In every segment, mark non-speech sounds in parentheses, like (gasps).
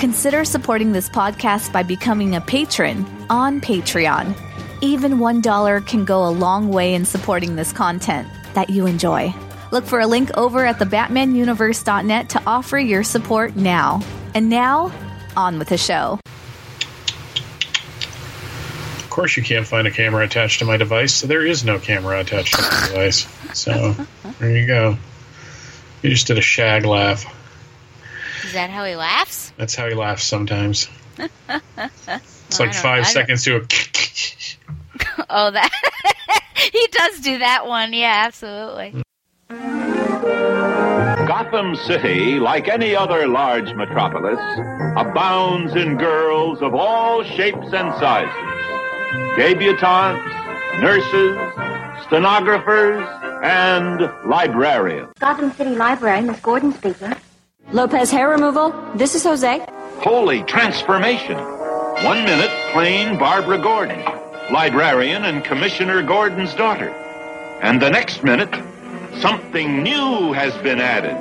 Consider supporting this podcast by becoming a patron on Patreon. Even $1 can go a long way in supporting this content that you enjoy. Look for a link over at thebatmanuniverse.net to offer your support now. And now, on with the show. Of course, you can't find a camera attached to my device, so there is no camera attached to my device. So, there you go. You just did a shag laugh. Is that how he laughs? That's how he laughs sometimes. (laughs) It's I like five seconds to a. (laughs) Oh, that (laughs) he does do that one. Yeah, absolutely. Gotham City, like any other large metropolis, abounds in girls of all shapes and sizes. Debutantes, nurses, stenographers, and librarians. Gotham City Library, Miss Gordon speaking. Lopez hair removal. This is Jose. Holy transformation. One minute, plain Barbara Gordon, librarian and Commissioner Gordon's daughter. And the next minute, something new has been added.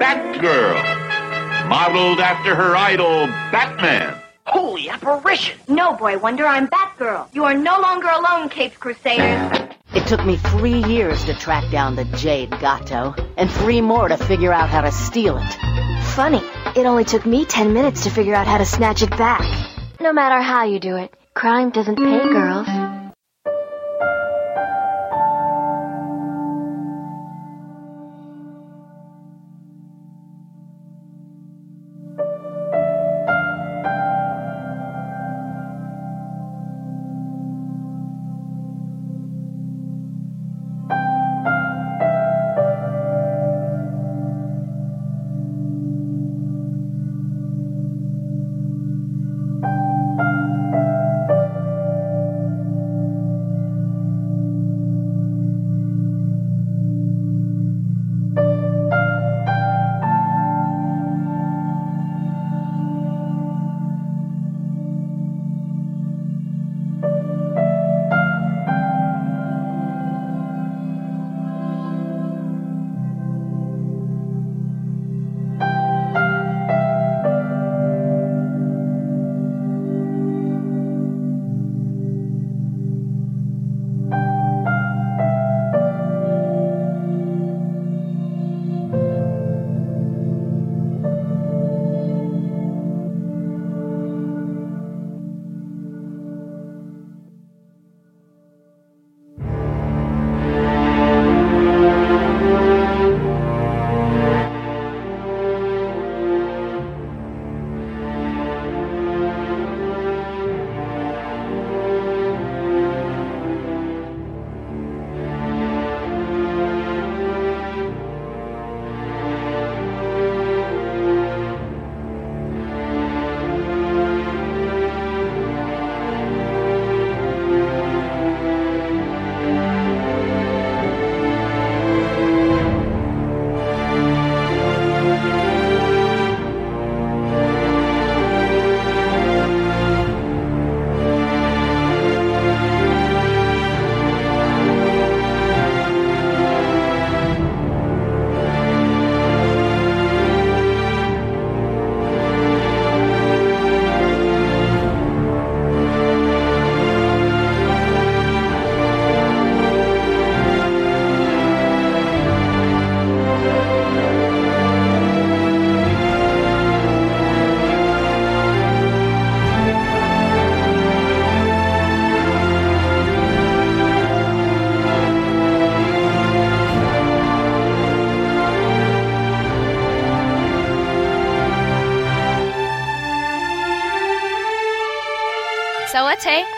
Batgirl, modeled after her idol, Batman. Holy apparition! No, Boy Wonder, I'm Batgirl. You are no longer alone, Caped Crusaders. It took me three years to track down the Jade Gato, and three more to figure out how to steal it. Funny, it only took me ten minutes to figure out how to snatch it back. No matter how you do it, crime doesn't pay mm. girls.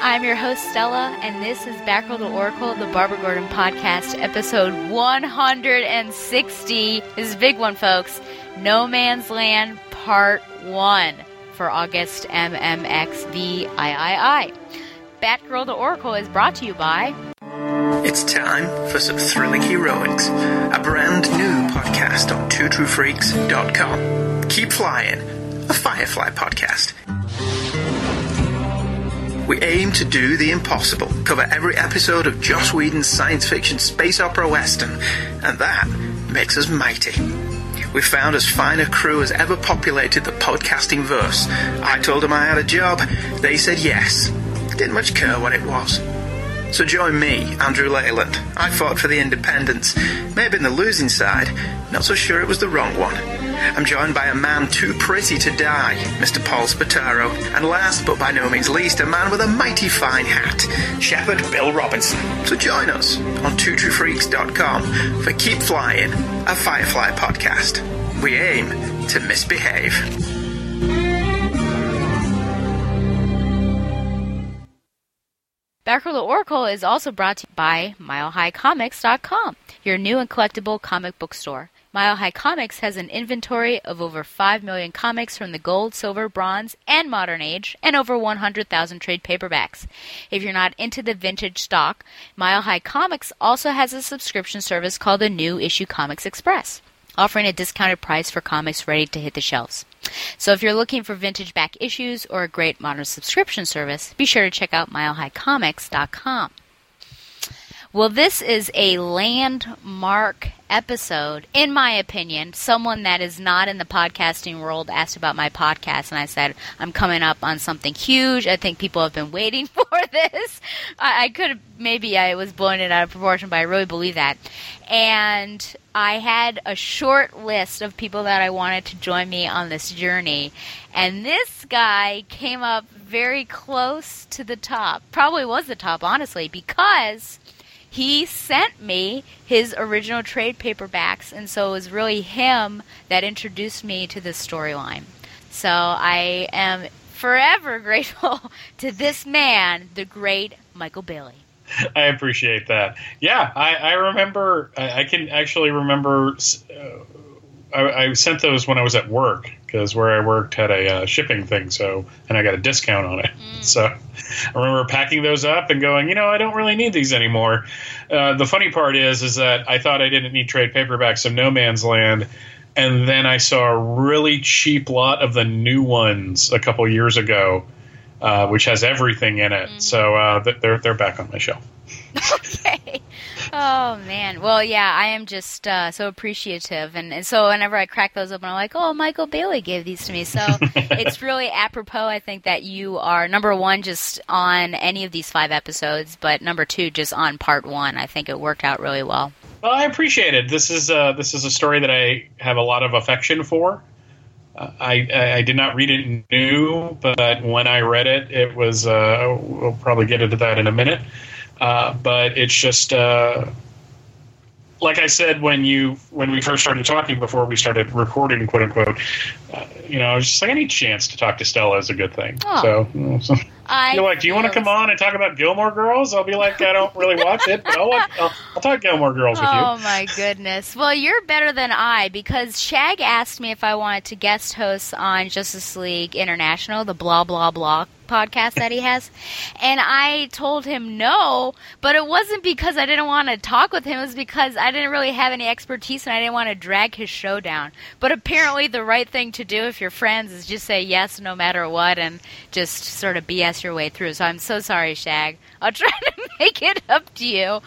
I'm your host Stella, and this is Batgirl to Oracle, the Barbara Gordon podcast, episode 160. This is a big one, folks. No Man's Land, part one. for August MMXVIII. Batgirl the Oracle is brought to you by. It's time for some thrilling heroics, a brand new podcast on twotruefreaks.com. Keep flying, a Firefly podcast. We aim to do the impossible, cover every episode of Joss Whedon's science fiction space opera western, and that makes us mighty. We found as fine a crew as ever populated the podcasting verse. I told them I had a job. They said yes. Didn't much care what it was. So join me, Andrew Leyland. I fought for the independence, May have been the losing side. Not so sure it was the wrong one. I'm joined by a man too pretty to die, Mr. Paul Spataro. And last but by no means least, a man with a mighty fine hat, Shepherd Bill Robinson. So join us on twotruefreaks.com for Keep Flying, a Firefly podcast. We aim to misbehave. Batgirl the Oracle is also brought to you by MileHighComics.com, your new and collectible comic book store. Mile High Comics has an inventory of over 5 million comics from the gold, silver, bronze, and modern age, and over 100,000 trade paperbacks. If you're not into the vintage stock, Mile High Comics also has a subscription service called the New Issue Comics Express, offering a discounted price for comics ready to hit the shelves. So if you're looking for vintage back issues or a great modern subscription service, be sure to check out milehighcomics.com. Well, this is a landmark episode, in my opinion. Someone that is not in the podcasting world asked about my podcast, and I said, I'm coming up on something huge. I think people have been waiting (laughs) for this. I, I could maybe I was blowing it out of proportion, but I really believe that. And I had a short list of people that I wanted to join me on this journey. And this guy came up very close to the top. Probably was the top, honestly, because he sent me his original trade paperbacks, and so it was really him that introduced me to this storyline. So I am forever (laughs) grateful to this man, the great Michael Bailey. I appreciate that. Yeah, I, I remember. I, I, can actually remember. Uh, I, I, sent those when I was at work because where I worked had a uh, shipping thing, so and I got a discount on it. Mm. So I remember packing those up and going, you know, I don't really need these anymore. Uh, the funny part is, is that I thought I didn't need trade paperbacks of No Man's Land, and then I saw a really cheap lot of the new ones a couple years ago, uh, which has everything in it. Mm. So uh, they're they're back on my shelf. (laughs) okay. Oh man. Well, yeah, I am just uh, so appreciative, and, and, so whenever I crack those open, I'm like, oh, Michael Bailey gave these to me. So (laughs) it's really apropos. I think that you are number one just on any of these five episodes, but number two just on part one. I think it worked out really well. Well, I appreciate it. This is uh, this is a story that I have a lot of affection for. Uh, I, I did not read it new, but when I read it, it was. Uh, we'll probably get into that in a minute. Uh, but it's just uh, like I said when you when we first started talking before we started recording, quote unquote. Uh, you know, just like any chance to talk to Stella is a good thing. Oh. So, you know, so I you're like, do you want to come on and talk about Gilmore Girls? I'll be like, I don't really watch it, but I'll, watch, I'll, I'll talk Gilmore Girls with you. Oh my goodness! Well, you're better than I because Shag asked me if I wanted to guest host on Justice League International, the blah blah blah podcast that he has. (laughs) And I told him no, but it wasn't because I didn't want to talk with him. It was because I didn't really have any expertise and I didn't want to drag his show down. But apparently, the right thing to do if you're friends is just say yes no matter what and just sort of BS your way through. So I'm so sorry, Shag. I'll (laughs) try to make it up to you.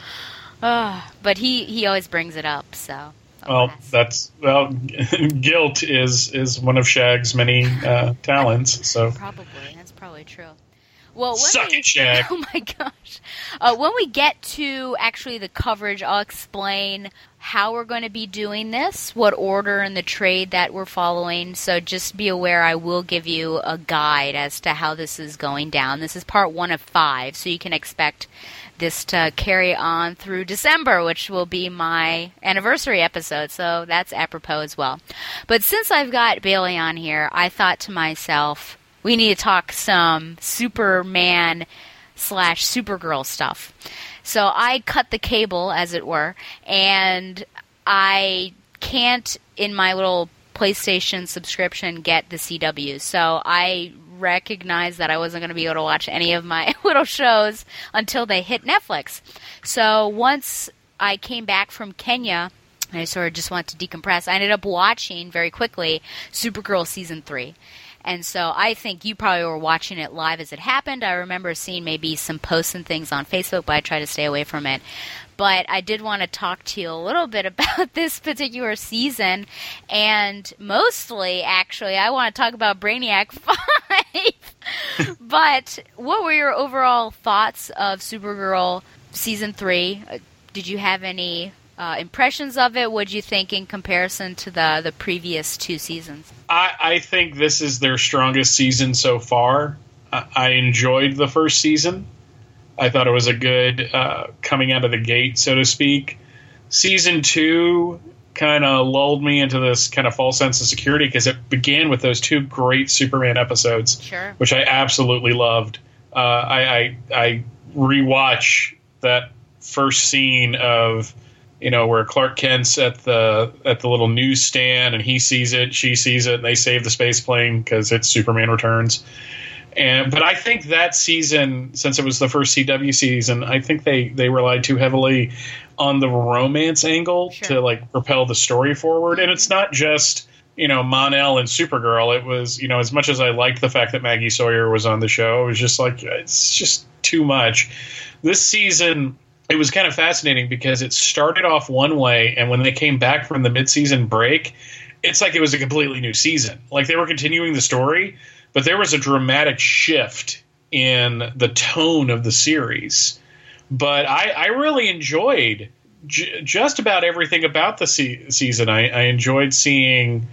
Oh, but he, he always brings it up, so. Well, that's well. (laughs) guilt is is one of Shag's many uh, talents. So probably that's probably true. Well, suck we, it, Shag. (laughs) Oh my gosh! Uh, when we get to actually the coverage, I'll explain how we're going to be doing this, what order in the trade that we're following. So just be aware, I will give you a guide as to how this is going down. This is part one of five, so you can expect this to carry on through December, which will be my anniversary episode. So that's apropos as well. But since I've got Bailey on here, I thought to myself we need to talk some Superman slash Supergirl stuff. So I cut the cable, as it were, and I can't, in my little PlayStation subscription get the CW. So I recognized that I wasn't going to be able to watch any of my (laughs) little shows until they hit Netflix. So once I came back from Kenya, I sort of just wanted to decompress. I ended up watching very quickly Supergirl season three. And so I think you probably were watching it live as it happened. I remember seeing maybe some posts and things on Facebook, but I try to stay away from it. But I did want to talk to you a little bit (laughs) about this particular season, and mostly, actually, I want to talk about Brainiac (laughs) 5. but what were your overall thoughts of Supergirl season 3? Uh, did you have any uh, impressions of it? What did you think in comparison to the the previous two seasons? I, I think this is their strongest season so far. I, I enjoyed the first season. I thought it was a good uh, coming out of the gate, so to speak. Season two kind of lulled me into this kind of false sense of security because it began with those two great Superman episodes, sure. which I absolutely loved. Uh, I, I I rewatch that first scene of you know where Clark Kent's at the at the little newsstand and he sees it, she sees it, and they save the space plane because it's Superman Returns. And but I think that season, since it was the first CW season, I think they they relied too heavily on the romance angle Sure. to like propel the story forward. And it's mm-hmm. not just you know Mon-El and Supergirl. It was you know as much as I liked the fact that Maggie Sawyer was on the show, it was just like it's just too much. This season. It was kind of fascinating because it started off one way, and when they came back from the mid-season break, it's like it was a completely new season. Like they were continuing the story, but there was a dramatic shift in the tone of the series. But I, I really enjoyed j- just about everything about the se- season. I, I enjoyed seeing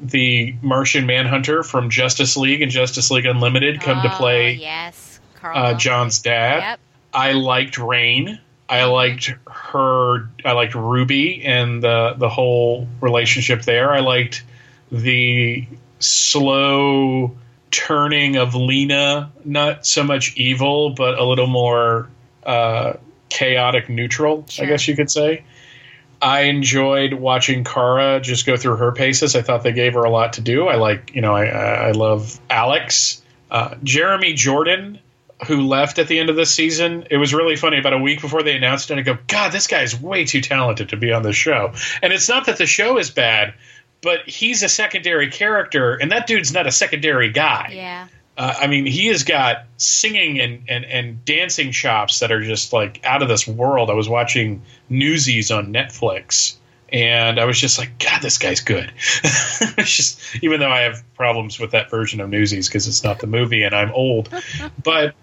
the Martian Manhunter from Justice League and Justice League Unlimited come to Oh, play yes, Carl uh, John's dad. Yep. I liked Rain. I liked her. I liked Ruby and the the whole relationship there. I liked the slow turning of Lena. Not so much evil, but a little more uh, chaotic neutral. Sure. I guess you could say. I enjoyed watching Kara just go through her paces. I thought they gave her a lot to do. I like, you know, I, I love Alex, uh, Jeremy Jordan, who left at the end of this season. It was really funny. About a week before they announced it, I go, God, this guy's way too talented to be on the show. And it's not that the show is bad, but he's a secondary character, and that dude's not a secondary guy. Yeah. Uh, I mean, he has got singing and, and, and dancing chops that are just like out of this world. I was watching Newsies on Netflix, and I was just like, God, this guy's good. (laughs) it's just, even though I have problems with that version of Newsies because it's not the movie and I'm old, (laughs) but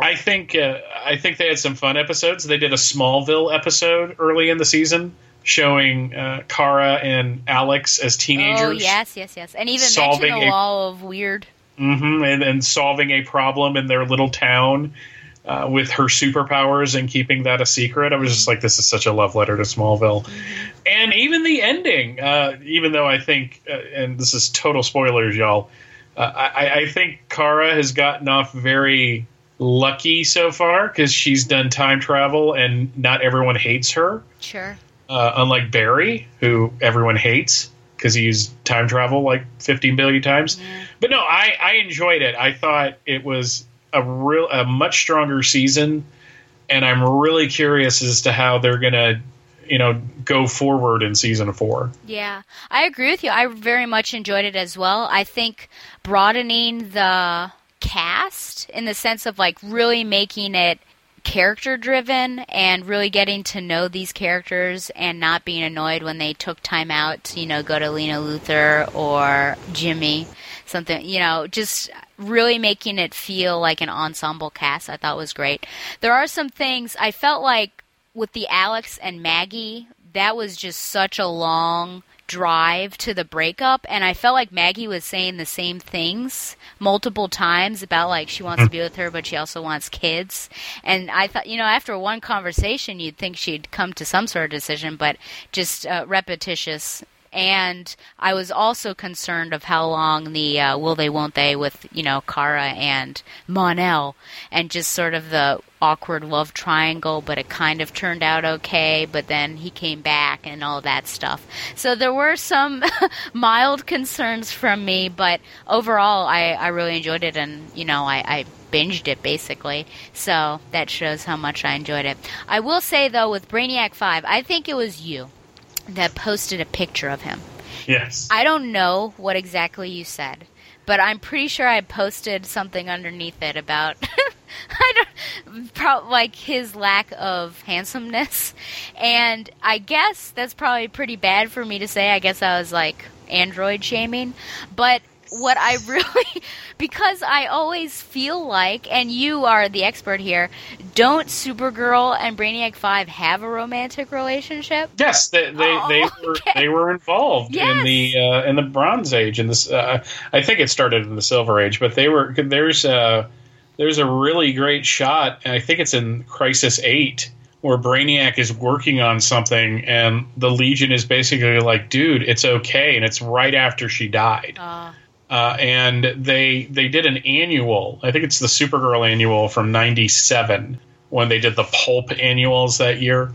I think uh, I think they had some fun episodes. They did a Smallville episode early in the season showing uh, Kara and Alex as teenagers. Oh yes, yes, yes, and even Solving the a- wall of weird. hmm and, and solving a problem in their little town uh, with her superpowers and keeping that a secret. I was just like, this is such a love letter to Smallville. And even the ending, uh, even though I think, uh, and this is total spoilers, y'all, uh, I, I think Kara has gotten off very lucky so far because she's done time travel and not everyone hates her Sure. uh, unlike Barry, who everyone hates because he used time travel like 15 billion times. But no, I, I enjoyed it. I thought it was a real a much stronger season, and I'm really curious as to how they're gonna, you know, go forward in season four. Yeah, I agree with you. I very much enjoyed it as well. I think broadening the cast in the sense of like really making it character driven and really getting to know these characters and not being annoyed when they took time out to, you know, go to Lena Luthor or Jimmy. Something, you know, just really making it feel like an ensemble cast, I thought was great. There are some things I felt like with the Alex and Maggie, that was just such a long drive to the breakup and I felt like Maggie was saying the same things multiple times about like she wants to be with her but she also wants kids. And I thought you know after one conversation you'd think she'd come to some sort of decision but just uh, repetitious And I was also concerned of how long the uh, will they won't they with you know Kara and Mon-El, and just sort of the awkward love triangle. But it kind of turned out okay. But then he came back and all that stuff. So there were some (laughs) mild concerns from me, but overall I I really enjoyed it, and you know I. I binged it basically. So that shows how much I enjoyed it. I will say though, with Brainiac 5, I think it was you that posted a picture of him. Yes. I don't know what exactly you said, but I'm pretty sure I posted something underneath it about (laughs) I don't pro- like his lack of handsomeness, and I guess that's probably pretty bad for me to say. I guess I was like android shaming, but what I (laughs) really because I always feel like and you are the expert here, don't Supergirl and Brainiac 5 have a romantic relationship? Yes, they they, Oh, they (laughs) were okay. they were involved Yes. in the uh, in the Bronze Age and this uh, I think it started in the Silver Age, but they were there's a there's a really great shot and I think it's in Crisis 8 where Brainiac is working on something and the Legion is basically like, dude, it's okay and it's right after she died. Uh, uh, and they they did an annual. I think it's the Supergirl annual from '97 when they did the Pulp annuals that year.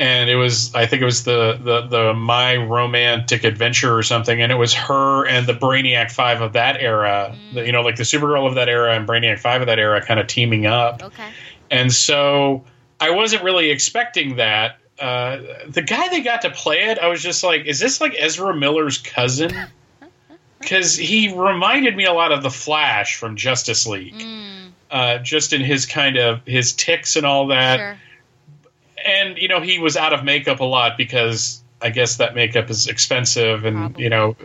And it was, I think it was the, the the My Romantic Adventure or something, and it was her and the Brainiac Five of that era, the, you know, like the Supergirl of that era and Brainiac Five of that era, kind of teaming up. okay. And so I wasn't really expecting that. Uh, the guy that got to play it, I was just like, is this like Ezra Miller's cousin? Because he reminded me a lot of the Flash from Justice League, Mm, uh, just in his kind of his tics and all that. sure. And you know, he was out of makeup a lot because I guess that makeup is expensive. And Probably. you know,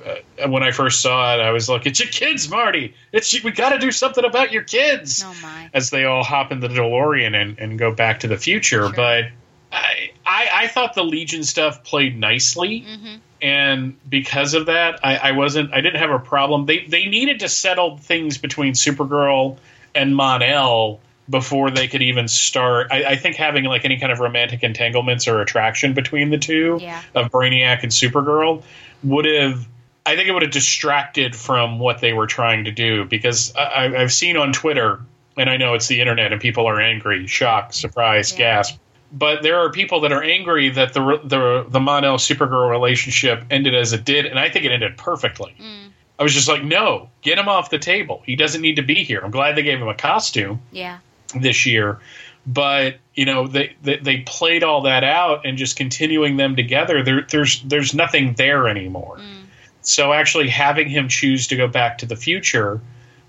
uh, when I first saw it, I was like, "It's your kids, Marty. It's we got to do something about your kids." Oh my. as they all hop in the DeLorean and, and go back to the future. Sure. But I, I I thought the Legion stuff played nicely, hmm and because of that, I, I wasn't I didn't have a problem. They they needed to settle things between Supergirl and Mon-El before they could even start. I, I think having like any kind of romantic entanglements or attraction between the two Yeah. of Brainiac and Supergirl would have. I think it would have distracted from what they were trying to do because I, I've seen on Twitter, and I know it's the internet and people are angry, shocked, surprised, Yeah. gasp. But there are people that are angry that the the the Mon-El Supergirl relationship ended as it did, and I think it ended perfectly. Mm. I was just like, no, get him off the table. He doesn't need to be here. I'm glad they gave him a costume Yeah. this year, but you know they, they they played all that out and just continuing them together. There, there's there's nothing there anymore. Mm. So actually having him choose to go back to the future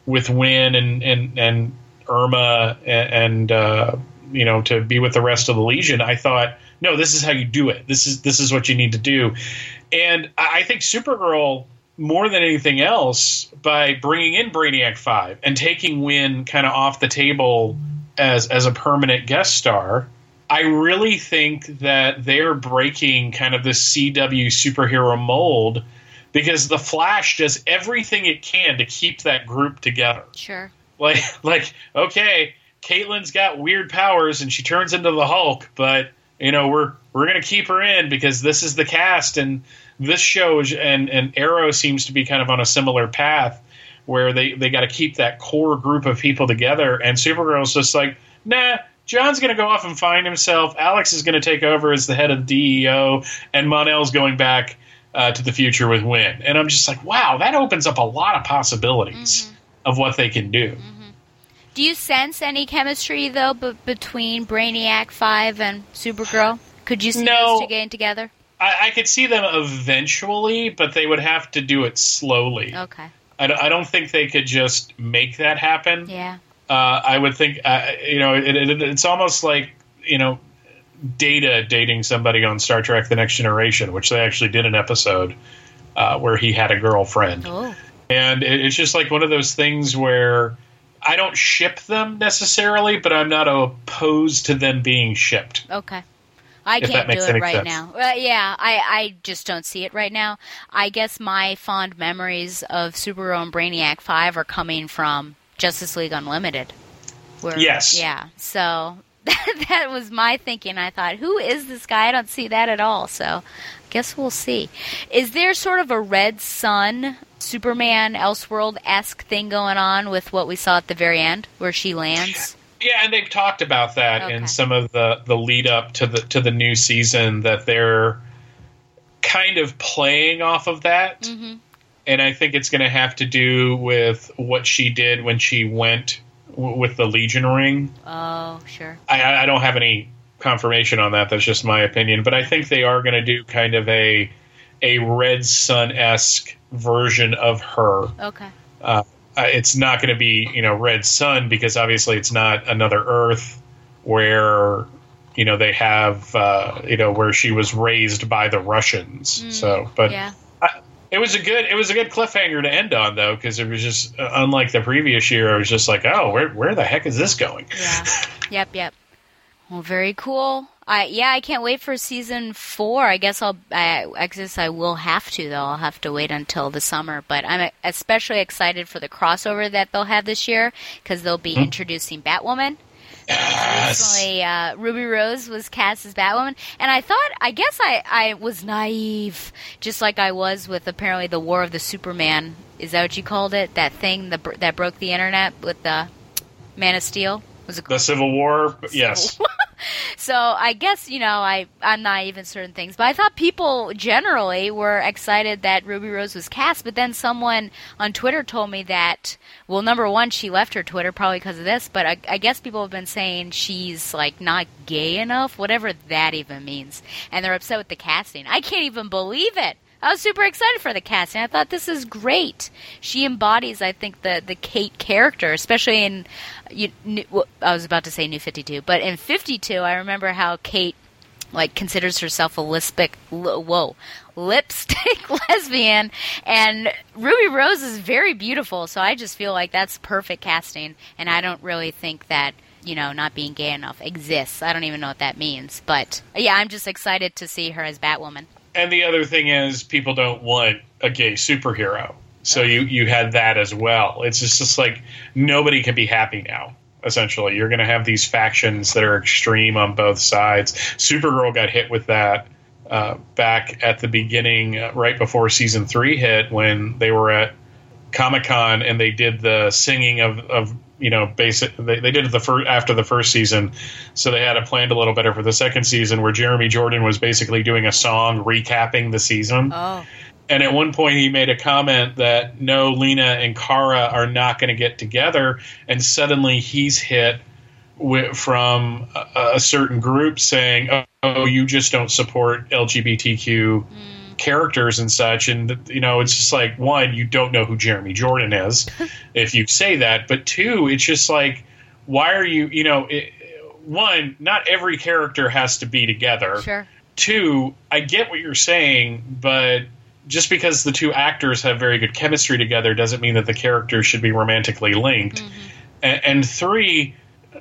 with Win and and and Irma and, and uh, you know to be with the rest of the Legion, I thought, no, this is how you do it. This is this is what you need to do. And I think Supergirl more than anything else by bringing in Brainiac Five and taking Win kind of off the table as as a permanent guest star. I really think that they're breaking kind of the CW superhero mold because the Flash does everything it can to keep that group together. Sure. Like like okay, Caitlyn's got weird powers and she turns into the Hulk, but you know we're we're gonna keep her in because this is the cast and this show is, and and Arrow seems to be kind of on a similar path where they they got to keep that core group of people together and Supergirl's just like nah. John's going to go off and find himself. Alex is going to take over as the head of DEO, and Mon-El's going back uh, to the future with Win. And I'm just like, wow, that opens up a lot of possibilities of what they can do. Do you sense any chemistry though b- between Brainiac Five and Supergirl? Could you see No. those two getting together? I, I could see them eventually, but they would have to do it slowly. Okay. I, don't- I don't think they could just make that happen. Yeah. Uh, I would think, uh, you know, it, it, it's almost like, you know, Data dating somebody on Star Trek The Next Generation, which they actually did an episode uh, where he had a girlfriend. Oh. And it, it's just like one of those things where I don't ship them necessarily, but I'm not opposed to them being shipped. Okay. I can't do it right sense. now. Uh, yeah, I, I just don't see it right now. I guess my fond memories of Supergirl and Brainiac 5 are coming from Justice League Unlimited. Where, Yes. Yeah. So (laughs) that was my thinking. I thought, who is this guy? I don't see that at all. So, guess we'll see. Is there sort of a Red Sun Superman Elseworld esque thing going on with what we saw at the very end, where she lands? Yeah, and they've talked about that Okay. in some of the the lead up to the to the new season that they're kind of playing off of that. Mm-hmm. And I think it's going to have to do with what she did when she went w- with the Legion ring. Oh, sure. I- I, I don't have any confirmation on that. That's just my opinion. But I think they are going to do kind of a a Red Sun esque version of her. Okay. Uh, it's not going to be you know Red Sun because obviously it's not another Earth where you know they have uh, you know where she was raised by the Russians. so, but yeah. I, it was a good it was a good cliffhanger to end on though because it was just uh, unlike the previous year. I was just like, oh, where where the heck is this going? Yeah. (laughs) yep, yep. Well, very cool. I yeah, I can't wait for season four. I guess I'll. I, I guess I will have to though. I'll have to wait until the summer. But I'm especially excited for the crossover that they'll have this year because they'll be introducing Batwoman. Recently, uh, Ruby Rose was cast as Batwoman, and I thought, I guess I, I was naive, just like I was with apparently the War of the Superman. Is that what you called it? That thing that, that broke the internet with the Man of Steel? Was it The Civil War, (laughs) yes. (laughs) so I guess you know I I'm naive in certain things, but I thought people generally were excited that Ruby Rose was cast. But then someone on Twitter told me that well, number one, she left her Twitter probably because of this, but I, I guess people have been saying she's like not gay enough, whatever that even means, and they're upset with the casting. I can't even believe it. I was super excited for the casting. I thought this is great. She embodies, I think, the the Kate character, especially in. You, well, I was about to say New Fifty Two, but in Fifty Two, I remember how Kate like considers herself a lipstick. Whoa, lipstick (laughs) lesbian, and Ruby Rose is very beautiful. So I just feel like that's perfect casting, and I don't really think that you know not being gay enough exists. I don't even know what that means, but yeah, I'm just excited to see her as Batwoman. And the other thing is, people don't want a gay superhero. So you you had that as well. It's just, just like nobody can be happy now. Essentially, you're going to have these factions that are extreme on both sides. Supergirl got hit with that uh, back at the beginning, uh, right before season three hit, when they were at Comic Con and they did the singing of, of you know basic. They, they did it the first after the first season, so they had it planned a little better for the second season, where Jeremy Jordan was basically doing a song recapping the season. Oh, And at one point, he made a comment that no, Lena and Kara are not going to get together. And suddenly, he's hit with, from a, a certain group saying, "Oh, oh, you just don't support LGBTQ mm. characters and such." And you know, it's just like one, you don't know who Jeremy Jordan is (laughs) if you say that, but two, it's just like, why are you? You know, it, one, not every character has to be together sure. two, I get what you're saying, but just because the two actors have very good chemistry together doesn't mean that the characters should be romantically linked. And, and three,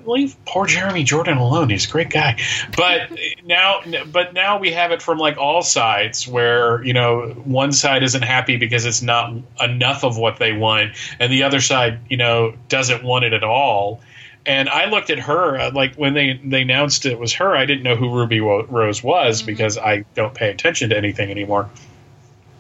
leave poor Jeremy Jordan alone. He's a great guy. But (laughs) now, but now we have it from like all sides, where you know one side isn't happy because it's not enough of what they want, and the other side, you know, doesn't want it at all. And I looked at her uh, like when they they announced it was her. I didn't know who Ruby Rose was because I don't pay attention to anything anymore.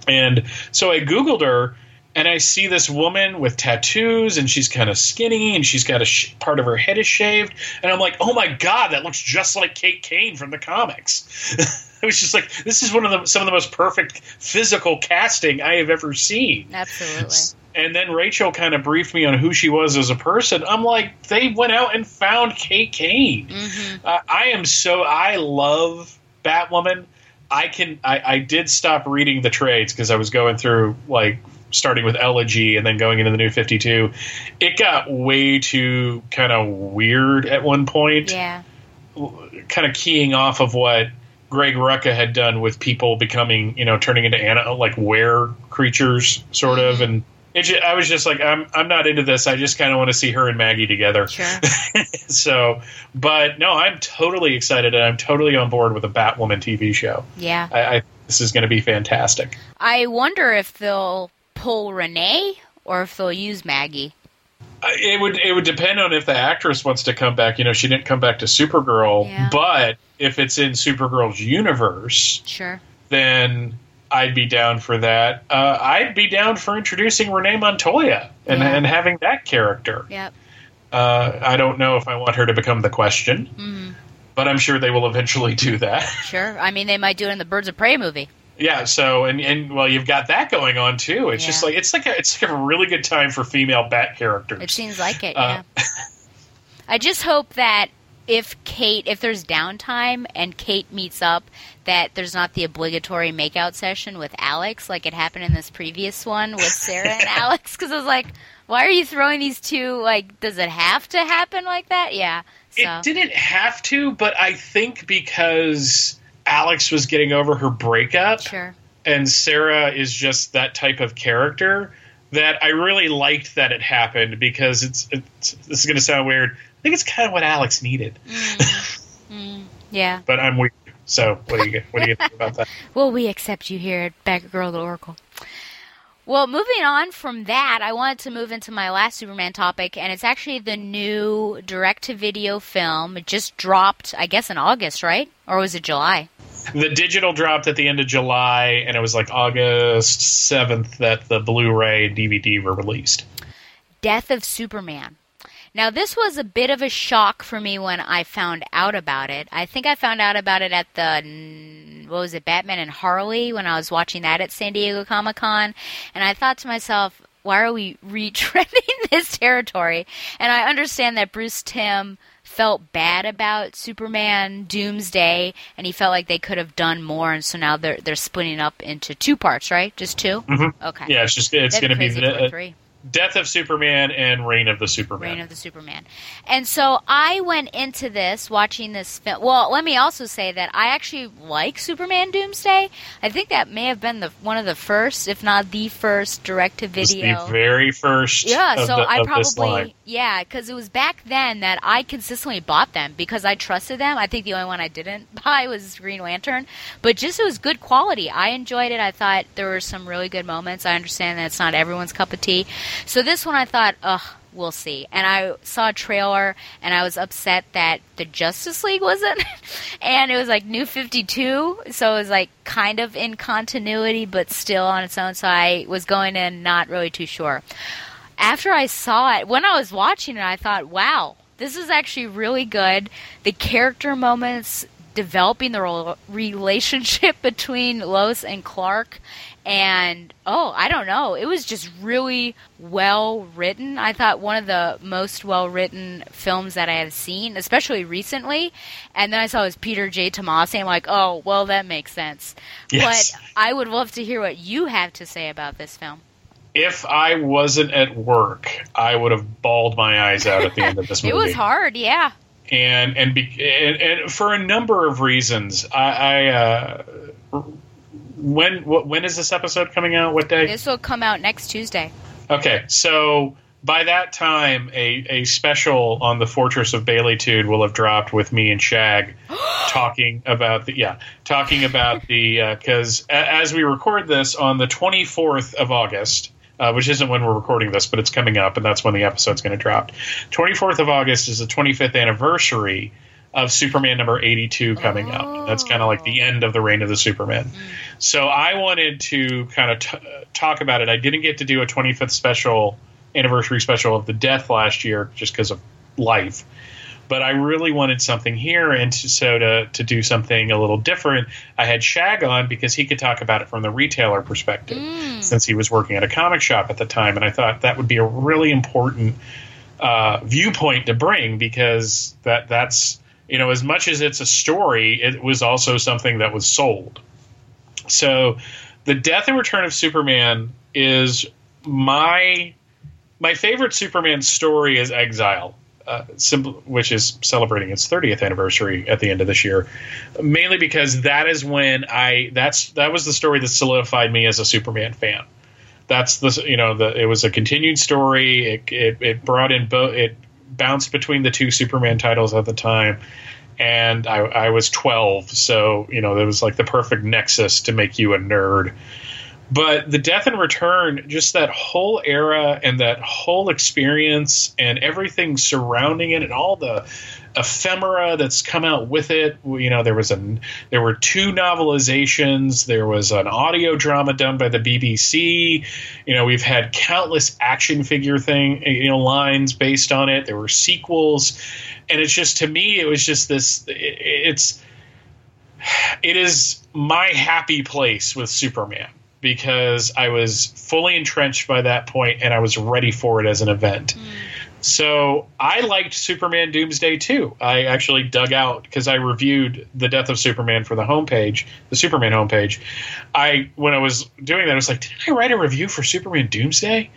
And so I googled her, and I see this woman with tattoos, and she's kind of skinny, and she's got a sh- part of her head is shaved, and I'm like, oh my god, that looks just like Kate Kane from the comics. (laughs) I was just like, this is one of the some of the most perfect physical casting I have ever seen. Absolutely. And then Rachel kind of briefed me on who she was as a person. I'm like, they went out and found Kate Kane. Uh, I am so I love Batwoman. I can I, I did stop reading the trades because I was going through like starting with Elegy and then going into the new 52. It got way too kind of weird at one point Yeah. kind of keying off of what Greg Rucka had done with people becoming, you know, turning into ana- like were creatures, sort of, mm-hmm. and it ju- I was just like, I'm I'm not into this. I just kind of want to see her and Maggie together. Sure. (laughs) so, but no, I'm totally excited, and I'm totally on board with a Batwoman TV show. Yeah. I, I this is going to be fantastic. I wonder if they'll pull Renee or if they'll use Maggie. It would it would depend on if the actress wants to come back. You know, she didn't come back to Supergirl, Yeah. but if it's in Supergirl's universe, Sure. then I'd be down for that. Uh, I'd be down for introducing Renee Montoya and, Yeah. and having that character. Yep. Uh, I don't know if I want her to become the question, Mm-hmm. but I'm sure they will eventually do that. (laughs) Sure. I mean, they might do it in the Birds of Prey movie. yeah. So and and well, you've got that going on too. It's just like it's like a, it's like a really good time for female Bat characters. It seems like it. Uh, Yeah. (laughs) I just hope that if Kate, if there's downtime and Kate meets up, that there's not the obligatory makeout session with Alex like it happened in this previous one with Sarah and (laughs) Alex. Because I was like, why are you throwing these two? Like, does it have to happen like that? Yeah. So It didn't have to, but I think because Alex was getting over her breakup, sure. and Sarah is just that type of character that I really liked that it happened because it's, it's this is going to sound weird. I think it's kind of what Alex needed, mm-hmm. Mm-hmm. Yeah. (laughs) but I'm weird. So what do you what do you think about that? (laughs) Well, we accept you here at Girl the Oracle. Well, moving on from that, I wanted to move into my last Superman topic, and it's actually the new direct-to-video film. It just dropped, I guess, in August, right? Or was it July? The digital dropped at the end of July, and it was like August seventh that the Blu-ray and DVD were released. Death of Superman. Now, this was a bit of a shock for me when I found out about it. I think I found out about it at the, what was it, Batman and Harley, when I was watching that at San Diego Comic Con. And I thought to myself, why are we (laughs) retreading this territory? And I understand that Bruce Timm felt bad about Superman Doomsday and he felt like they could have done more and so now they're they're splitting up into two parts, right? Just 2 Mm-hmm. Okay. Yeah, it's just it's going to be the, three. Death of Superman and Reign of the Superman. Reign of the Superman. And so I went into this watching this film. Well, let me also say that I actually like Superman Doomsday. I think that may have been the one of the first, if not the first, direct to video. the very first. Yeah, so the, I probably yeah, because it was back then that I consistently bought them because I trusted them. I think the only one I didn't (laughs) buy was Green Lantern, but just it was good quality. I enjoyed it. I thought there were some really good moments. I understand that it's not everyone's cup of tea, so this one I thought, ugh. We'll see. And I saw a trailer and I was upset that the Justice League wasn't. (laughs) and it was like New 52. So it was like kind of in continuity, but still on its own. So I was going in not really too sure after I saw it, when I was watching it, I thought, wow, this is actually really good. The character moments developing the relationship (laughs) between Lois and Clark. And oh, I don't know. It was just really well written. I thought one of the most well written films that I have seen, especially recently. And then I saw it was Peter J. Tomasi. I'm like, oh, well, that makes sense. Yes. But I would love to hear what you have to say about this film. If I wasn't at work, I would have bawled my eyes out at the end of this movie. (laughs) It was hard, yeah. and and, be, and and for a number of reasons. I, I uh, when when is this episode coming out? What day? This will come out next Tuesday. Okay, so by that time, a, a special on the Fortress of Baileytude will have dropped with me and Shag (gasps) talking about the yeah talking about the because as we record this on the twenty fourth of August. Uh, which isn't when we're recording this, but it's coming up, and that's when the episode's going to drop. 24th of August is the 25th anniversary of Superman number 82 coming out. That's kind of like the oh. end of the reign of the Superman. Mm. So I wanted to kind of t- uh, talk about it. I didn't get to do a 25th special anniversary special of the death last year just because of life. But I really wanted something here, and to, so to to do something a little different, I had Shag on because he could talk about it from the retailer perspective, mm. since he was working at a comic shop at the time, and I thought that would be a really important uh, viewpoint to bring because that that's you know as much as it's a story, it was also something that was sold. So, the death and return of Superman is my my favorite Superman story is Exile, uh, which is celebrating its 30th anniversary at the end of this year. Mainly because that is when I that's that was the story that solidified me as a Superman fan. That's the you know the it was a continued story. It it, it brought in both it bounced between the two Superman titles at the time. And I, I was 12, so you know it was like the perfect nexus to make you a nerd But the Death and Return, just that whole era and that whole experience and everything surrounding it and all the ephemera that's come out with it. You know, there was a there were two novelizations. There was an audio drama done by the BBC. You know, we've had countless action figure thing you know lines based on it. There were sequels, and it's just to me, it was just this. It, it's it is my happy place with Superman because I was fully entrenched by that point and I was ready for it as an event. Mm. So I liked Superman Doomsday too. I actually dug out because I reviewed the Death of Superman for the homepage, the Superman homepage. I when I was doing that, I was like, did I write a review for Superman Doomsday?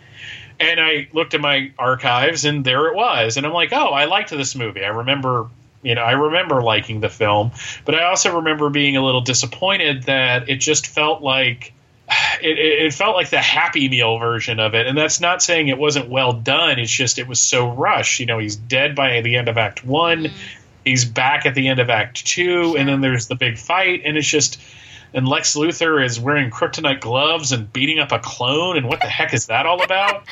And I looked at my archives, and there it was. And I'm like, oh, I liked this movie. I remember, you know, I remember liking the film, but I also remember being a little disappointed that it just felt like it, it, felt like the Happy Meal version of it, and that's not saying it wasn't well done. It's just it was so rushed. You know, he's dead by the end of Act One. Mm. He's back at the end of Act Two, sure. and then there's the big fight, and it's just. And Lex Luthor is wearing kryptonite gloves and beating up a clone, and what the heck is that all about?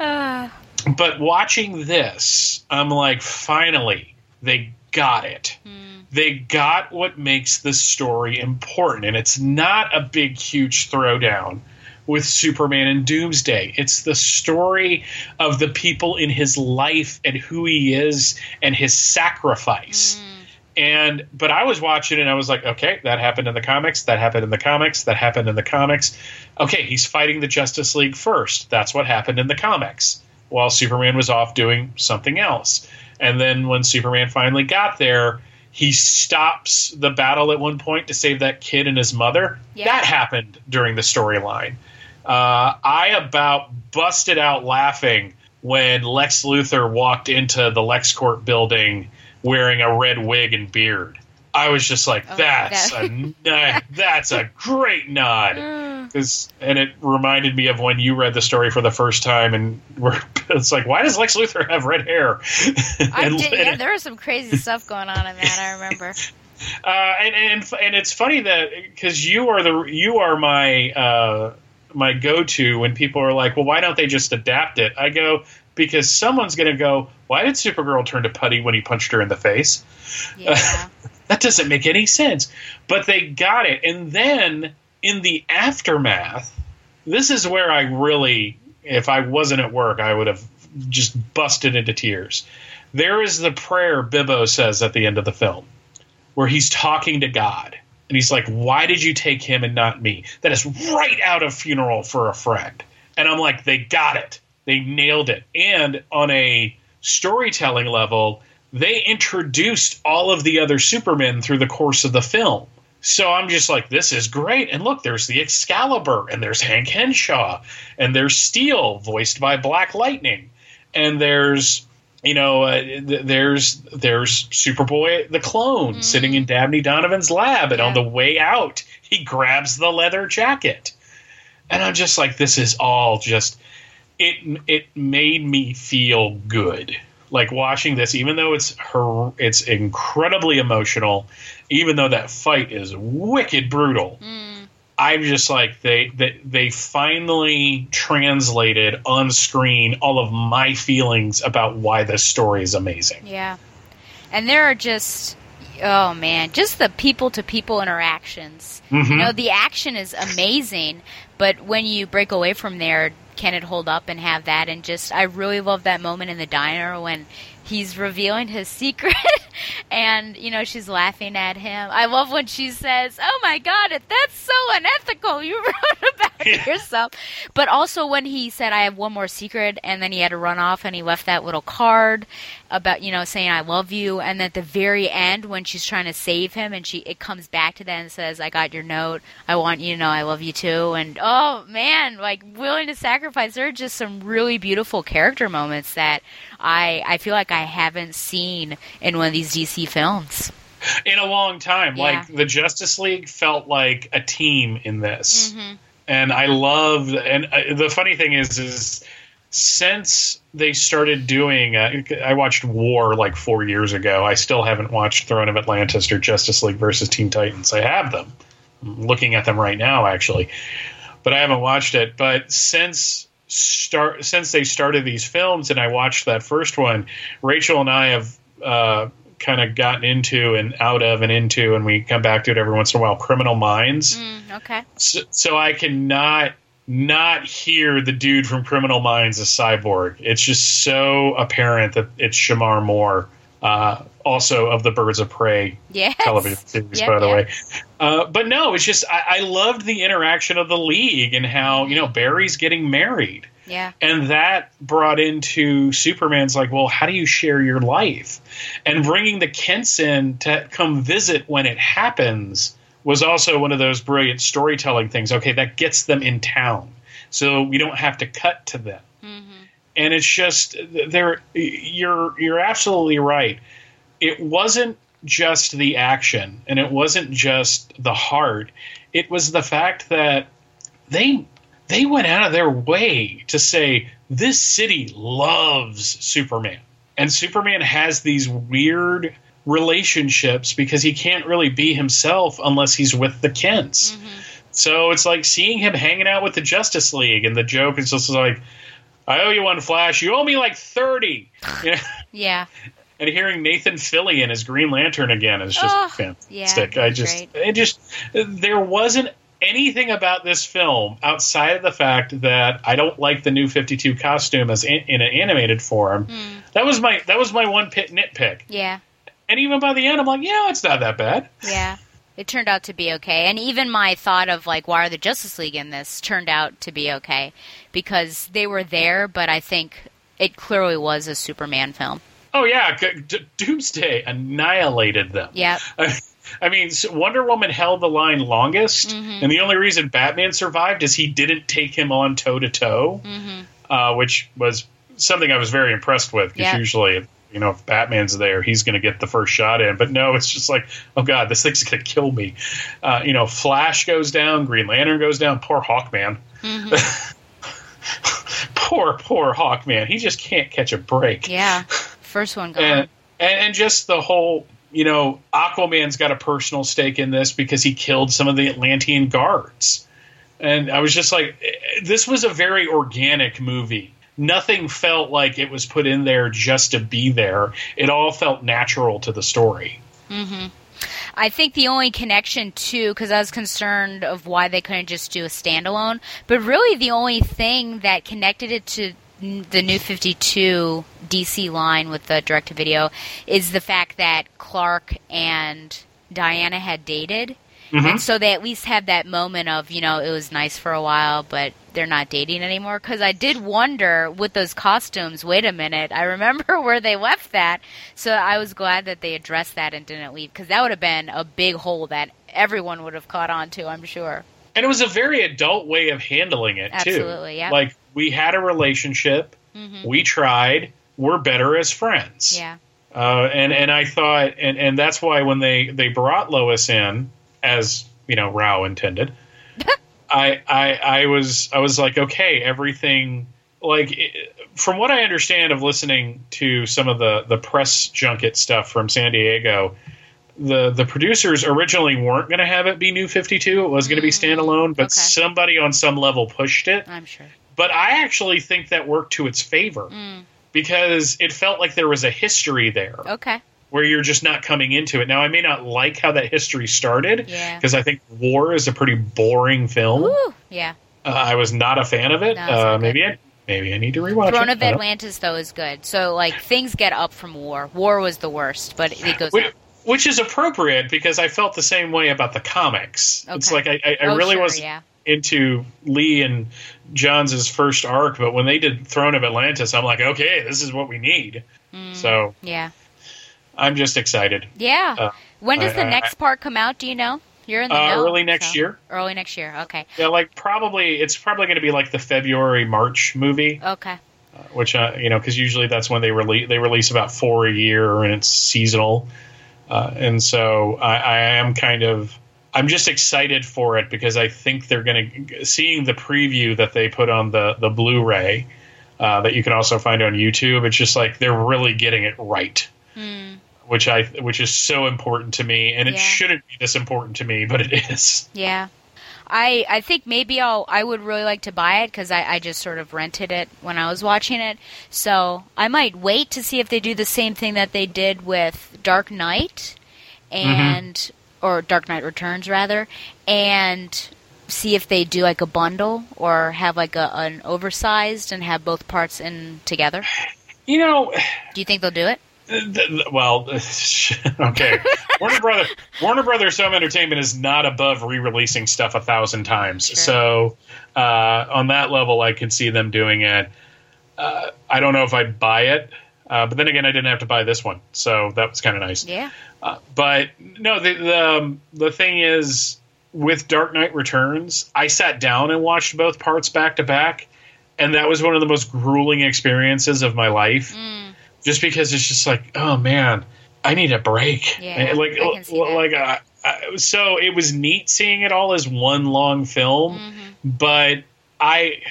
uh. (laughs) But watching this, I'm like, finally, they got it. Mm they got what makes the story important. And it's not a big, huge throwdown with Superman and Doomsday. It's the story of the people in his life and who he is and his sacrifice. Mm. And but I was watching and I was like, okay, that happened in the comics, that happened in the comics, that happened in the comics. Okay, he's fighting the Justice League first. That's what happened in the comics. While Superman was off doing something else. And then when Superman finally got there, he stops the battle at one point to save that kid and his mother. Yeah. That happened during the storyline. Uh, I about busted out laughing when Lex Luthor walked into the LexCorp building wearing a red wig and beard. I was just like, oh, "That's a (laughs) that's a great nod." Cause, and it reminded me of when you read the story for the first time, and we're, (laughs) it's like, why does Lex Luthor have red hair? (laughs) I did, yeah, there was some crazy stuff going on in that. I remember. Uh, and, and and it's funny that because you are the you are my uh, my go to when people are like, well, why don't they just adapt it? I go because someone's going to go, why did Supergirl turn to putty when he punched her in the face? Yeah. That doesn't make any sense. But they got it, and then in the aftermath, this is where I really, if I wasn't at work, I would have just busted into tears. There is the prayer Bibbo says at the end of the film, where he's talking to God. And he's like, Why did you take him and not me? That is right out of funeral for a friend. And I'm like, They got it. They nailed it. And on a storytelling level, they introduced all of the other Supermen through the course of the film. So I'm just like, this is great. And look, there's the Excalibur, and there's Hank Henshaw, and there's Steel, voiced by Black Lightning, and there's you know, uh, th- there's there's Superboy the clone mm. sitting in Dabney Donovan's lab, and yeah. on the way out, he grabs the leather jacket, and I'm just like, this is all just it. It made me feel good like watching this, even though it's her, it's incredibly emotional. Even though that fight is wicked brutal, mm. I'm just like they, they they finally translated on screen all of my feelings about why this story is amazing. Yeah, and there are just oh man, just the people to people interactions. Mm-hmm. You know, the action is amazing, but when you break away from there, can it hold up and have that? And just, I really love that moment in the diner when he's revealing his secret. (laughs) And you know she's laughing at him. I love when she says oh my god that's so unethical. You (laughs) wrote about yeah. yourself. But also when he said i have one more secret and then he had to run off and he left that little card about you know saying i love you. And at the very end when she's trying to save him and she it comes back to that and says i got your note. I want you to know i love you too. And oh man like willing to sacrifice. There are just some really beautiful character moments that i i feel like i haven't seen in one of these dc films. In a long time. Yeah. like the justice league felt like a team in this. Mm-hmm. and i love and uh, the funny thing is is since they started doing uh, i watched war like four years ago. I still haven't watched throne of atlantis or justice league versus teen titans. I have them. I'm looking at them right now actually. But I haven't watched it. But since start since they started these films, and I watched that first one, Rachel and I have uh, kind of gotten into and out of and into, and we come back to it every once in a while. Criminal Minds. Mm, okay. So, so I cannot not hear the dude from Criminal Minds as Cyborg. It's just so apparent that it's Shemar Moore, uh, also of the Birds of Prey Yes. television series, Yep, by the yep. way. Uh, but no, it's just I, I loved the interaction of the league and how you know Barry's getting married. Yeah. And that brought into Superman's like, well, how do you share your life? And bringing the Kents in to come visit when it happens was also one of those brilliant storytelling things. Okay, that gets them in town. So we don't have to cut to them. And it's just there you're you're absolutely right. It wasn't just the action and it wasn't just the heart. It was the fact that they they went out of their way to say this city loves Superman. And Superman has these weird relationships because he can't really be himself unless he's with the Kents. Mm-hmm. So it's like seeing him hanging out with the Justice League, and the joke is just like, I owe you one, Flash. You owe me like 30. You (laughs) know? Yeah. And hearing Nathan Fillion as Green Lantern again is just Oh, fantastic. yeah, I just, great. it just, there wasn't anything about this film outside of the fact that I don't like the new Fifty Two costume as in, in an animated form. Hmm. That was my that was my one pit nitpick. Yeah. And even by the end, I'm like, yeah, it's not that bad. Yeah. It turned out to be okay. And even my thought of like why are the Justice League in this turned out to be okay because they were there, but I think it clearly was a Superman film. Oh yeah, D- Doomsday annihilated them. Yeah. (laughs) I mean, Wonder Woman held the line longest, Mhm. and the only reason Batman survived is he didn't take him on toe to toe, Mhm. which was something I was very impressed with. Because Yeah. usually, you know, if Batman's there, he's going to get the first shot in. But no, it's just like, oh god, this thing's going to kill me. Uh, you know, Flash goes down, Green Lantern goes down. Poor Hawkman. Mm-hmm. (laughs) poor, poor Hawkman. He just can't catch a break. Yeah. (laughs) First one gone. and, and and just the whole you know aquaman's got a personal stake in this because he killed some of the atlantean guards. And i was just like eh, this was a very organic movie. Nothing felt like it was put in there just to be there. It all felt natural to the story. Hmm I think the only connection to, because I was concerned of why they couldn't just do a standalone, but really the only thing that connected it to the new 52 DC line with the direct to video is the fact that Clark and Diana had dated. Mhm. And so they at least have that moment of, you know, it was nice for a while, but they're not dating anymore. Because I did wonder with those costumes, wait a minute, I remember (laughs) where they left that. So I was glad that they addressed that and didn't leave. Because that would have been a big hole that everyone would have caught on to, I'm sure. and it was a very adult way of handling it too Absolutely, yeah. like we had a relationship Mhm. we tried we're better as friends Yeah. Uh, and and I thought, and and that's why when they they brought Lois in, as you know, Rao intended, (laughs) I I I was I was like, okay, everything like it, from what I understand of listening to some of the the press junket stuff from San Diego. The, the producers originally weren't going to have it be New 52. It was going to be standalone, but Okay. somebody on some level pushed it. I'm sure. But I actually think that worked to its favor Mm. because it felt like there was a history there Okay. where you're just not coming into it. Now, I may not like how that history started Yeah. because I think War is a pretty boring film. Woo. Yeah. Uh, I was not a fan of it. No, uh, maybe I, maybe I need to rewatch Throne it. of Atlantis, though, is good. So, like, things get up from War. War was the worst, but it goes Which, up. which is appropriate because I felt the same way about the comics. It's like I, I, I Oh, really sure, was yeah. into Lee and Johns' first arc, but when they did Throne of Atlantis, I'm like, okay, this is what we need. Mm. So Yeah. I'm just excited. Yeah. Uh, when does I- the I- next part come out? Do you know? You're in the Uh, know, early next so- year. Early next year. Okay. Yeah, like probably it's probably going to be like the February March movie, Okay. which uh, you know because usually that's when they release they release about four a year and it's seasonal, uh, and so I, I am kind of I'm just excited for it because I think they're going to seeing the preview that they put on the the Blu-ray uh, that you can also find on YouTube. It's just like they're really getting it right. Hmm. Which I which is so important to me, and it Yeah. shouldn't be this important to me, but it is. Yeah. I I think maybe I'll I would really like to buy it because I, I just sort of rented it when I was watching it. So I might wait to see if they do the same thing that they did with Dark Knight and or Dark Knight Returns rather, and see if they do like a bundle or have like a an oversized and have both parts in together. You know, Do you think they'll do it? th- th- well, (laughs) okay. Warner Brother Warner Brothers Home Entertainment is not above re-releasing stuff a thousand times. So uh, on that level, I can see them doing it. Uh, I don't know if I'd buy it, uh, but then again, I didn't have to buy this one, so that was kind of nice. Yeah. Uh, but no, the the, um, the thing is with Dark Knight Returns, I sat down and watched both parts back to back, and that was one of the most grueling experiences of my life. Just because it's just like, oh man, I need a break. Yeah, like I can see that. like uh, uh, so it was neat seeing it all as one long film, Mm-hmm. but I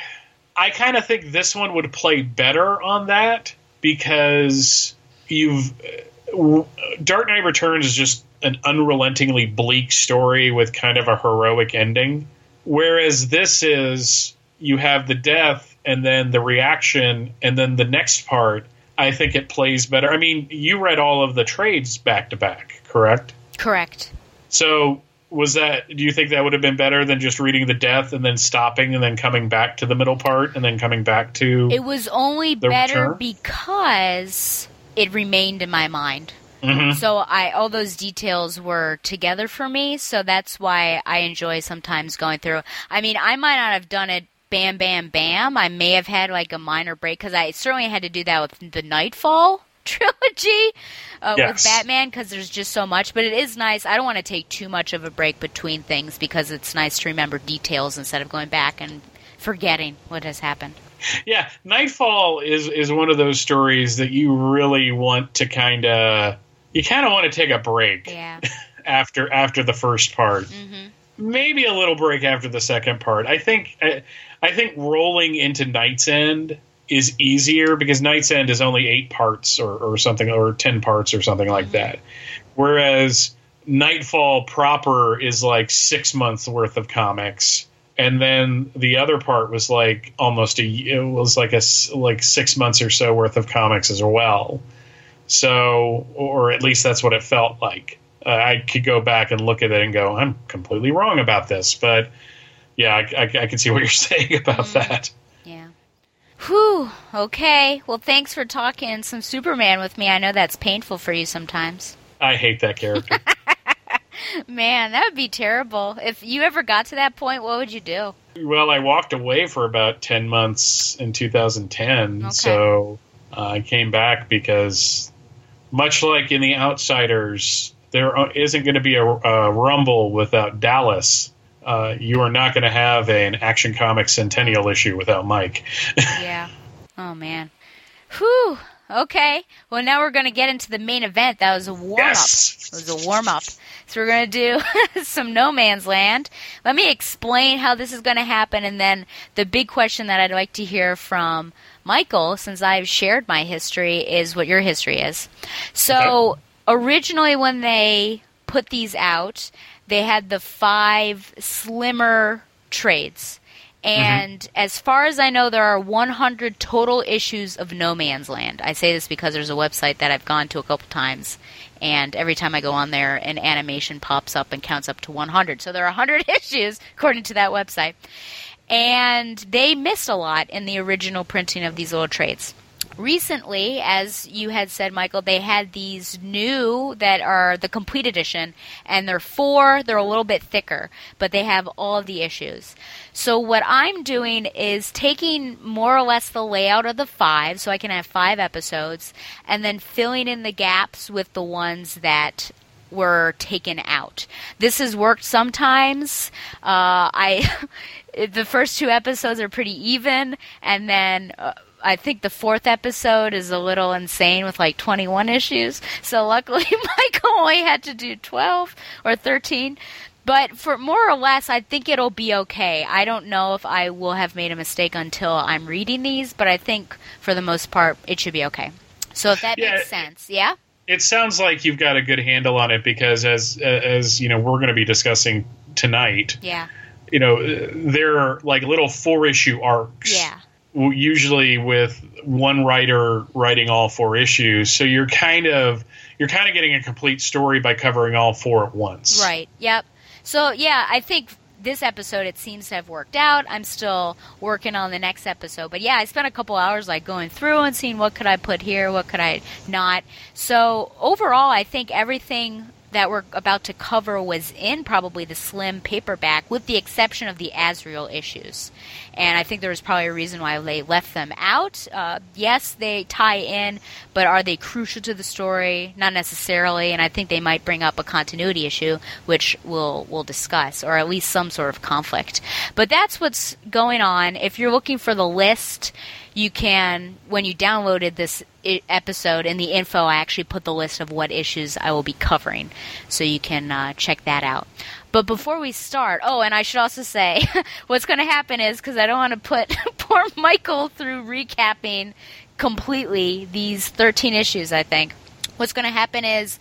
I kind of think this one would play better on that because you've Dark Knight Returns is just an unrelentingly bleak story with kind of a heroic ending, whereas this is you have the death and then the reaction and then the next part. I think it plays better. I mean, you read all of the trades back to back, correct? Correct. So was that do you think that would have been better than just reading the death and then stopping and then coming back to the middle part and then coming back to It was only better return? because it remained in my mind. Mhm. So I all those details were together for me, so that's why I enjoy sometimes going through. I mean, I might not have done it bam bam bam. I may have had like a minor break cuz I certainly had to do that with the Knightfall trilogy uh, with Batman because there's just so much, but it is nice. I don't want to take too much of a break between things because it's nice to remember details instead of going back and forgetting what has happened. Yeah, Knightfall is is one of those stories that you really want to kind of you kind of want to take a break Yeah. (laughs) after after the first part. Mhm. Maybe a little break after the second part. I think I, I think rolling into KnightsEnd is easier because KnightsEnd is only eight parts or, or something or ten parts or something like that. Whereas Knightfall proper is like six months worth of comics, and then the other part was like almost a it was like a like six months or so worth of comics as well. So, or at least that's what it felt like. Uh, I could go back and look at it and go, I'm completely wrong about this, but yeah, I, I, I can see what you're (laughs) saying about that. Whew. Okay. Well, thanks for talking some Superman with me. I know that's painful for you sometimes. I hate that character. (laughs) Man, that would be terrible. If you ever got to that point, what would you do? Well, I walked away for about 10 months in 2010. Okay. So uh, I came back because, much like in The Outsiders, there isn't going to be a, a Rumble without Dallas. Uh, you are not going to have an Action Comics Centennial issue without Mike. (laughs) yeah. Oh, man. Whew. Okay. Well, now we're going to get into the main event. That was a warm up. Yes! It was a warm up. So we're going to do (laughs) some No Man's Land. Let me explain how this is going to happen, and then the big question that I'd like to hear from Michael, since I've shared my history, is what your history is. So originally, when they put these out, they had the five slimmer trades. And mm-hmm. as far as I know, there are 100 total issues of No Man's Land. I say this because there's a website that I've gone to a couple times, and every time I go on there, an animation pops up and counts up to 100. So there are 100 (laughs) issues, according to that website. And they missed a lot in the original printing of these little trades. Recently, as you had said, Michael, they had these new that are the complete edition, and they're four, they're a little bit thicker, but they have all the issues. So, what I'm doing is taking more or less the layout of the five, so I can have five episodes, and then filling in the gaps with the ones that were taken out. This has worked sometimes. Uh, I (laughs) the first two episodes are pretty even, and then. Uh, I think the fourth episode is a little insane with like 21 issues. So luckily, (laughs) Michael only had to do 12 or 13. But for more or less, I think it'll be okay. I don't know if I will have made a mistake until I'm reading these, but I think for the most part, it should be okay. So if that Yeah. makes sense, yeah? it sounds like you've got a good handle on it because as as you know we're going to be discussing tonight Yeah. you know, they're like little four issue arcs. Yeah. Usually with one writer writing all four issues, so you're kind of you're kind of getting a complete story by covering all four at once. Right. Yep. So yeah, I think this episode it seems to have worked out. I'm still working on the next episode, but yeah, I spent a couple hours like going through and seeing what could I put here, what could I not. So overall, I think everything that we're about to cover was in probably the slim paperback, with the exception of the Azrael issues. And I think there was probably a reason why they left them out. Uh, yes, they tie in, but are they crucial to the story? Not necessarily. And I think they might bring up a continuity issue, which we'll we'll discuss, or at least some sort of conflict. But that's what's going on. If you're looking for the list you can when you downloaded this episode in the info i actually put the list of what issues i will be covering so you can uh, check that out but before we start oh and i should also say (laughs) what's going to happen is because i don't want to put (laughs) poor michael through recapping completely these 13 issues i think what's going to happen is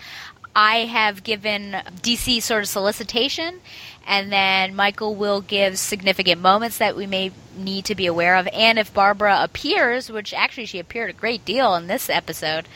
I have given DC sort of solicitation, and then Michael will give significant moments that we may need to be aware of. And if Barbara appears, which actually she appeared a great deal in this episode,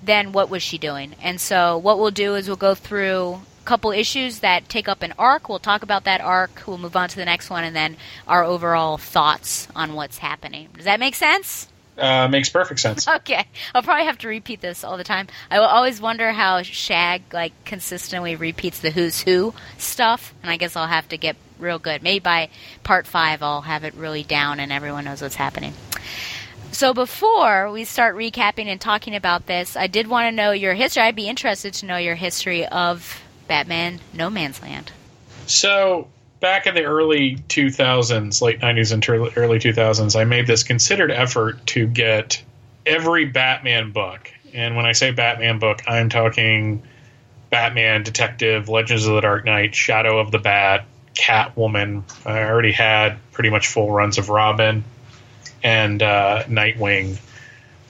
then what was she doing? And so what we'll do is we'll go through couple issues that take up an arc. We'll talk about that arc. We'll move on to the next one, and then our overall thoughts on what's happening. Does that make sense? Uh, makes perfect sense. (laughs) Okay, I'll probably have to repeat this all the time. I will always wonder how Shag like consistently repeats the Who's Who stuff, and I guess I'll have to get real good. Maybe by part five, I'll have it really down, and everyone knows what's happening. So before we start recapping and talking about this, I did want to know your history. I'd be interested to know your history of Batman No Man's Land. So back in the early 2000s, late 90s and early 2000s, I made this considered effort to get every Batman book. And when I say Batman book, I'm talking Batman, Detective, Legends of the Dark Knight, Shadow of the Bat, Catwoman. I already had pretty much full runs of Robin and uh, Nightwing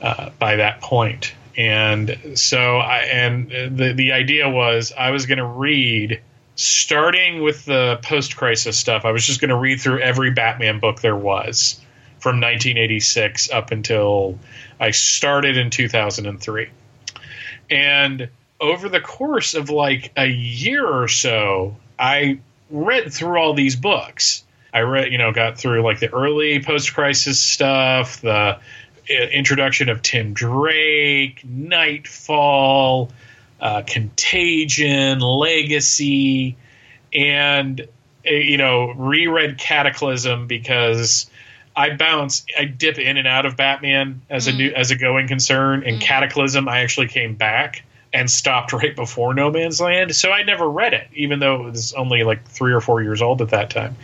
uh, by that point. And so I and the the idea was I was going to read starting with the post crisis stuff, I was just going to read through every Batman book there was from 1986 up until I started in 2003. And over the course of like a year or so, I read through all these books. I read, you know, got through like the early post crisis stuff, the introduction of Tim Drake, Knightfall, uh, Contagion, Legacy, and uh, you know reread Cataclysm because I bounce, I dip in and out of Batman as mm. a new as a going concern, and mm. Cataclysm I actually came back and stopped right before No Man's Land, so I never read it, even though it was only like three or four years old at that time.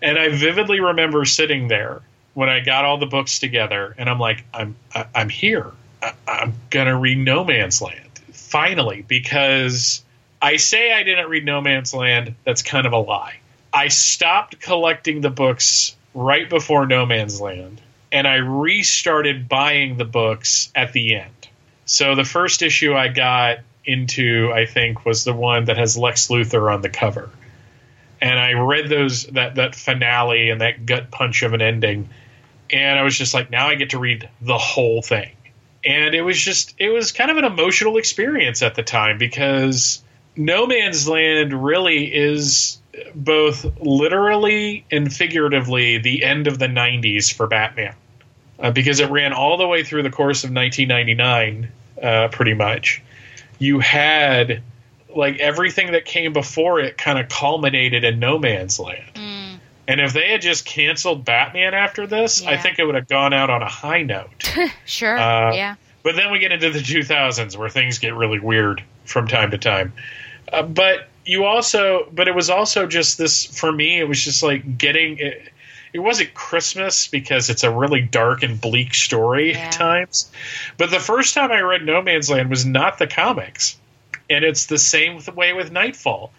And I vividly remember sitting there when I got all the books together, and I'm like, I'm I, I'm here. I, I'm gonna read No Man's Land finally, because I say I didn't read No Man's Land. That's kind of a lie. I stopped collecting the books right before No Man's Land, and I restarted buying the books at the end. So the first issue I got into, I think, was the one that has Lex Luthor on the cover. And I read those that that finale and that gut punch of an ending, and I was just like, now I get to read the whole thing. And it was just it was kind of an emotional experience at the time because no man's land really is both literally and figuratively the end of the 90s for batman uh, because it ran all the way through the course of 1999 uh, pretty much. You had like everything that came before it kind of culminated in no man's land. Mm and if they had just canceled Batman after this, yeah. I think it would have gone out on a high note. (laughs) sure. Uh, yeah. But then we get into the 2000s where things get really weird from time to time. Uh, but you also, but it was also just this for me. It was just like getting. It, it wasn't Christmas because it's a really dark and bleak story yeah. at times. But the first time I read No Man's Land was not the comics, and it's the same way with Knightfall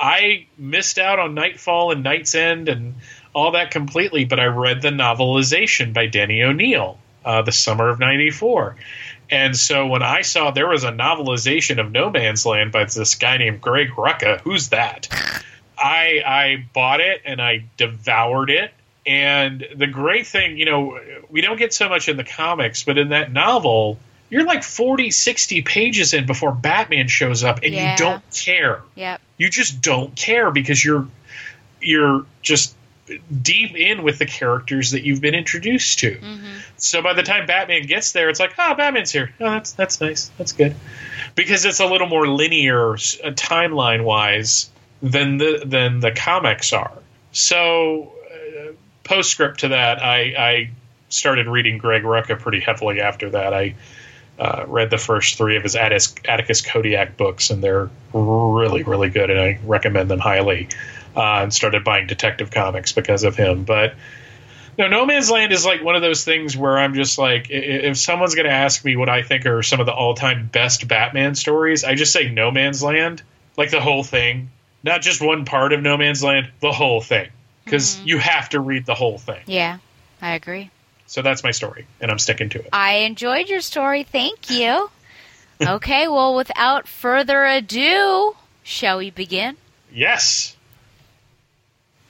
I missed out on Knightfall and KnightsEnd and all that completely, but I read the novelization by Denny O'Neil, uh, the summer of '94. And so when I saw there was a novelization of No Man's Land by this guy named Greg Rucka, who's that? I I bought it and I devoured it. And the great thing, you know, we don't get so much in the comics, but in that novel, you're like 40, 60 pages in before Batman shows up and Yeah. you don't care. Yep. You just don't care because you're you're just deep in with the characters that you've been introduced to. So by the time Batman gets there, it's like, oh, Batman's here. Oh, that's that's nice. That's good, because it's a little more linear uh, timeline wise than the than the comics are. So uh, postscript to that, I, I started reading Greg Rucka pretty heavily after that. I uh, read the first three of his Atticus, Atticus Kodiak books, and they're really, really good, and I recommend them highly. Uh, and started buying Detective Comics because of him. But no, No Man's Land is like one of those things where I'm just like, if someone's going to ask me what I think are some of the all-time best Batman stories, I just say No Man's Land, like the whole thing, not just one part of No Man's Land, the whole thing, because you have to read the whole thing. Yeah, I agree. So that's my story, and I'm sticking to it. I enjoyed your story. Thank you. (laughs) okay, well, without further ado, shall we begin? Yes.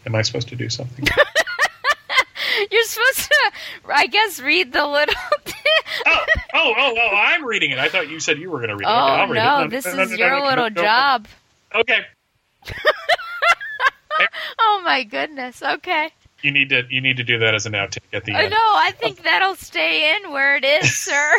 Am I supposed to do something? (laughs) You're supposed to, I guess, read the little. (laughs) oh, oh, oh, oh! I'm reading it. I thought you said you were going to read it. Okay, oh read no, it. this no, is no, your no, little job. Okay, Oh my goodness. Okay. You need to you need to do that as an outtake at the I end. No, I think that'll stay in where it is, (laughs) sir.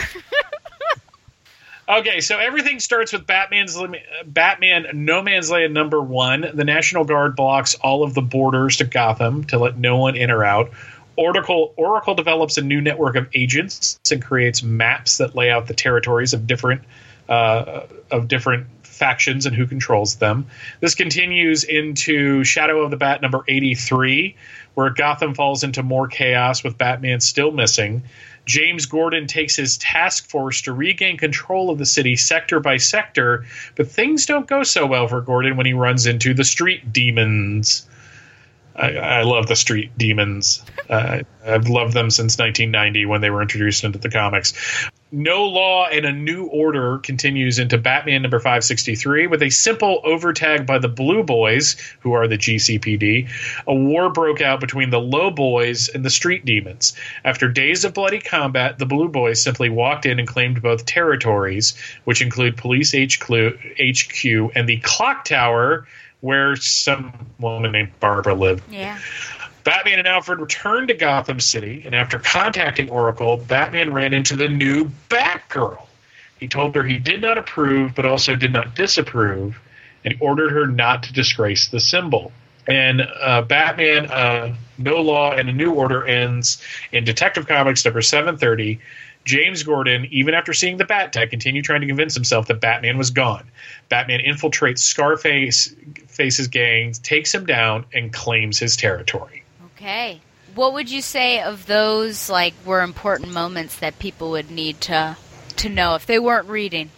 Okay, so everything starts with Batman's Batman No Man's Land number one. The National Guard blocks all of the borders to Gotham to let no one in or out. Oracle Oracle develops a new network of agents and creates maps that lay out the territories of different uh, of different factions and who controls them. This continues into Shadow of the Bat number 83, where Gotham falls into more chaos with Batman still missing. James Gordon takes his task force to regain control of the city sector by sector, but things don't go so well for Gordon when he runs into the street demons. I, I love the street demons. Uh, I've loved them since 1990 when they were introduced into the comics. No Law and a New Order continues into Batman number 563 with a simple overtag by the Blue Boys, who are the GCPD. A war broke out between the Low Boys and the Street Demons. After days of bloody combat, the Blue Boys simply walked in and claimed both territories, which include Police HQ and the Clock Tower, where some woman named Barbara lived. yeah. Batman and Alfred returned to Gotham City, and after contacting Oracle, Batman ran into the new Batgirl. He told her he did not approve, but also did not disapprove, and ordered her not to disgrace the symbol. And uh, Batman, uh, No Law, and a New Order ends in Detective Comics number 730. James Gordon, even after seeing the Bat Tech, continued trying to convince himself that Batman was gone. Batman infiltrates Scarface Face's gang, takes him down, and claims his territory. Okay. What would you say of those like were important moments that people would need to to know if they weren't reading?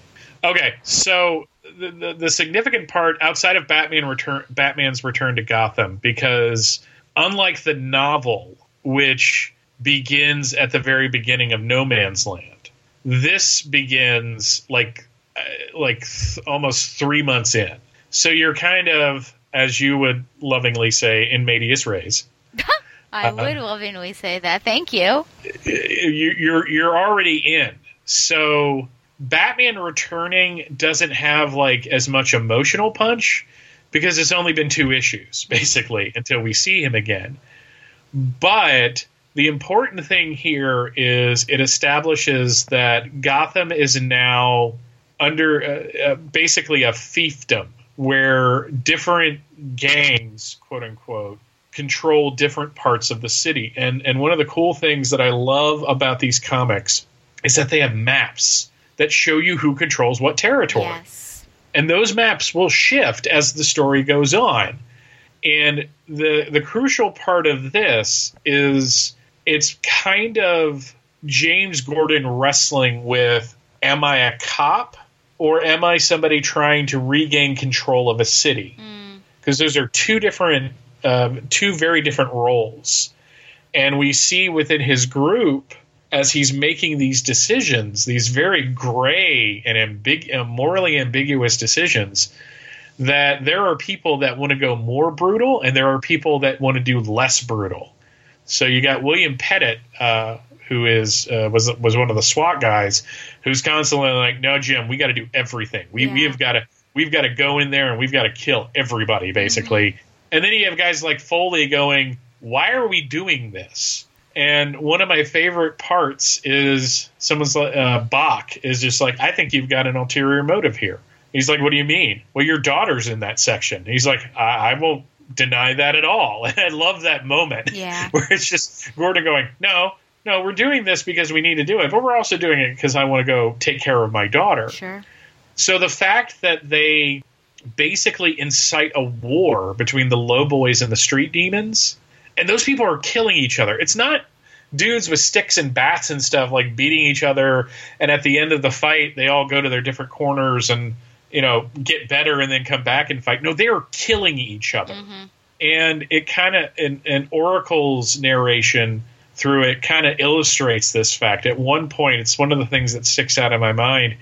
Okay, so the, the the significant part outside of Batman return Batman's return to Gotham because unlike the novel which begins at the very beginning of No Man's Land, this begins like uh, like th- almost 3 months in. So you're kind of as you would lovingly say in medias res. (laughs) I Uh-huh. would lovingly say that. Thank you. you, you're you're already in. So Batman returning doesn't have like as much emotional punch because it's only been two issues (laughs) basically until we see him again. But the important thing here is it establishes that Gotham is now under uh, uh, basically a fiefdom where different gangs, quote unquote, control different parts of the city. And and one of the cool things that I love about these comics is that they have maps that show you who controls what territory. Yes. And those maps will shift as the story goes on. And the the crucial part of this is it's kind of James Gordon wrestling with am I a cop or am I somebody trying to regain control of a city? Because those are two different um, two very different roles. And we see within his group as he's making these decisions, these very gray and ambig- uh, morally ambiguous decisions, that there are people that want to go more brutal and there are people that want to do less brutal. So you got William Pettit, uh, who is uh, was was one of the SWAT guys, who's constantly like, "No, Jim, we got to do everything. We Yeah. we have got to we've got to go in there and we've got to kill everybody, basically." And then you have guys like Foley going, "Why are we doing this?" And one of my favorite parts is someone's like uh, Bach is just like, "I think you've got an ulterior motive here." He's like, "What do you mean?" Well, your daughter's in that section. He's like, "I, I won't deny that at all." And (laughs) I love that moment Yeah. (laughs) where it's just Gordon going, "No, no, we're doing this because we need to do it, but we're also doing it because I want to go take care of my daughter." Sure. So the fact that they basically incite a war between the low boys and the street demons, and those people are killing each other. It's not dudes with sticks and bats and stuff like beating each other, and at the end of the fight, they all go to their different corners and you know get better and then come back and fight. No, they are killing each other, mm-hmm. and it kind of and, and Oracle's narration through it kind of illustrates this fact. At one point, it's one of the things that sticks out in my mind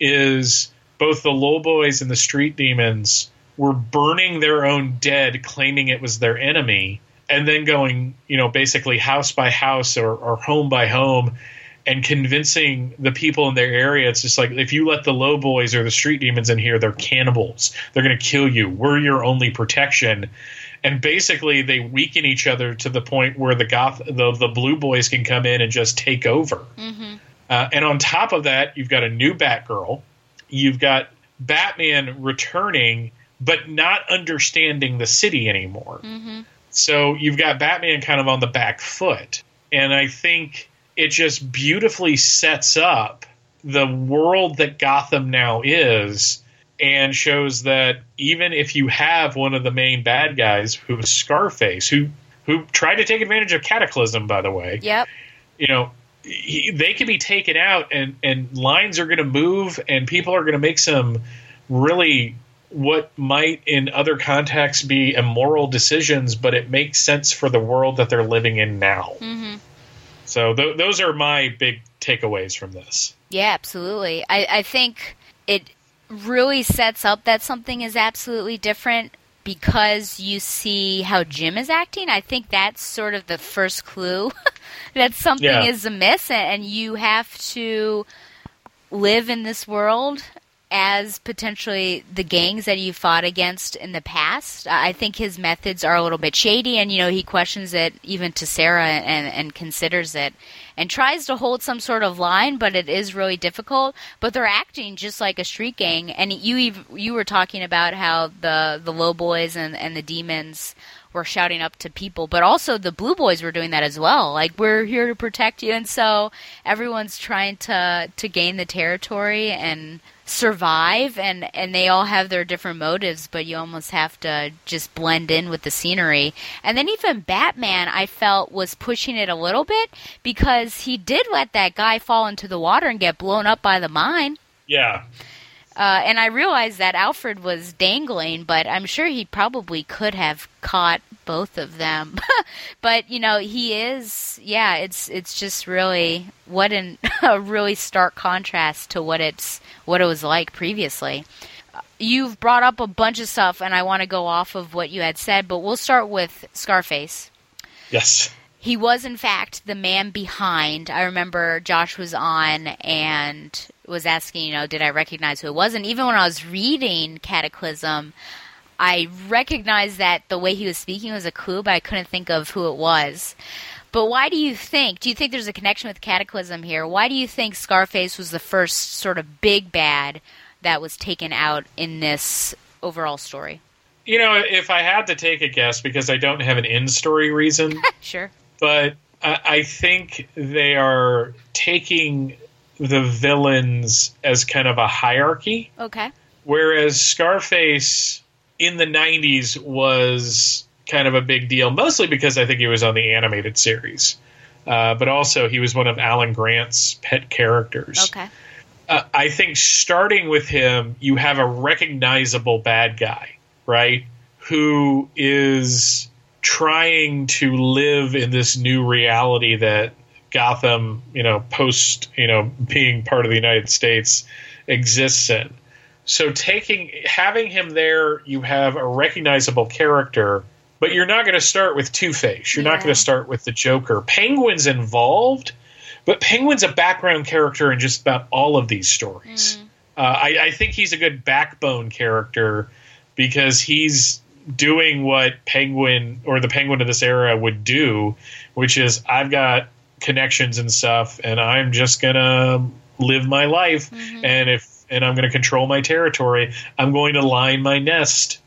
is both the low boys and the street demons were burning their own dead, claiming it was their enemy, and then going, you know, basically house by house or, or home by home and convincing the people in their area it's just like if you let the low boys or the street demons in here they're cannibals. They're going to kill you. We're your only protection. And basically they weaken each other to the point where the goth the, the blue boys can come in and just take over. Uh, and on top of that you've got a new batgirl. You've got batman returning but not understanding the city anymore. So you've got Batman kind of on the back foot. And I think it just beautifully sets up the world that Gotham now is and shows that even if you have one of the main bad guys who is Scarface, who who tried to take advantage of Cataclysm, by the way, Yep. you know, he, they can be taken out and, and lines are going to move and people are going to make some really what might in other contexts be immoral decisions, but it makes sense for the world that they're living in now. Mm-hmm. So th- those are my big takeaways from this. Yeah, absolutely. I, I think it really sets up that something is absolutely different because you see how Jim is acting. I think that's sort of the first clue (laughs) that something Yeah. is amiss, and you have to live in this world as potentially the gangs that you fought against in the past. I think his methods are a little bit shady, and you know he questions it even to Sarah and and considers it and tries to hold some sort of line, but it is really difficult. But they're acting just like a street gang, and you you were talking about how the the low boys and and the demons were shouting up to people, but also the blue boys were doing that as well. Like we're here to protect you, and so everyone's trying to to gain the territory and survive and and they all have their different motives but you almost have to just blend in with the scenery and then even batman i felt was pushing it a little bit because he did let that guy fall into the water and get blown up by the mine Yeah. Uh, and I realized that Alfred was dangling, but I'm sure he probably could have caught both of them. (laughs) but you know, he is. Yeah, it's it's just really what an (laughs) a really stark contrast to what it's what it was like previously. Uh, You've brought up a bunch of stuff, and I want to go off of what you had said, but we'll start with Scarface. Yes. He was, in fact, the man behind. I remember Josh was on and was asking, you know, did I recognize who it was? And even when I was reading Cataclysm, I recognized that the way he was speaking was a clue, but I couldn't think of who it was. But why do you think? Do you think there's a connection with Cataclysm here? Why do you think Scarface was the first sort of big bad that was taken out in this overall story? You know, if I had to take a guess, because I don't have an in story reason, (laughs) Sure. but I, I think they are taking the villains as kind of a hierarchy. Okay. Whereas Scarface in the 90s was kind of a big deal, mostly because I think he was on the animated series. Uh, but also, he was one of Alan Grant's pet characters. Okay. Uh, I think starting with him, you have a recognizable bad guy, right? Who is trying to live in this new reality that Gotham, you know, post, you know, being part of the United States exists in. So taking having him there, you have a recognizable character, but you're not going to start with Two Face. You're not going to start with the Joker. Penguin's involved, but Penguin's a background character in just about all of these stories. Uh, I, I think he's a good backbone character because he's doing what Penguin or the Penguin of this era would do, which is I've got connections and stuff, and I'm just gonna live my life, and if and I'm gonna control my territory, I'm going to line my nest,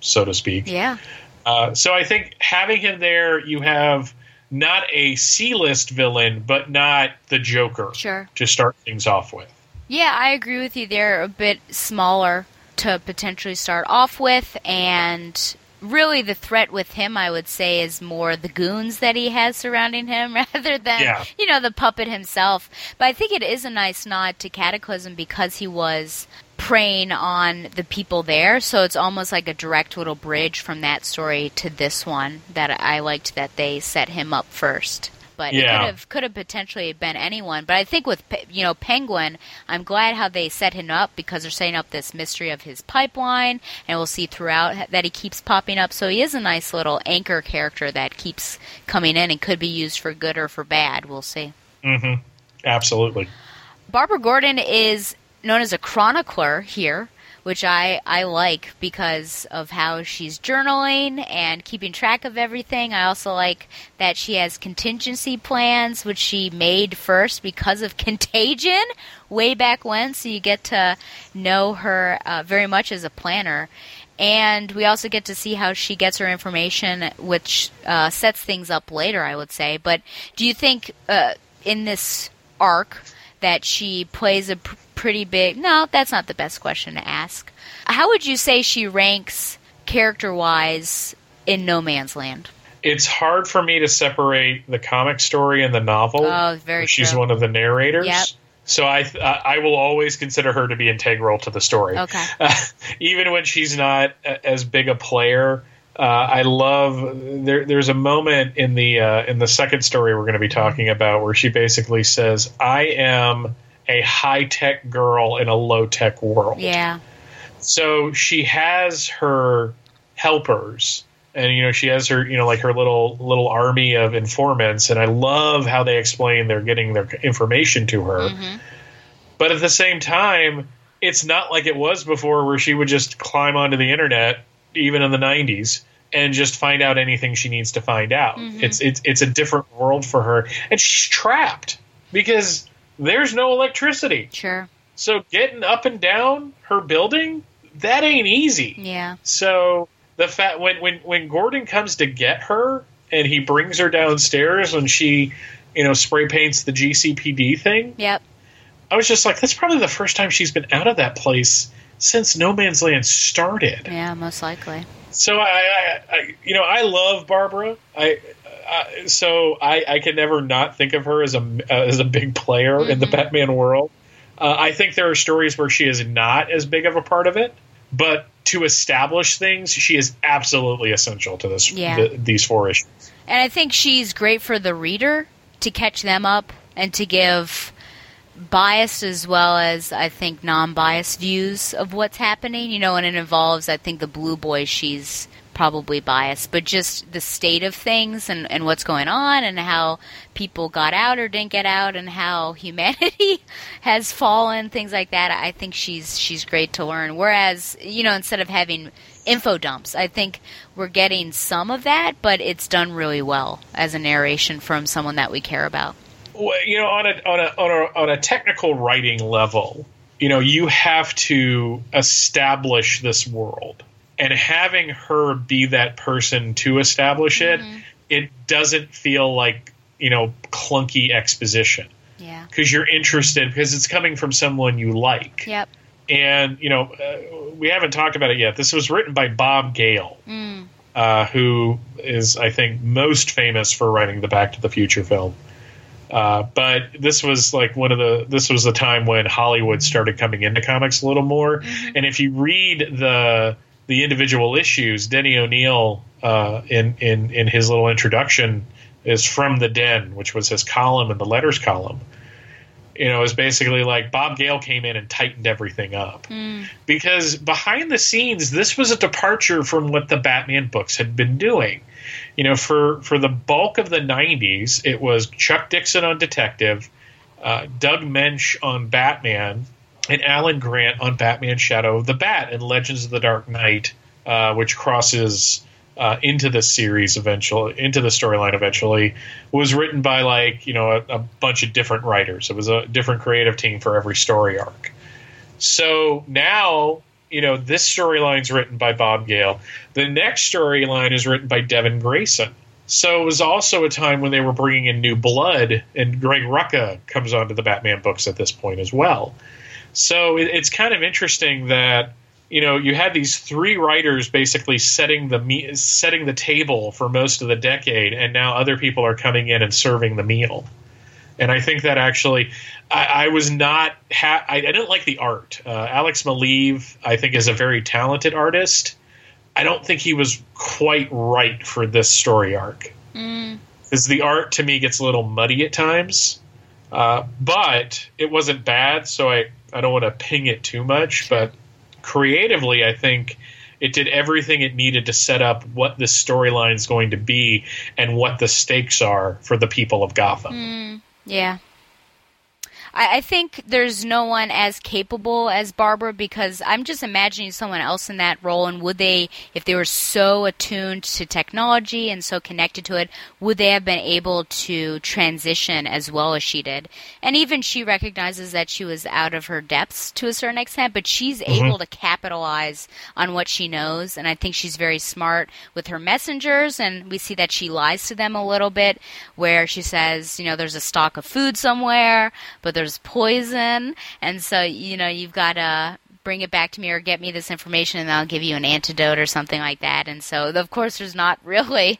so to speak. Yeah. Uh, so I think having him there, you have not a C-list villain, but not the Joker Sure. to start things off with. Yeah, I agree with you. They're a bit smaller to potentially start off with, and really the threat with him, I would say, is more the goons that he has surrounding him (laughs) rather than, Yeah. you know, the puppet himself. But I think it is a nice nod to Cataclysm because he was preying on the people there, so it's almost like a direct little bridge from that story to this one that I liked that they set him up first. But it could have could have potentially been anyone. But I think with you know Penguin, I'm glad how they set him up because they're setting up this mystery of his pipeline, and we'll see throughout that he keeps popping up. So he is a nice little anchor character that keeps coming in and could be used for good or for bad. We'll see. Mm-hmm. Absolutely. Barbara Gordon is known as a chronicler here, which I, I like because of how she's journaling and keeping track of everything. I also like that she has contingency plans, which she made first because of (laughs) Contagion way back when, so you get to know her uh, very much as a planner. And we also get to see how she gets her information, which uh, sets things up later, I would say. But do you think uh, in this arc that she plays a pr- pretty big? No, that's not the best question to ask. How would you say she ranks character wise in No Man's Land? It's hard for me to separate the comic story and the novel. Oh, very She's true. one of the narrators. Yep. So I th- I will always consider her to be integral to the story. Okay. (laughs) even when she's not as big a player. Uh, I love there. There's a moment in the uh, in the second story we're going to be talking about where she basically says, "I am a high tech girl in a low tech world." Yeah. So she has her helpers, and you know she has her you know like her little little army of informants, and I love how they explain they're getting their information to her. Mm-hmm. But at the same time, it's not like it was before where she would just climb onto the internet, even in the 90s, and just find out anything she needs to find out. Mm-hmm. It's, it's it's a different world for her, and she's trapped because there's no electricity. Sure. So getting up and down her building, that ain't easy. Yeah. So the fact when when when Gordon comes to get her and he brings her downstairs and she, you know, spray paints the GCPD thing, Yep. I was just like, that's probably the first time she's been out of that place since No Man's Land started. Yeah, most likely. So I, I, I you know, I love Barbara. I, I so I, I can never not think of her as a as a big player in the Batman world. Uh, I think there are stories where she is not as big of a part of it, but to establish things, she is absolutely essential to this Yeah. th- these four issues. And I think she's great for the reader to catch them up and to give biased as well as I think non-biased views of what's happening. You know, and it involves I think the Blue Boy. She's probably biased, but just the state of things and, and what's going on and how people got out or didn't get out and how (laughs) humanity has fallen, things like that. I think she's she's great to learn. Whereas, you know, instead of having info dumps, I think we're getting some of that, but it's done really well as a narration from someone that we care about. Well, you know, on a on a on a on a technical writing level, you know, you have to establish this world, and having her be that person to establish it, it doesn't feel like you know clunky exposition Yeah. because you're interested because it's coming from someone you like, Yep. and you know, uh, we haven't talked about it yet. This was written by Bob Gale. Uh, who is, I think, most famous for writing the Back to the Future film. Uh, but this was like one of the this was the time when Hollywood started coming into comics a little more. And if you read the the individual issues, Denny O'Neil uh, in in in his little introduction is from the Den, which was his column in the letters column. you know, is basically like Bob Gale came in and tightened everything up. Mm. Because behind the scenes, this was a departure from what the Batman books had been doing. You know, for, for the bulk of the 90s, it was Chuck Dixon on Detective, uh, Doug Moench on Batman, and Alan Grant on Batman Shadow of the Bat and Legends of the Dark Knight, uh, which crosses uh, into the series eventually, into the storyline eventually, was written by like you know a, a, bunch of different writers. It was a different creative team for every story arc. So now you know this storyline's written by Bob Gale. The next storyline is written by Devin Grayson. So it was also a time when they were bringing in new blood, and Greg Rucka comes onto the Batman books at this point as well. So it, it's kind of interesting that you know you had these three writers basically setting the me- setting the table for most of the decade, and now other people are coming in and serving the meal. And I think that actually, I, I was not. Ha- I, I, didn't like the art. Uh, Alex Maleev, I think, is a very talented artist. I don't think he was quite right for this story arc. Because mm. the art to me gets a little muddy at times. Uh, but it wasn't bad, so I, I don't want to ping it too much. But creatively, I think it did everything it needed to set up what the storyline is going to be and what the stakes are for the people of Gotham. Mm, yeah. I, I think there's no one as capable as Barbara because I'm just imagining someone else in that role. And would they, if they were so attuned to technology and so connected to it, would they have been able to transition as well as she did? And even she recognizes that she was out of her depths to a certain extent, but she's mm-hmm. able to capitalize on what she knows. And I think she's very smart with her messengers. And we see that she lies to them a little bit, where she says, you know, there's a stock of food somewhere, but there's there's poison, and so you know you've got to bring it back to me or get me this information and I'll give you an antidote or something like that. And so of course there's not (laughs) really,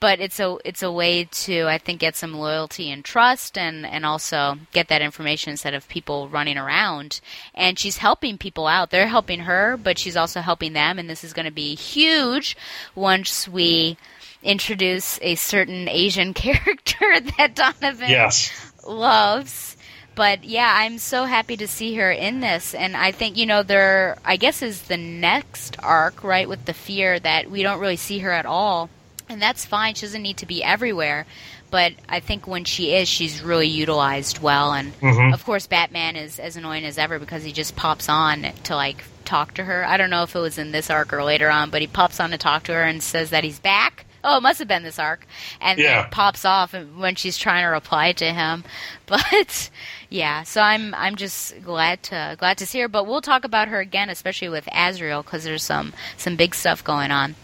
but it's a it's a way to I think get some loyalty and trust and and also get that information instead of people running around. And she's helping people out. They're helping her, but she's also helping them and this is going to be huge once we introduce a certain Asian (laughs) character (laughs) that Donovan yes. loves but yeah, I'm so happy to see her in this, and I think you know there. I guess is the next arc, right, with the fear that we don't really see her at all, and that's fine. She doesn't need to be everywhere, but I think when she is, she's really utilized well, and mm-hmm. of course, Batman is as annoying as ever because he just pops on to like talk to her. I don't know if it was in this arc or later on, but he pops on to talk to her and says that he's back oh, it must have been this arc, and yeah. then pops off when she's trying to reply to him. (laughs) But yeah, so I'm I'm just glad to glad to see her. But we'll talk about her again, especially with Azrael, because there's some some big stuff going on.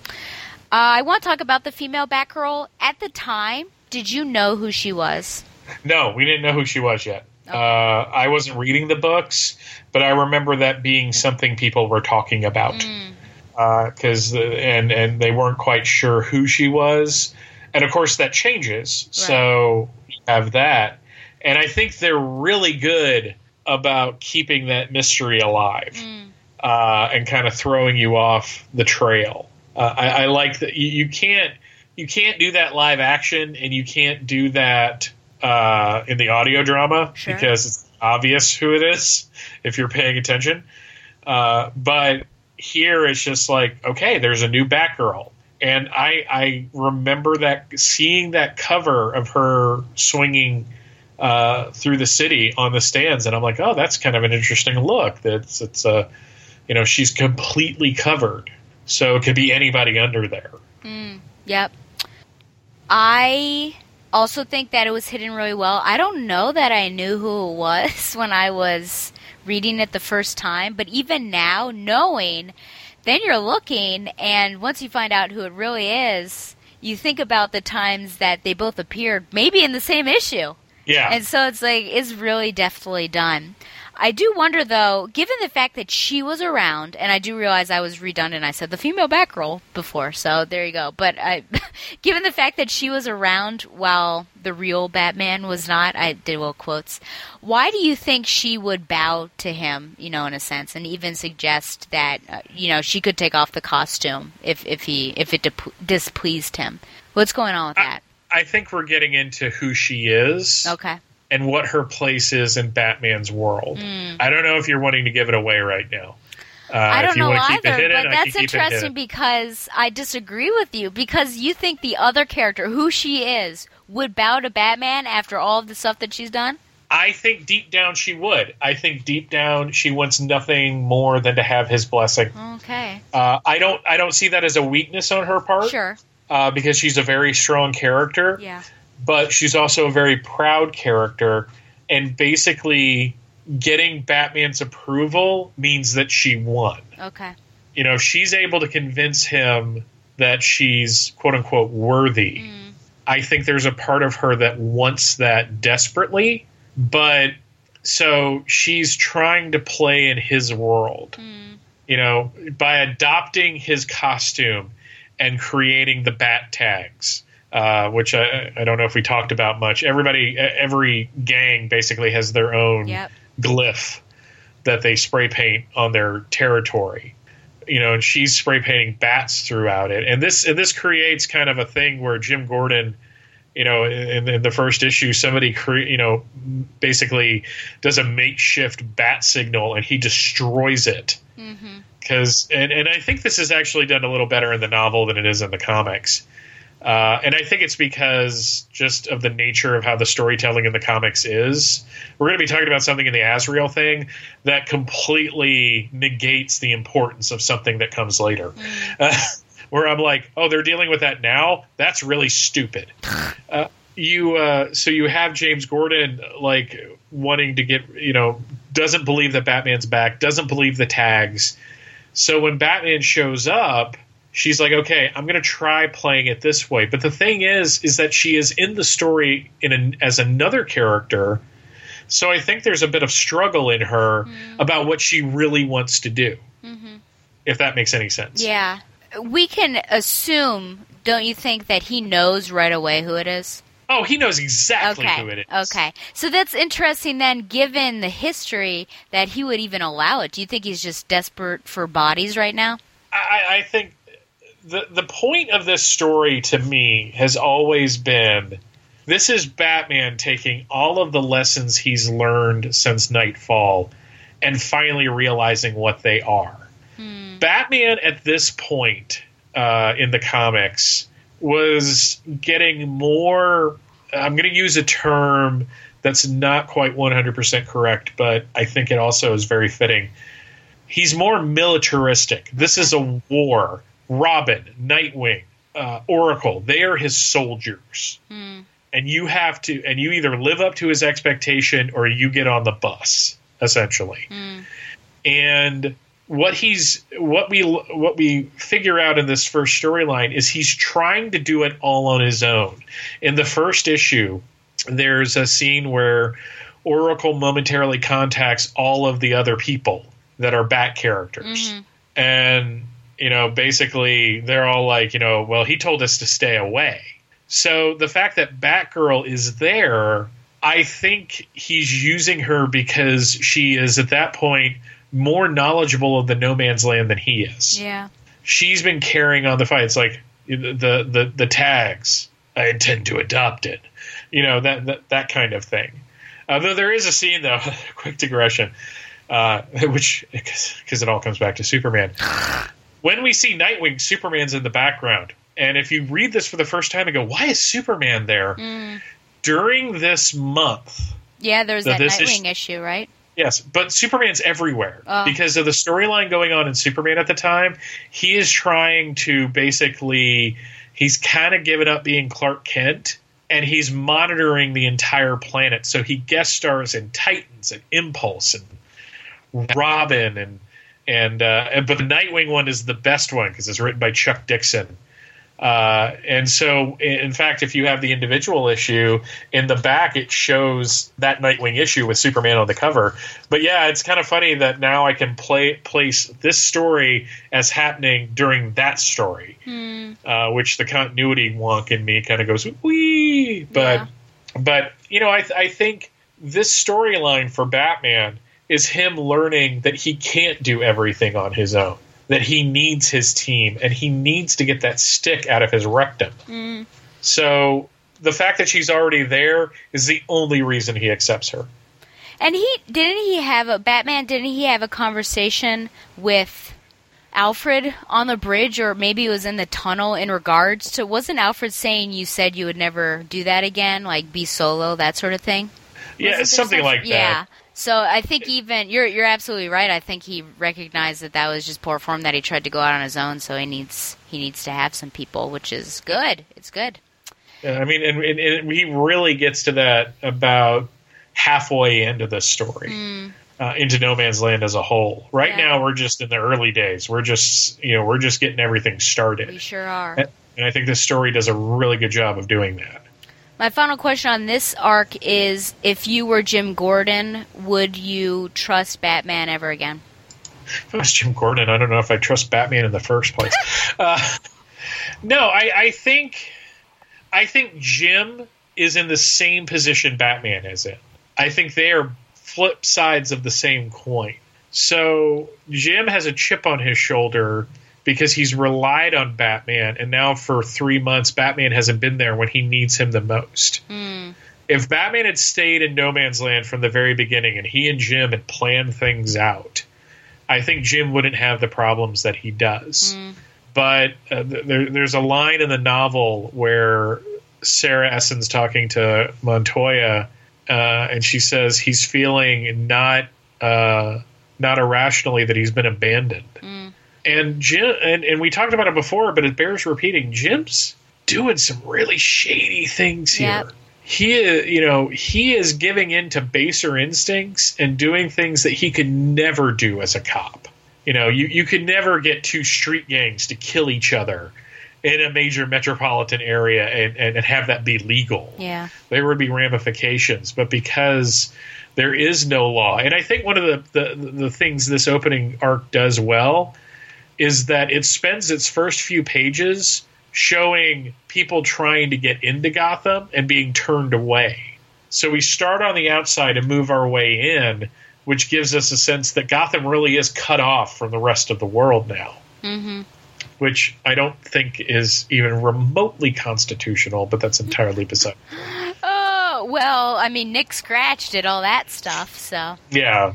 Uh, I want to talk about the female Batgirl. At the time, did you know who she was? No, we didn't know who she was yet. Okay. Uh, I wasn't reading the books, but I remember that being something people were talking about. Mm because uh, and and they weren't quite sure who she was, and of course that changes. Right. So you have that, and I think they're really good about keeping that mystery alive mm. uh, and kind of throwing you off the trail. Uh, I, I, like that you, you, can't you can't do that live action, and you can't do that uh, in the audio drama sure. because it's obvious who it is (laughs) if you're paying attention. Uh, but here it's just like okay there's a new batgirl. And i i remember that seeing that cover of her swinging uh, through the city on the stands. And i'm like oh that's kind of an interesting look. That's it's a you know she's completely covered. So it could be anybody under there. Mm, yep. I also think that it was hidden really well. I don't know that i knew who it was (laughs) when i was reading it the first time, but even now, knowing, then you're looking, and once you find out who it really is, you think about the times that they both appeared, maybe in the same issue. Yeah. And so it's like, it's really deftly done. I do wonder, though, given the fact that she was around, and I do realize I was redundant. I said the female Batgirl before, so there you go. But I, (laughs) given the fact that she was around while the real Batman was not, I did well quotes. Why do you think she would bow to him? You know, in a sense, and even suggest that uh, you know she could take off the costume if if he if it displeased him. What's going on with that? I, I think we're getting into who she is. Okay and what her place is in Batman's world. I don't know if you're wanting to give it away right now. Uh. I don't know want to keep either, hidden, but that's interesting because I disagree with you because you think the other character, who she is, would bow to Batman after all of the stuff that she's done. I think deep down she would. I think deep down she wants nothing more than to have his blessing. Okay, Uh, I don't. I don't see that as a weakness on her part. sure, uh, because she's a very strong character. yeah, but she's also a very proud character. And basically getting batman's approval means that she won. Okay, you know if she's able to convince him that she's quote unquote worthy. Mm. I think there's a part of her that wants that desperately but so she's trying to play in his world. Mm. You know by adopting his costume and creating the bat tags uh, which I, I don't know if we talked about much. Everybody, every gang basically has their own Yep. glyph that they spray paint on their territory. You know, and she's spray painting bats throughout it, and this and this creates kind of a thing where Jim Gordon, you know, in, in the first issue, somebody cre- you know basically does a makeshift bat signal and he destroys it because and, and I think this is actually done a little better in the novel than it is in the comics. Uh, and I think it's because just of the nature of how the storytelling in the comics is. We're going to be talking about something in the Azrael thing that completely negates the importance of something that comes later. (laughs) Uh, where I'm like, oh, they're dealing with that now? That's really stupid. (laughs) Uh, you uh, so you have James Gordon like wanting to get you know doesn't believe that Batman's back, doesn't believe the tags. So when Batman shows up, she's like, "Okay, I'm going to try playing it this way." But the thing is, is that she is in the story in an, as another character. So I think there's a bit of struggle in her mm-hmm. about what she really wants to do. Mm-hmm. If that makes any sense. yeah. We can assume, don't you think, that he knows right away who it is? Oh, he knows exactly okay. who it is. Okay. So that's interesting then, given the history, that he would even allow it. Do you think he's just desperate for bodies right now? I, I think the the point of this story to me has always been this is Batman taking all of the lessons he's learned since Knightfall and finally realizing what they are. Batman at this point uh, in the comics was getting more. I'm going to use a term that's not quite 100% correct, but I think it also is very fitting he's more militaristic. This is a war. Robin, Nightwing, uh, Oracle, they are his soldiers. Hmm. And you have to, and you either live up to his expectation or you get on the bus, essentially. Hmm. And what he's, what we, what we figure out in this first storyline is he's trying to do it all on his own. In the first issue, there's a scene where Oracle momentarily contacts all of the other people that are Bat characters. Mm-hmm. And, you know, basically they're all like, you know, well, he told us to stay away. So the fact that Batgirl is there, I think he's using her because she is at that point more knowledgeable of the no man's land than he is Yeah. she's been carrying on the fight. It's like the the the tags. I intend to adopt it. You know that that, that kind of thing. Uh, though there is a scene though, (laughs) quick digression, uh, (laughs) which because it all comes back to Superman. When we see Nightwing, Superman's in the background, and if you read this for the first time and go, "Why is Superman there?" Mm. During this month, Yeah, there's So that this is- Nightwing issue, right? Yes, but Superman's everywhere Oh. because of the storyline going on in Superman at the time. He is trying to basically, he's kind of given up being Clark Kent and he's monitoring the entire planet. So he guest stars in Titans and Impulse and Robin and and uh, and- but the Nightwing one is the best one because it's written by Chuck Dixon. Uh, and so, in fact, if you have the individual issue in the back, it shows that Nightwing issue with Superman on the cover. But yeah, it's kind of funny that now I can play place this story as happening during that story, uh, which the continuity wonk in me kind of goes wee. But but you know, I I think this storyline for Batman is him learning that he can't do everything on his own. That he needs his team and he needs to get that stick out of his rectum. Mm. So the fact that she's already there is the only reason he accepts her. And he didn't he have a Batman? Didn't he have a conversation with Alfred on the bridge, or maybe it was in the tunnel in regards to? Wasn't Alfred saying you said you would never do that again, like be solo, that sort of thing? Yeah, something some- like Yeah. So I think even you're you're absolutely right. I think he recognized that that was just poor form that he tried to go out on his own. So he needs he needs to have some people, which is good. It's good. Yeah, I mean, and, and, and he really gets to that about halfway into the story, uh, into No Man's Land as a whole. Right. Yeah. now, we're just in the early days. We're just, you know, we're just getting everything started. We sure are. and, and I think this story does a really good job of doing that. My final question on this arc is: If you were Jim Gordon, would you trust Batman ever again? If I was Jim Gordon, I don't know if I trust Batman in the first place. (laughs) uh, no, I, I think, I think Jim is in the same position Batman is in. I think they are flip sides of the same coin. So Jim has a chip on his shoulder because he's relied on Batman, and now for three months, Batman hasn't been there when he needs him the most. If Batman had stayed in No Man's Land from the very beginning and he and Jim had planned things out, I think Jim wouldn't have the problems that he does. But uh, there, there's a line in the novel where Sarah Essen's talking to Montoya, uh, and she says he's feeling not uh, not irrationally that he's been abandoned. And Jim, and, and we talked about it before, but it bears repeating. Jim's doing some really shady things here. Yep. He, is, you know, he is giving in to baser instincts and doing things that he could never do as a cop. You know, you, you could never get two street gangs to kill each other in a major metropolitan area and, and, and have that be legal Yeah. there would be ramifications. But because there is no law, and I think one of the, the, the things this opening arc does well is that it spends its first few pages showing people trying to get into Gotham and being turned away. So we start on the outside and move our way in, which gives us a sense that Gotham really is cut off from the rest of the world now. Mm-hmm. Which I don't think is even remotely constitutional, but that's entirely beside. (gasps) Oh well, I mean Nick Scratch did all that stuff, so Yeah,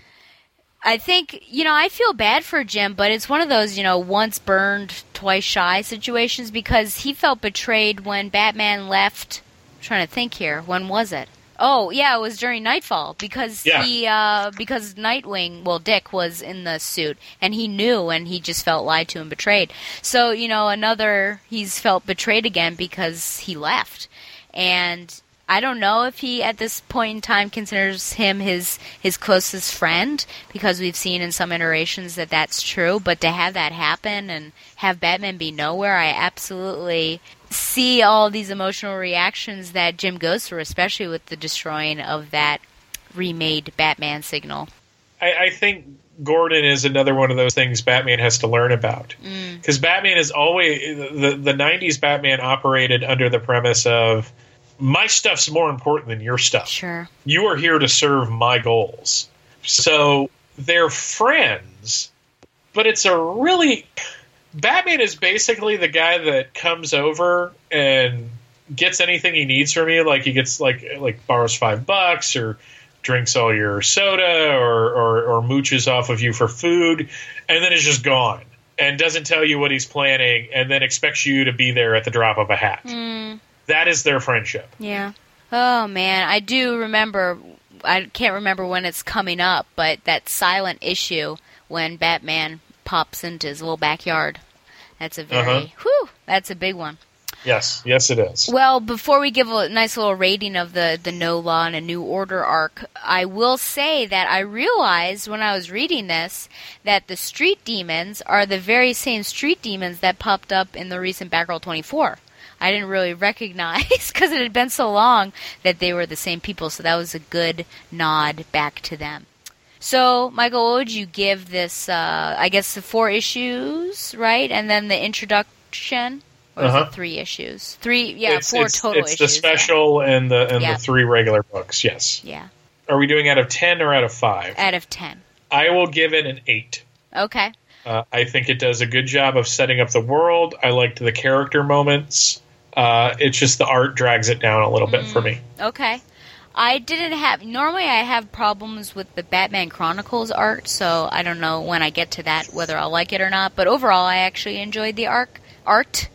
I think you know I feel bad for Jim, but it's one of those you know once burned, twice shy situations because he felt betrayed when Batman left. I'm trying to think here, when was it? Oh yeah, it was during Knightfall because Yeah. he uh, because Nightwing, well Dick was in the suit and he knew and he just felt lied to and betrayed. So you know another he's felt betrayed again because he left and I don't know if he at this point in time considers him his his closest friend because we've seen in some iterations that that's true. But to have that happen and have Batman be nowhere, I absolutely see all these emotional reactions that Jim goes through, especially with the destroying of that remade Batman signal. I, I think Gordon is another one of those things Batman has to learn about mm. because Batman is always the the '90s Batman operated under the premise of my stuff's more important than your stuff. Sure. You are here to serve my goals. So they're friends, but it's a really Batman is basically the guy that comes over and gets anything he needs from you. Like he gets like like borrows five bucks or drinks all your soda or, or or mooches off of you for food, and then is just gone and doesn't tell you what he's planning, and then expects you to be there at the drop of a hat. Hmm. That is their friendship. Yeah. Oh man, I do remember. I can't remember when it's coming up, but that silent issue when Batman pops into his little backyard. That's a very Uh-huh. whew. That's a big one. Yes, yes, it is. Well, before we give a nice little rating of the the No Law and a New Order arc, I will say that I realized when I was reading this that the street demons are the very same street demons that popped up in the recent Batgirl 24. I didn't really recognize (laughs) because it had been so long that they were the same people, so that was a good nod back to them. So, Michael, what would you give this? Uh, I guess the four issues, right, and then the introduction, or Uh-huh. it three issues? Three, yeah, it's, four it's, total it's issues. the special and the and Yeah. the three regular books. Yes. Yeah. Are we doing out of ten or out of five? out of ten. I will give it an eight. Okay. Uh, I think it does a good job of setting up the world. I liked the character moments. Uh, it's just the art drags it down a little bit for me. Okay. I didn't have. Normally, I have problems with the Batman Chronicles art, so I don't know when I get to that whether I'll like it or not. But overall, I actually enjoyed the arc art,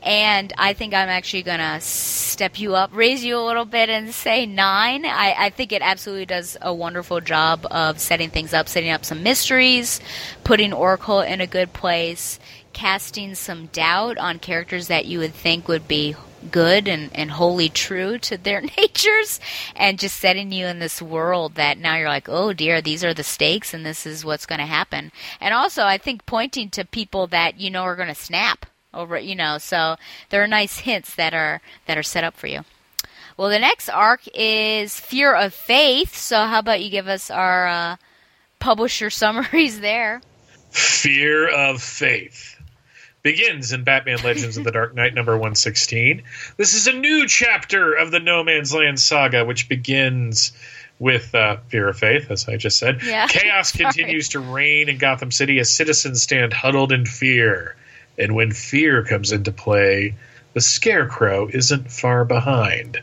and I think I'm actually gonna step you up, raise you a little bit, and say nine. I, I think it absolutely does a wonderful job of setting things up, setting up some mysteries, putting Oracle in a good place, casting some doubt on characters that you would think would be good and, and wholly true to their (laughs) natures and just setting you in this world that now you're like, oh dear, these are the stakes and this is what's going to happen. And also, I think pointing to people that you know are going to snap over, you know, so there are nice hints that are that are set up for you. Well, the next arc is Fear of Faith. So, how about you give us our uh, publisher (laughs) summaries there? Fear of Faith begins in Batman Legends of the Dark Knight number 116. This is a new chapter of the No Man's Land saga, which begins with uh, Fear of Faith, as I just said. Yeah. (laughs) Chaos continues to reign in Gotham City as citizens stand huddled in fear. And when fear comes into play, the Scarecrow isn't far behind.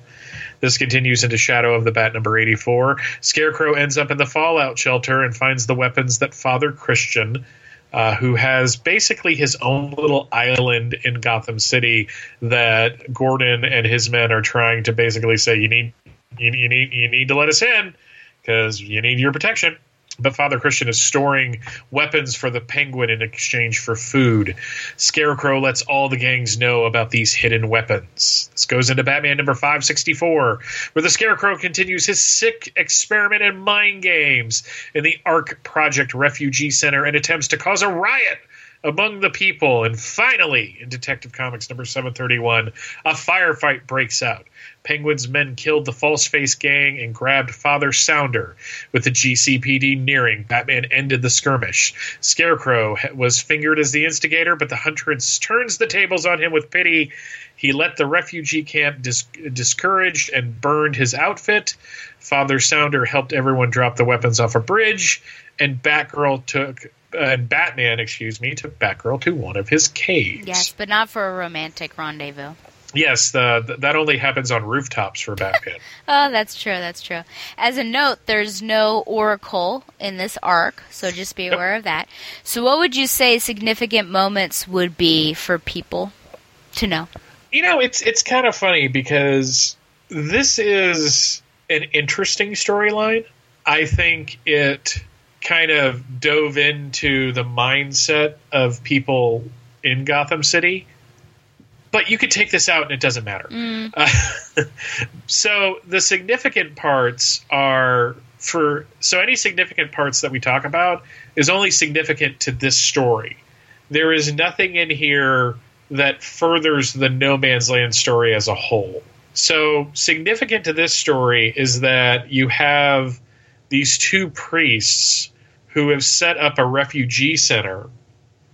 This continues into Shadow of the Bat number 84. Scarecrow ends up in the Fallout shelter and finds the weapons that Father Christian uh, who has basically his own little island in Gotham City that Gordon and his men are trying to basically say you need you, you need you need to let us in because you need your protection. But Father Christian is storing weapons for the Penguin in exchange for food. Scarecrow lets all the gangs know about these hidden weapons. This goes into Batman number 564, where the Scarecrow continues his sick experiment in mind games in the Ark Project Refugee Center and attempts to cause a riot among the people. And finally, in Detective Comics number 731, a firefight breaks out. Penguin's men killed the False Face gang and grabbed Father Sounder. With the GCPD nearing, Batman ended the skirmish. Scarecrow was fingered as the instigator, but the Huntress turns the tables on him with pity. He let the refugee camp dis- discouraged and burned his outfit. Father Sounder helped everyone drop the weapons off a bridge, and Batgirl took and Batman, excuse me, took Batgirl to one of his caves. Yes, but not for a romantic rendezvous. Yes, the, the, that only happens on rooftops for Batman. (laughs) oh, that's true. That's true. As a note, there's no Oracle in this arc, so just be aware yep. of that. So, what would you say significant moments would be for people to know? You know, it's it's kind of funny because this is an interesting storyline. I think it kind of dove into the mindset of people in Gotham City but you could take this out and it doesn't matter. Mm. Uh, (laughs) so the significant parts are for so any significant parts that we talk about is only significant to this story. There is nothing in here that furthers the No Man's Land story as a whole. So significant to this story is that you have these two priests who have set up a refugee center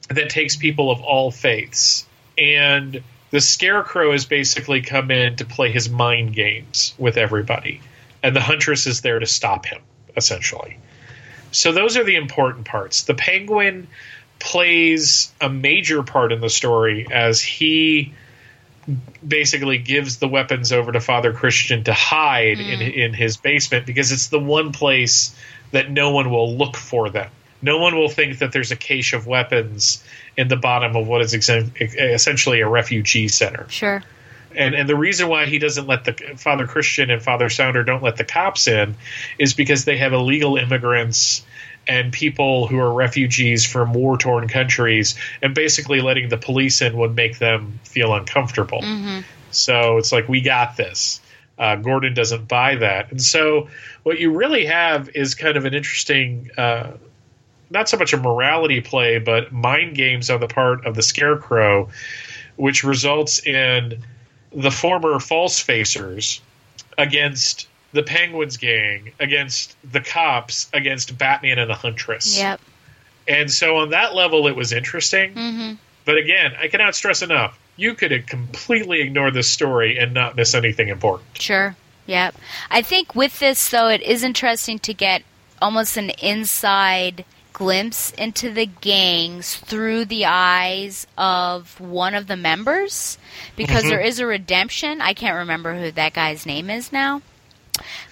that takes people of all faiths. And the Scarecrow has basically come in to play his mind games with everybody, and the Huntress is there to stop him, essentially. So those are the important parts. The Penguin plays a major part in the story as he basically gives the weapons over to Father Christian to hide mm. in in his basement because it's the one place that no one will look for them no one will think that there's a cache of weapons in the bottom of what is ex- essentially a refugee center. Sure. And and the reason why he doesn't let the Father Christian and Father Sounder don't let the cops in is because they have illegal immigrants and people who are refugees from war torn countries, and basically letting the police in would make them feel uncomfortable. Mm-hmm. So it's like we got this. Uh, Gordon doesn't buy that, and so what you really have is kind of an interesting. Uh, not so much a morality play, but mind games on the part of the Scarecrow, which results in the former false facers against the Penguins gang, against the cops, against Batman and the Huntress. Yep. And so on that level, it was interesting. Mm-hmm. But again, I cannot stress enough. You could completely ignore this story and not miss anything important. Sure. Yep. I think with this, though, it is interesting to get almost an inside glimpse into the gangs through the eyes of one of the members because Mhm. there is a redemption. I can't remember who that guy's name is now.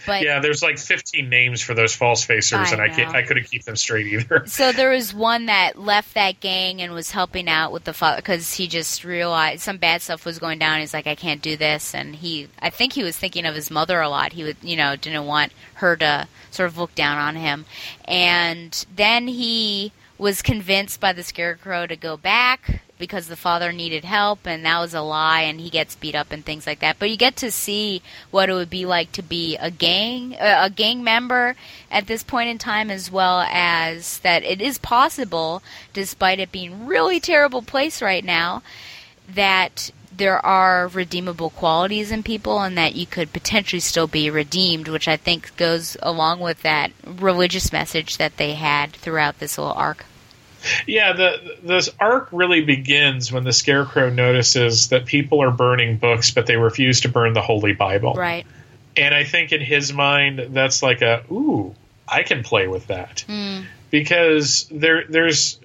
But yeah, there's like 15 names for those false facers, I and I can't. I couldn't keep them straight either. (laughs) So there was one that left that gang and was helping out with the father because he just realized some bad stuff was going down. He's like, I can't do this, and he, I think he was thinking of his mother a lot. He would, you know, didn't want her to sort of look down on him, and then he was convinced by the scarecrow to go back because the father needed help and that was a lie and he gets beat up and things like that. But you get to see what it would be like to be a gang uh, a gang member at this point in time as well as that it is possible despite it being really terrible place right now that there are redeemable qualities in people and that you could potentially still be redeemed which i think goes along with that religious message that they had throughout this little arc Yeah, the this arc really begins when the Scarecrow notices that people are burning books, but they refuse to burn the Holy Bible. right And I think in his mind, that's like a ooh, I can play with that Mm. because there there's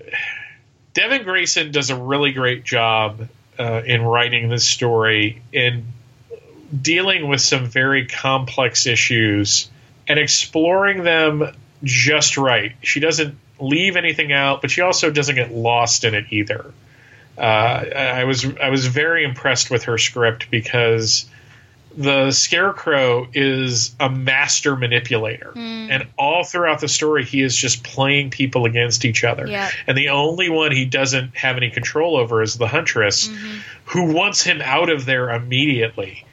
Devin Grayson does a really great job uh, in writing this story in dealing with some very complex issues and exploring them just right. She doesn't leave anything out, but she also doesn't get lost in it either. Uh, I was I was very impressed with her script because the Scarecrow is a master manipulator, and all throughout the story, he is just playing people against each other. And the only one he doesn't have any control over is the Huntress, who wants him out of there immediately.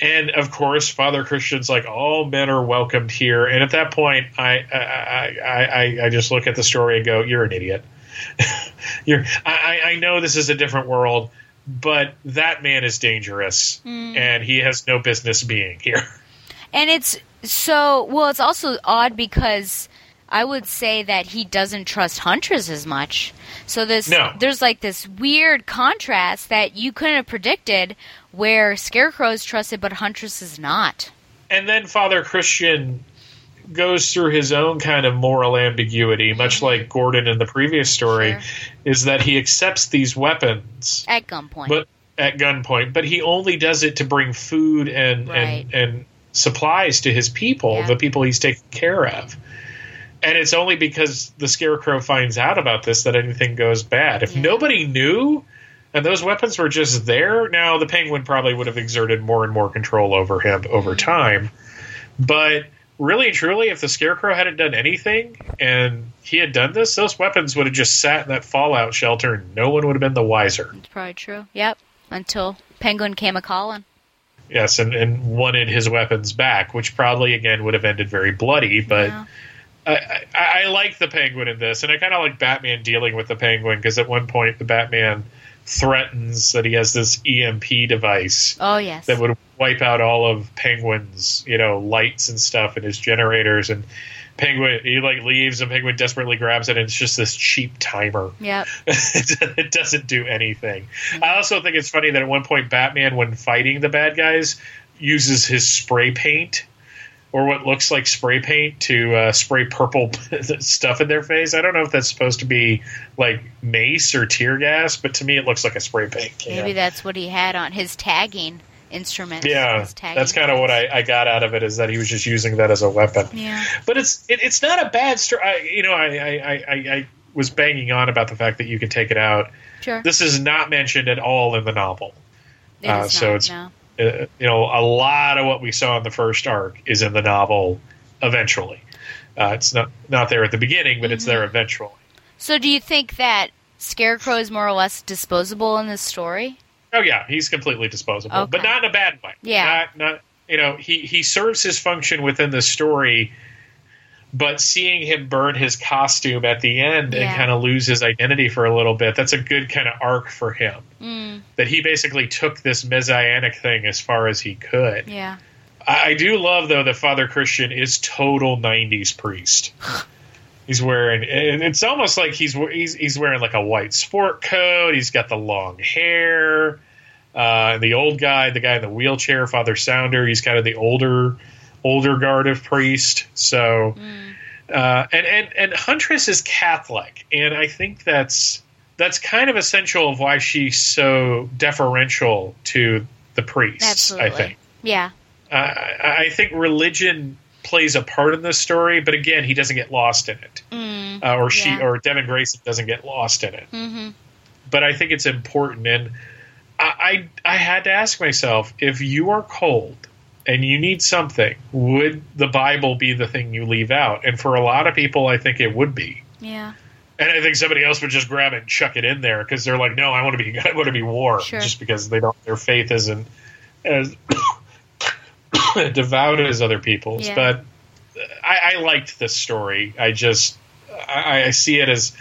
And of course, Father Christian's like, all men are welcomed here. And at that point, I I, I, I, I just look at the story and go, "You're an idiot. (laughs) You're. I, I know this is a different world, but that man is dangerous, hmm. and he has no business being here." (laughs) And it's so well. It's also odd because I would say that he doesn't trust Huntress as much. So this No. there's like this weird contrast that you couldn't have predicted, where Scarecrow is trusted but Huntress is not. And then Father Christian goes through his own kind of moral ambiguity, much like Gordon in the previous story, Mm-hmm. Sure. is that he accepts these weapons At gunpoint. but at gunpoint, but he only does it to bring food and Right. and, and supplies to his people, Yeah. the people he's taking care of. And it's only because the Scarecrow finds out about this that anything goes bad. If Yeah. nobody knew and those weapons were just there, now the Penguin probably would have exerted more and more control over him over time. But really and truly, if the Scarecrow hadn't done anything and he had done this, those weapons would have just sat in that fallout shelter and no one would have been the wiser. it's probably true. Yep. Until Penguin came a calling. Yes, and, and wanted his weapons back, which probably again would have ended very bloody. But Yeah. I, I, I like the Penguin in this, and I kind of like Batman dealing with the Penguin because at one point the Batman threatens that he has this EMP device Oh yes. that would wipe out all of Penguin's you know lights and stuff and his generators and. Penguin, he like leaves, and Penguin desperately grabs it, and it's just this cheap timer. Yeah, (laughs) it doesn't do anything. I also think it's funny that at one point Batman, when fighting the bad guys, uses his spray paint or what looks like spray paint to uh, spray purple (laughs) stuff in their face. I don't know if that's supposed to be like mace or tear gas, but to me it looks like a spray paint can. Maybe that's what he had on his tagging instrument. yeah, that's kind of what I, I got out of it is that he was just using that as a weapon. Yeah. But it's it, it's not a bad story. You know, I, I, I, I was banging on about the fact that you can take it out. Sure. This is not mentioned at all in the novel. It uh, is so not, it's- no. Uh, you know, a lot of what we saw in the first arc is in the novel. Eventually, uh, it's not not there at the beginning, but it's Mm-hmm. there eventually. So do you think that Scarecrow is more or less disposable in this story? Oh yeah, he's completely disposable, Okay. but not in a bad way. Yeah. not not you know he he serves his function within the story, but seeing him burn his costume at the end Yeah. and kind of lose his identity for a little bit, that's a good kind of arc for him. Mm, That he basically took this messianic thing as far as he could. yeah. I, I do love though that Father Christian is total '90s priest. (laughs) He's wearing. and It's almost like he's he's he's wearing like a white sport coat. He's got the long hair. Uh, the old guy, the guy in the wheelchair, Father Sounder. He's kind of the older older guard of priest. So Uh, and, and and Huntress is Catholic, and I think that's that's kind of essential of why she's so deferential to the priests. Absolutely. I think. Yeah. Uh, I I think religion plays a part in this story, but again, he doesn't get lost in it, Mm. uh, or she Yeah. or Devin Grayson doesn't get lost in it. hmm But I think it's important, and I, I I had to ask myself if you are cold and you need something, would the Bible be the thing you leave out? And for a lot of people, I think it would be. Yeah. And I think somebody else would just grab it and chuck it in there because they're like, no, I want to be, (laughs) I want to be warm, Sure. just because they don't, their faith isn't as (coughs) devout as other people's. Yeah. But I, I liked this story. I just, I, I see it as,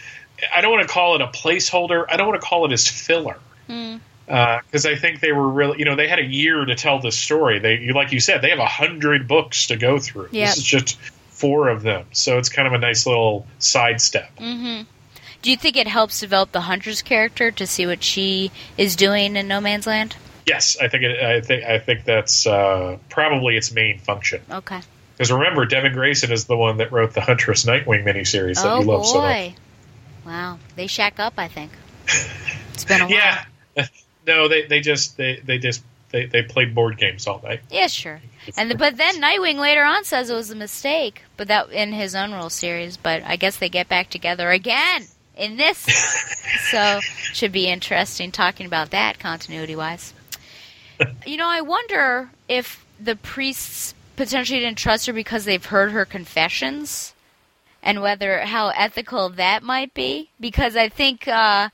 I don't want to call it a placeholder. I don't want to call it as filler Mm. Because I think they were really, you know, they had a year to tell this story. They, like you said, they have a hundred books to go through. Yep. This is just four of them, so it's kind of a nice little sidestep. hmm Do you think it helps develop the Huntress character to see what she is doing in No Man's Land? Yes, I think it, I think I think that's uh, probably its main function. Okay. Because remember, Devin Grayson is the one that wrote the Huntress Nightwing miniseries that oh you love so much. Wow. They shack up, I think. It's been a (laughs) while. No, they they just they they just they, they played board games all night. Yeah, sure. And the, but then Nightwing later on says it was a mistake, but that in his own rule series. But I guess they get back together again in this, (laughs) so should be interesting talking about that continuity wise. You know, I wonder if the priests potentially didn't trust her because they've heard her confessions, and whether how ethical that might be. Because I think uh,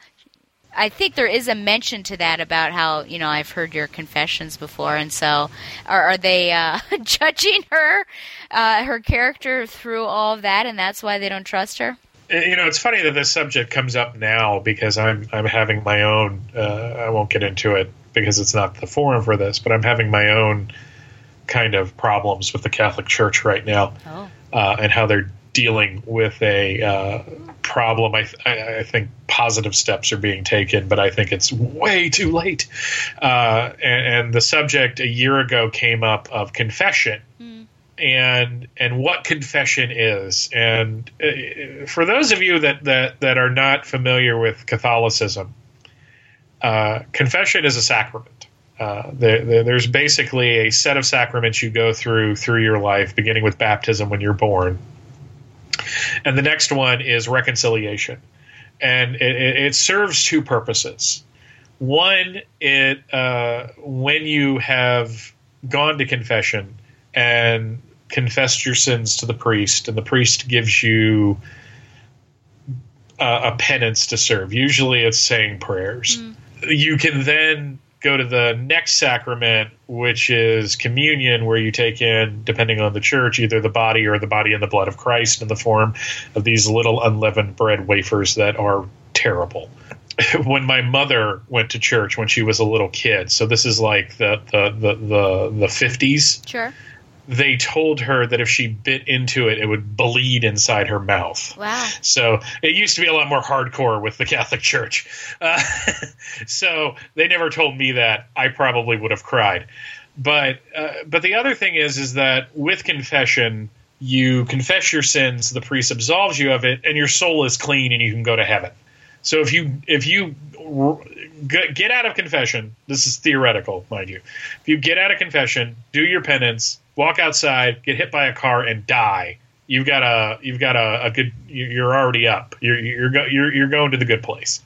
I think there is a mention to that about how you know I've heard your confessions before, and so are, are they uh, (laughs) judging her, uh, her character through all of that, and that's why they don't trust her? Uh, You know, it's funny that this subject comes up now because I'm I'm having my own. Uh, I won't get into it because it's not the forum for this, but I'm having my own kind of problems with the Catholic Church right now Oh, uh, and how they're dealing with a uh, problem. I, th- I, think positive steps are being taken, but I think it's way too late. Uh, and, and the subject a year ago came up of confession. And and what confession is, and uh, for those of you that, that, that are not familiar with Catholicism, uh, confession is a sacrament. Uh, there, there- there's basically a set of sacraments you go through through your life, beginning with baptism when you're born, and the next one is reconciliation, and it, it, it serves two purposes. One, it uh, when you have gone to confession and confessed your sins to the priest, and the priest gives you uh, a penance to serve. Usually, it's saying prayers. You can then go to the next sacrament, which is communion, where you take in, depending on the church, either the body or the body and the blood of Christ in the form of these little unleavened bread wafers that are terrible. (laughs) when my mother went to church when she was a little kid, so this is like the the the the, the 50s, sure. They told her that if she bit into it, it would bleed inside her mouth. Wow. So it used to be a lot more hardcore with the Catholic Church. Uh, (laughs) so they never told me that. I probably would have cried. But uh, but the other thing is is that with confession, you confess your sins, the priest absolves you of it, and your soul is clean, and you can go to heaven. So if you if you get out of confession, this is theoretical, mind you. If you get out of confession, do your penance, walk outside, get hit by a car, and die, you've got a you've got a, a good. you- You're already up. You're you're go, you're you're going to the good place.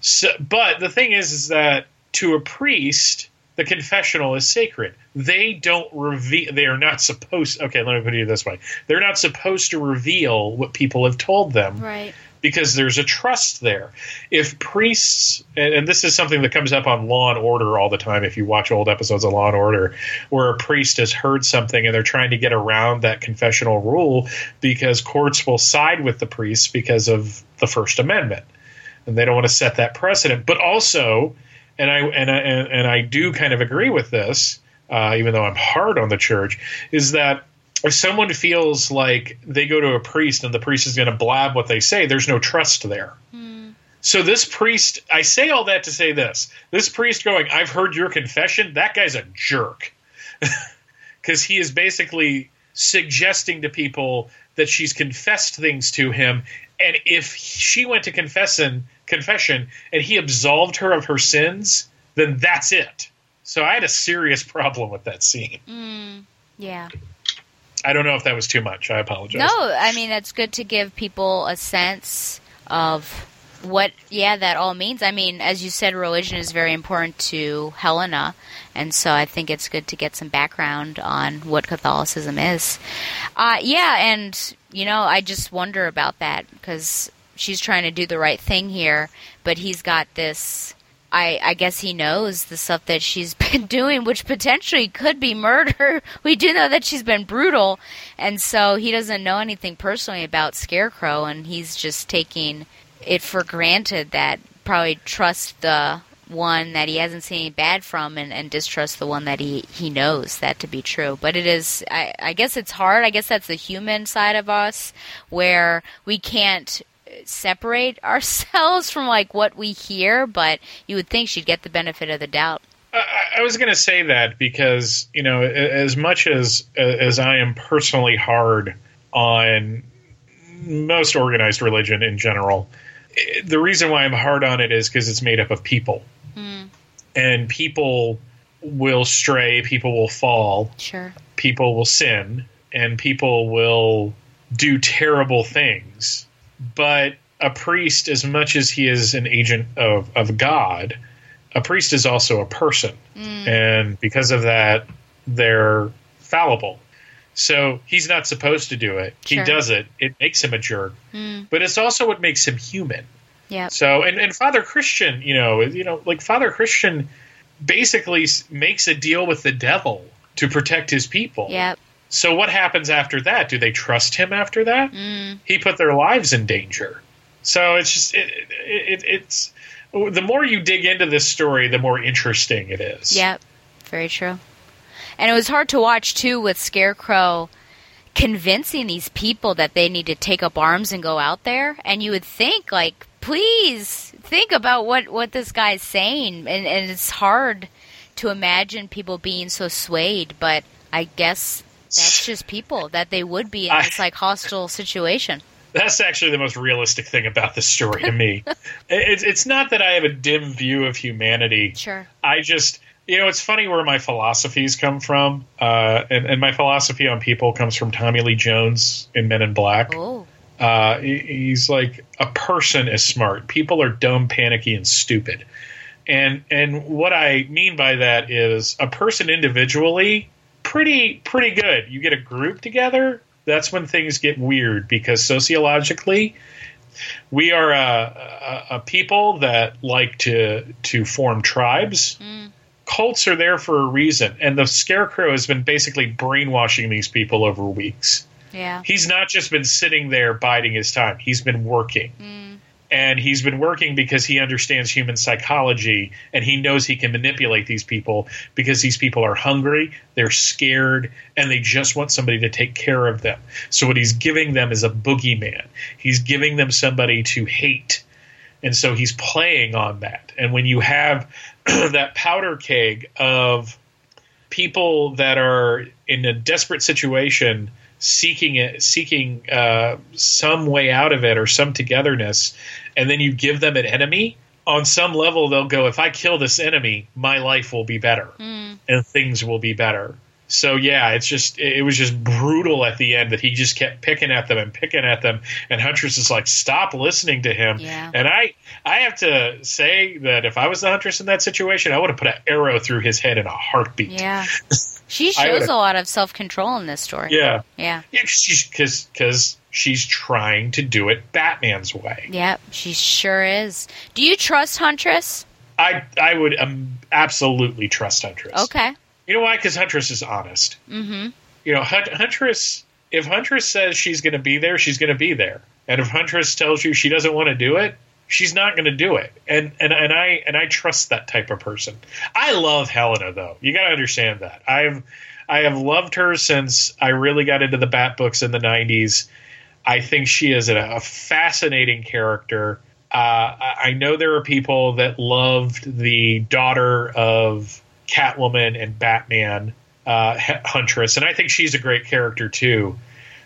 So, but the thing is, is that to a priest, the confessional is sacred. They don't reveal. They are not supposed. Okay, let me put it this way: they're not supposed to reveal what people have told them Right. Because there's a trust there. If priests, and, and this is something that comes up on Law and Order all the time, if you watch old episodes of Law and Order, where a priest has heard something and they're trying to get around that confessional rule because courts will side with the priests because of the First Amendment, and they don't want to set that precedent. But also, and I and I and, I do kind of agree with this, uh, even though I'm hard on the church, is that if someone feels like they go to a priest and the priest is going to blab what they say, there's no trust there. So this priest, I say all that to say this: this priest going, "I've heard your confession." That guy's a jerk, (laughs) because he is basically suggesting to people that she's confessed things to him, and if she went to confession, confession, and he absolved her of her sins, then that's it. So I had a serious (laughs) problem with that scene. Mm, yeah. I don't know if that was too much. I apologize. No, I mean it's good to give people a sense of what yeah that all means. I mean, as you said, religion is very important to Helena, and so I think it's good to get some background on what Catholicism is. Uh, yeah, and you know, I just wonder about that because she's trying to do the right thing here, but he's got this I, I guess he knows the stuff that she's (laughs) been doing, which potentially could be murder. (laughs) We do know that she's been brutal, and so he doesn't know anything personally about Scarecrow, and he's just taking it for granted that probably trust the one that he hasn't seen any bad from and, and distrust the one that he, he knows that to be true. But it is, I, I guess it's hard. I guess that's the human side of us where we can't separate (laughs) ourselves from like what we hear, but you would think she'd get the benefit of the doubt. I, I was going to say that because you know, as much as as I am personally hard on most organized religion in general, the reason why I'm hard on it is because it's made up of people, mm. and people will stray, people will fall, sure, people will sin, and people will do terrible things but a priest, as much as he is an agent of, of God, a priest is also a person. Mm. And because of that, they're fallible. So he's not supposed to do it. Sure. He does it. It makes him a jerk. Mm. But it's also what makes him human. Yeah. So and, and Father Christian, you know, you know, like Father Christian basically makes a deal with the devil to protect his people. Yep. So what happens after that? Do they trust him after that? Mm. He put their lives in danger. So it's just it, it, it's the more you dig into this story, the more interesting it is. Yep, very true. And it was hard to watch too with Scarecrow convincing these people that they need to take up arms and go out there. And you would think like, please think about what what this guy's saying. And, and it's hard to imagine people being so swayed, but I guess that's (laughs) just people that they would be in this like hostile situation. That's actually the most realistic thing about this story to me. (laughs) it's it's not that I have a dim view of humanity. Sure. I just you know it's funny where my philosophies come from, uh, and, and my philosophy on people comes from Tommy Lee Jones in Men in Black. Oh. Uh, he's like a person is smart. People are dumb, panicky, and stupid. And and what I mean by that is a person individually pretty pretty good. You get a group together, that's when things get weird because sociologically, we are a, a, a people that like to to form tribes. Mm. Cults are there for a reason, and the Scarecrow has been basically brainwashing these people over weeks. Yeah, he's not just been sitting there biding his time; he's been working. Mm and he's been working because he understands human psychology and he knows he can manipulate these people because these people are hungry, they're scared, and they just want somebody to take care of them. So what he's giving them is a boogeyman. He's giving them somebody to hate. And so he's playing on that. And when you have (clears throat) that powder keg of people that are in a desperate situation seeking it, seeking uh, some way out of it or some togetherness, and then you give them an enemy. On some level, they'll go, "If I kill this enemy, my life will be better, mm. and things will be better." So yeah, it's just it was just brutal at the end that he just kept picking at them and picking at them, and Huntress is like, "Stop listening to him." Yeah. And I I have to say that if I was the Huntress in that situation, I would have put an arrow through his head in a heartbeat. Yeah. (laughs) She shows a lot of self control in this story. Yeah, yeah, yeah. She's because because she's trying to do it Batman's way. Yep, she sure is. Do you trust Huntress? I I would um, absolutely trust Huntress. Okay. You know why? Because Huntress is honest. Mm-hmm. You know, Huntress. If Huntress says she's going to be there, she's going to be there. And if Huntress tells you she doesn't want to do it, she's not going to do it. And and and I and I trust that type of person. I love Helena though. You got to understand that. I've I have loved her since I really got into the Bat books in the '90s. I think she is a, a fascinating character. Uh, I know there are people that loved the daughter of Catwoman and Batman. uh, Huntress, and I think she's a great character too.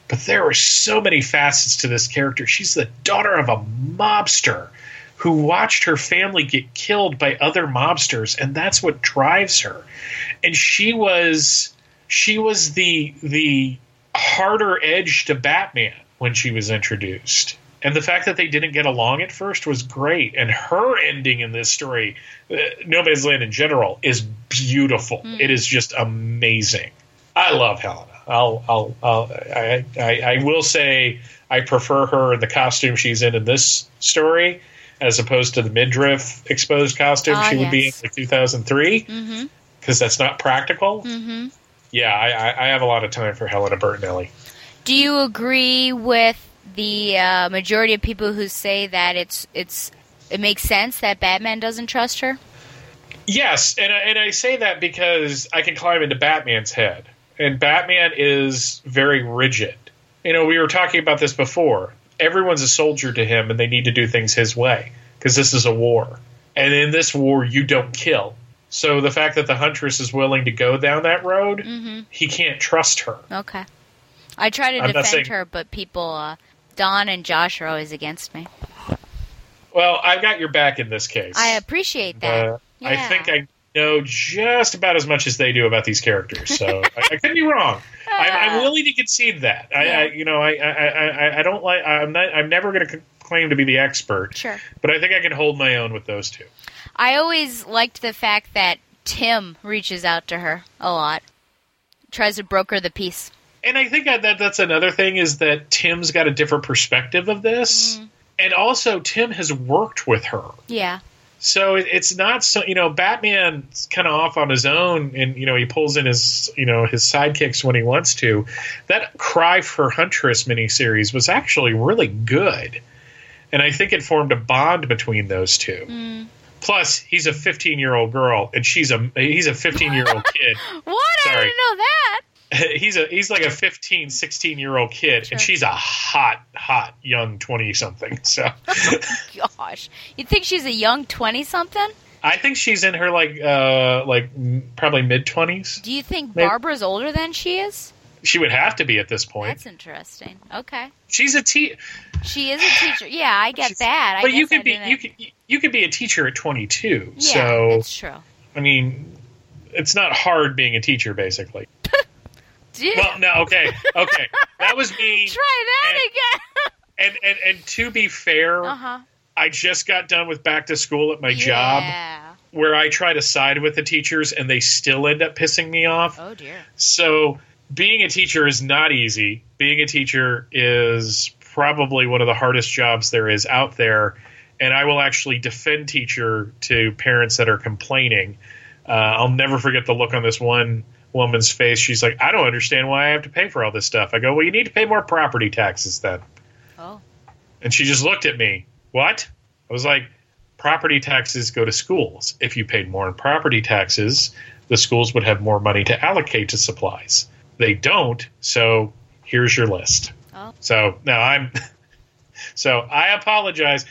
But there are so many facets to this character. She's the daughter of a mobster who watched her family get killed by other mobsters, and that's what drives her. And she was she was the the harder edge to Batman when she was introduced. And the fact that they didn't get along at first was great. And her ending in this story, uh, Nobody's Land in general, is beautiful. Mm. It is just amazing. I love Helena. I'll, I'll, I'll I, I, I will say I prefer her in the costume she's in in this story as opposed to the midriff exposed costume Ah, she would be in yes. like 2003 because Mm-hmm. that's not practical. Mm-hmm. Yeah, I, I, I have a lot of time for Helena Bertinelli. Do you agree with the uh, majority of people who say that it's it's it makes sense that Batman doesn't trust her? Yes, and I, and I say that because I can climb into Batman's head, and Batman is very rigid. You know, we were talking about this before. Everyone's a soldier to him, and they need to do things his way because this is a war, and in this war, you don't kill. So the fact that the Huntress is willing to go down that road, Mm-hmm. he can't trust her. Okay. I try to I'm defend saying- her, but people, uh, Don and Josh are always against me. Well, I've got your back in this case. I appreciate that. Uh, I think I know just about as much as they do about these characters, so (laughs) I, I could be wrong. I'm, I'm willing to concede that. I, I you know, I, I, I, I don't like. I'm not. I'm never going to claim to be the expert, Sure. but I think I can hold my own with those two. I always liked the fact that Tim reaches out to her a lot, tries to broker the peace. And I think that, that that's another thing is that Tim's got a different perspective of this, mm. and also Tim has worked with her. Yeah. So it, it's not so you know Batman's kind of off on his own, and you know he pulls in his you know his sidekicks when he wants to. That Cry for Huntress miniseries was actually really good, and I think it formed a bond between those two. Hmm. Plus, he's a 15 year old girl, and she's a he's a 15 year old (laughs) kid. What? I didn't know that. (laughs) he's a he's like a 15 16 year old kid Sure. and she's a hot hot young 20 something so (laughs) Gosh. You think she's a young 20 something? i think she's in her like uh like probably mid 20s Do you think Maybe- Barbara's older than she is? she would have to be at this point That's interesting. Okay. she's a te- She is a teacher. Yeah, I get that. I but you guess I could be you could you could be a teacher at 22 Yeah, so it's true. i mean it's not hard being a teacher basically Do- well no okay okay that was me (laughs) Try that and- again. and and, and to be fair uh huh. i just got done with back to school at my job where I try to side with the teachers and they still end up pissing me off. Oh dear. So being a teacher is not easy. Being a teacher is probably one of the hardest jobs there is out there. And I will actually defend teacher to parents that are complaining. Uh, I'll never forget the look on this one woman's face. She's like, I don't understand why I have to pay for all this stuff. I go, Well, you need to pay more property taxes then. Oh. And she just looked at me. What? I was like, property taxes go to schools. If you paid more in property taxes, the schools would have more money to allocate to supplies. They don't, so here's your list. Oh. So now I'm. (laughs) So I apologize.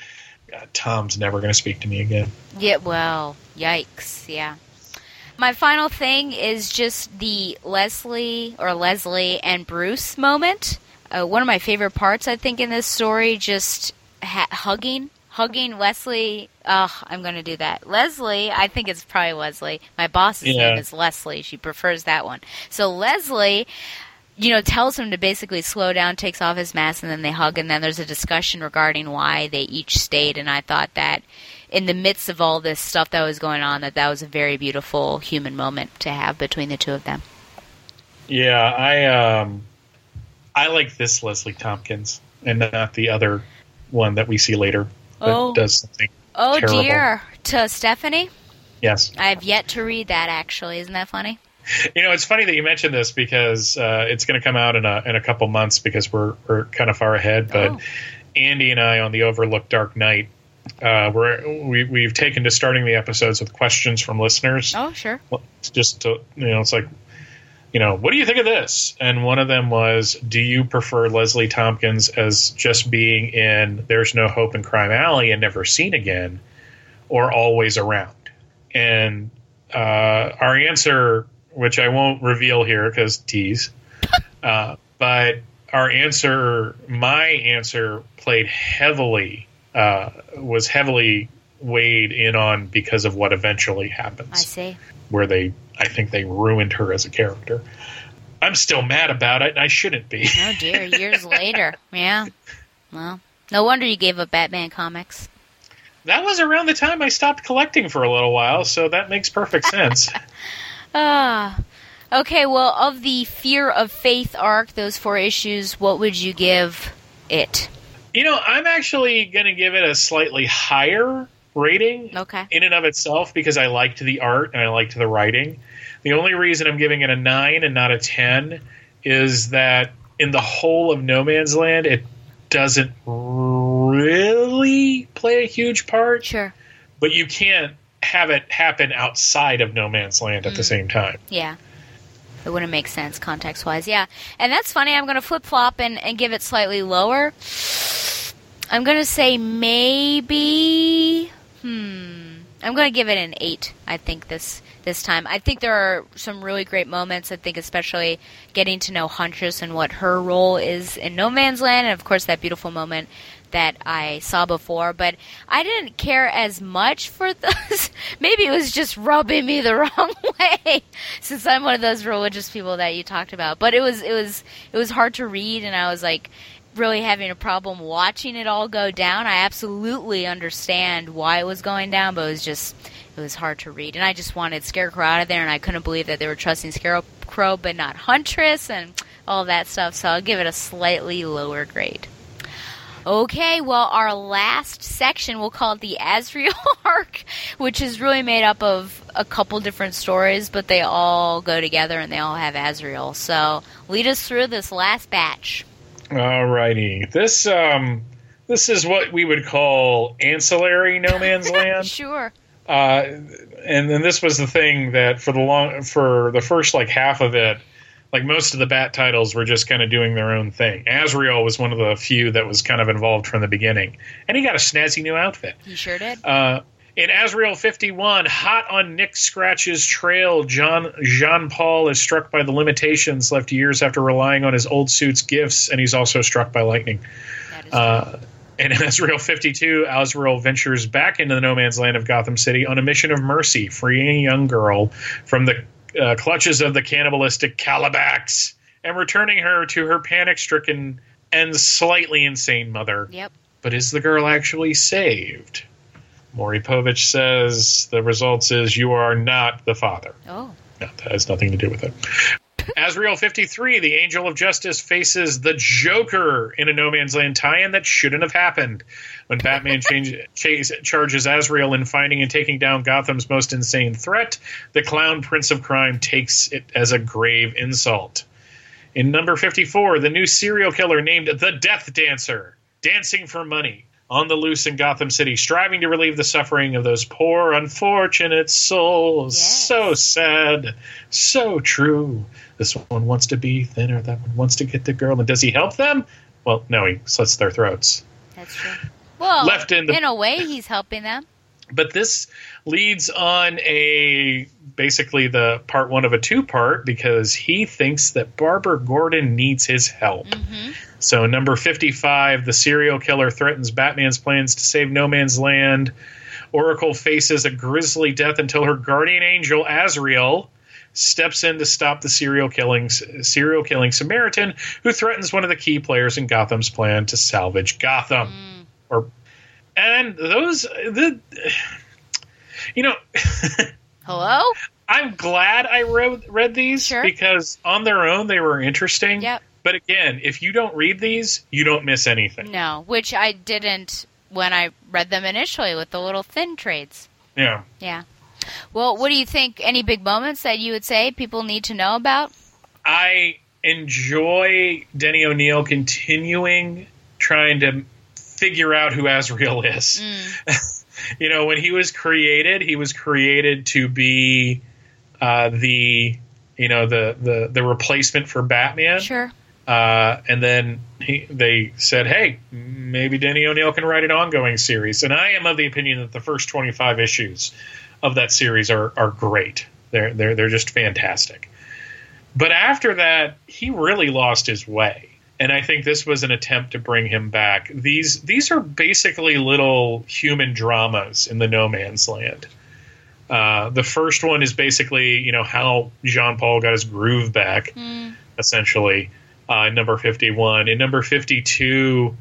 God, Tom's never going to speak to me again. Yeah, well, yikes, yeah. My final thing is just the Leslie or Leslie and Bruce moment. Uh, one of my favorite parts, I think, in this story, just ha- hugging, hugging Leslie. Ugh, I'm going to do that. Leslie, I think it's probably Leslie. My boss's Yeah. name is Leslie. She prefers that one. So Leslie you know, tells him to basically slow down, takes off his mask, and then they hug, and then there's a discussion regarding why they each stayed. And I thought that in the midst of all this stuff that was going on, that that was a very beautiful human moment to have between the two of them. Yeah, I um, I like this Leslie Tompkins and not the other one that we see later that Oh. does something. Oh Terrible. dear, to Stephanie, Yes, I have yet to read that. Actually, isn't that funny? you know it's funny that you mentioned this because uh, it's going to come out in a in a couple months because we're we're kind of far ahead. But Oh. Andy and I on the Overlooked Dark Knight, uh, we're we, we've taken to starting the episodes with questions from listeners. Oh sure. It's just to, you know, it's like, you know, what do you think of this? And one of them was, do you prefer Leslie Tompkins as just being in There's No Hope in Crime Alley and Never Seen Again, or always around? And uh, our answer which I won't reveal here because tease. uh, but our answer, my answer, played heavily, uh, was heavily weighed in on because of what eventually happens. I see. Where they, I think they ruined her as a character. I'm still mad about it, and I shouldn't be. Oh dear, (laughs) years later. Yeah. Well, no wonder you gave up Batman comics. That was around the time I stopped collecting for a little while, so that makes perfect sense. (laughs) Ah. okay, well, of the Fear of Faith arc, those four issues, what would you give it? You know, I'm actually going to give it a slightly higher rating Okay. in and of itself because I liked the art and I liked the writing. The only reason I'm giving it a 9 and not a 10 is that in the whole of No Man's Land, it doesn't really play a huge part, Sure. but you can't have it happen outside of No Man's Land at the mm. same time. Yeah. It wouldn't make sense context wise. Yeah. And that's funny. I'm going to flip flop and, and give it slightly lower. I'm going to say maybe. Hmm. I'm going to give it an 8, I think, this. This time, I think there are some really great moments. I think, especially getting to know Huntress and what her role is in No Man's Land, and of course, that beautiful moment that I saw before, but I didn't care as much for those. (laughs) Maybe it was just rubbing me the (laughs) wrong way, since I'm one of those religious people that you talked about. But it was it was it was hard to read, and I was like really having a problem watching it all go down. I absolutely understand why it was going down, but it was just it was hard to read, and I just wanted Scarecrow out of there, and I couldn't believe that they were trusting Scarecrow but not Huntress and all that stuff. So I'll give it a slightly lower grade. Okay, well, our last section, we'll call it the Azrael (laughs) arc, which is really made up of a couple different stories, but they all go together and they all have Azrael. So, lead us through this last batch. Alrighty, this um, this is what we would call ancillary No (laughs) Man's Land. Sure. uh, and then this was the thing that for the long for the first like half of it, like most of the Bat titles were just kind of doing their own thing. Azrael was one of the few that was kind of involved from the beginning, and he got a snazzy new outfit. He sure did. Uh, in Azrael 51, hot on Nick Scratch's trail, John Jean Paul is struck by the limitations left years after relying on his old suit's gifts, and he's also struck by lightning. Uh, and in Azrael 52, Azrael ventures back into the no man's land of Gotham City on a mission of mercy, freeing a young girl from the uh, clutches of the cannibalistic Calabax and returning her to her panic stricken and slightly insane mother. Yep. But is the girl actually saved? Maury Povich says the results is you are not the father. Oh. No, that has nothing to do with it. Azrael 53, the Angel of Justice faces the Joker in a No Man's Land tie in that shouldn't have happened. When Batman (laughs) change, chase, charges Azrael in finding and taking down Gotham's most insane threat, the clown Prince of Crime takes it as a grave insult. In number 54, the new serial killer named the Death Dancer, dancing for money, on the loose in Gotham City, striving to relieve the suffering of those poor, unfortunate souls. Yes. So sad, so true. This one wants to be thinner, that one wants to get the girl. And does he help them? Well, no, he slits their throats. That's true. Well, Left in the- in a way, he's helping them. But this leads on a basically the part one of a two part because he thinks that Barbara Gordon needs his help. Mm-hmm. So, number 55, the serial killer threatens Batman's plans to save No Man's Land. Oracle faces a grisly death until her guardian angel, Azrael, steps in to stop the serial killing, serial killing Samaritan who threatens one of the key players in Gotham's plan to salvage Gotham. Mm. Or, and those, the, you know, (laughs) Hello? I'm glad I read read these Sure. because on their own they were interesting. Yep. But again, if you don't read these, you don't miss anything. No, which I didn't when I read them initially with the little thin trades. Yeah. Yeah. Well, what do you think? Any big moments that you would say people need to know about? I enjoy Denny O'Neil continuing trying to figure out who Azrael is. (laughs) you know, when he was created, he was created to be uh, the you know the, the the replacement for Batman. Sure. Uh, and then he, they said, "Hey, maybe Denny O'Neil can write an ongoing series." And I am of the opinion that the first twenty-five issues of that series are are great. They're they're they're just fantastic. But after that, he really lost his way. And I think this was an attempt to bring him back. These these are basically little human dramas in the no man's land. Uh, the first one is basically, you know, how Jean Paul got his groove back, essentially, uh, number 51. In number 52,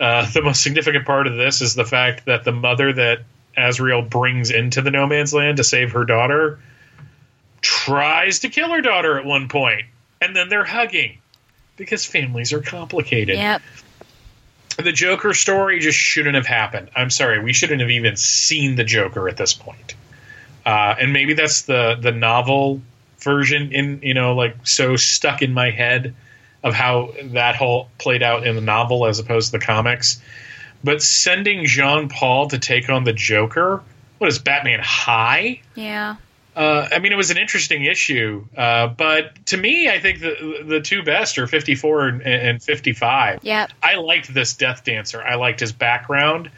uh, (laughs) the most significant part of this is the fact that the mother that Azrael brings into the no man's land to save her daughter tries to kill her daughter at one point, and then they're hugging because families are complicated. Yep. The Joker story just shouldn't have happened. I'm sorry, we shouldn't have even seen the Joker at this point. Uh, and maybe that's the the novel version in you know like so stuck in my head of how that whole played out in the novel as opposed to the comics. But sending Jean Paul to take on the Joker, what is Batman high? Yeah. Uh, I mean, it was an interesting issue, uh, but to me, I think the the two best are 54 and, and 55. Yeah, I liked this Death Dancer. I liked his background,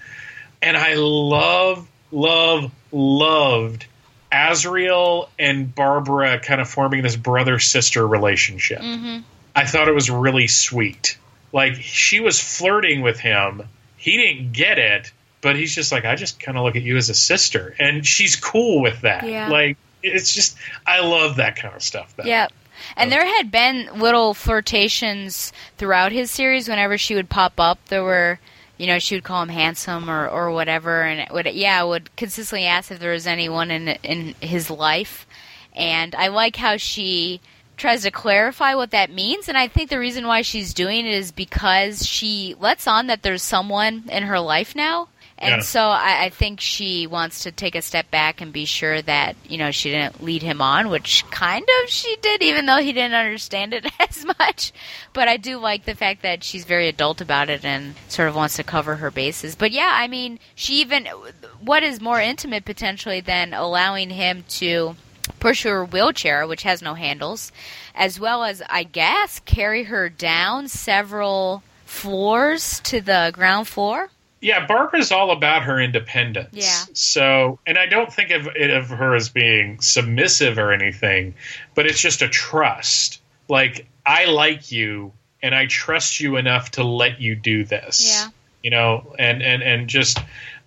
and I love, love, loved Azrael and Barbara kind of forming this brother sister relationship. I thought it was really sweet. Like she was flirting with him. He didn't get it, but he's just like, I just kind of look at you as a sister, and she's cool with that. Yeah. Like it's just, I love that kind of stuff. Though. Yep. And uh, there had been little flirtations throughout his series. Whenever she would pop up, there were, you know, she would call him handsome or, or whatever, and it would yeah, would consistently ask if there was anyone in in his life. And I like how she tries to clarify what that means. And I think the reason why she's doing it is because she lets on that there's someone in her life now. And Yeah. so I, I think she wants to take a step back and be sure that, you know, she didn't lead him on, which kind of she did, even though he didn't understand it (laughs) as much. But I do like the fact that she's very adult about it and sort of wants to cover her bases. But yeah, I mean, she even, what is more intimate potentially than allowing him to push her wheelchair, which has no handles, as well as, I guess, carry her down several floors to the ground floor? Yeah, Barbara's all about her independence. Yeah. So, and I don't think of it of her as being submissive or anything, but it's just a trust. Like I like you, and I trust you enough to let you do this. Yeah. You know, and and and just.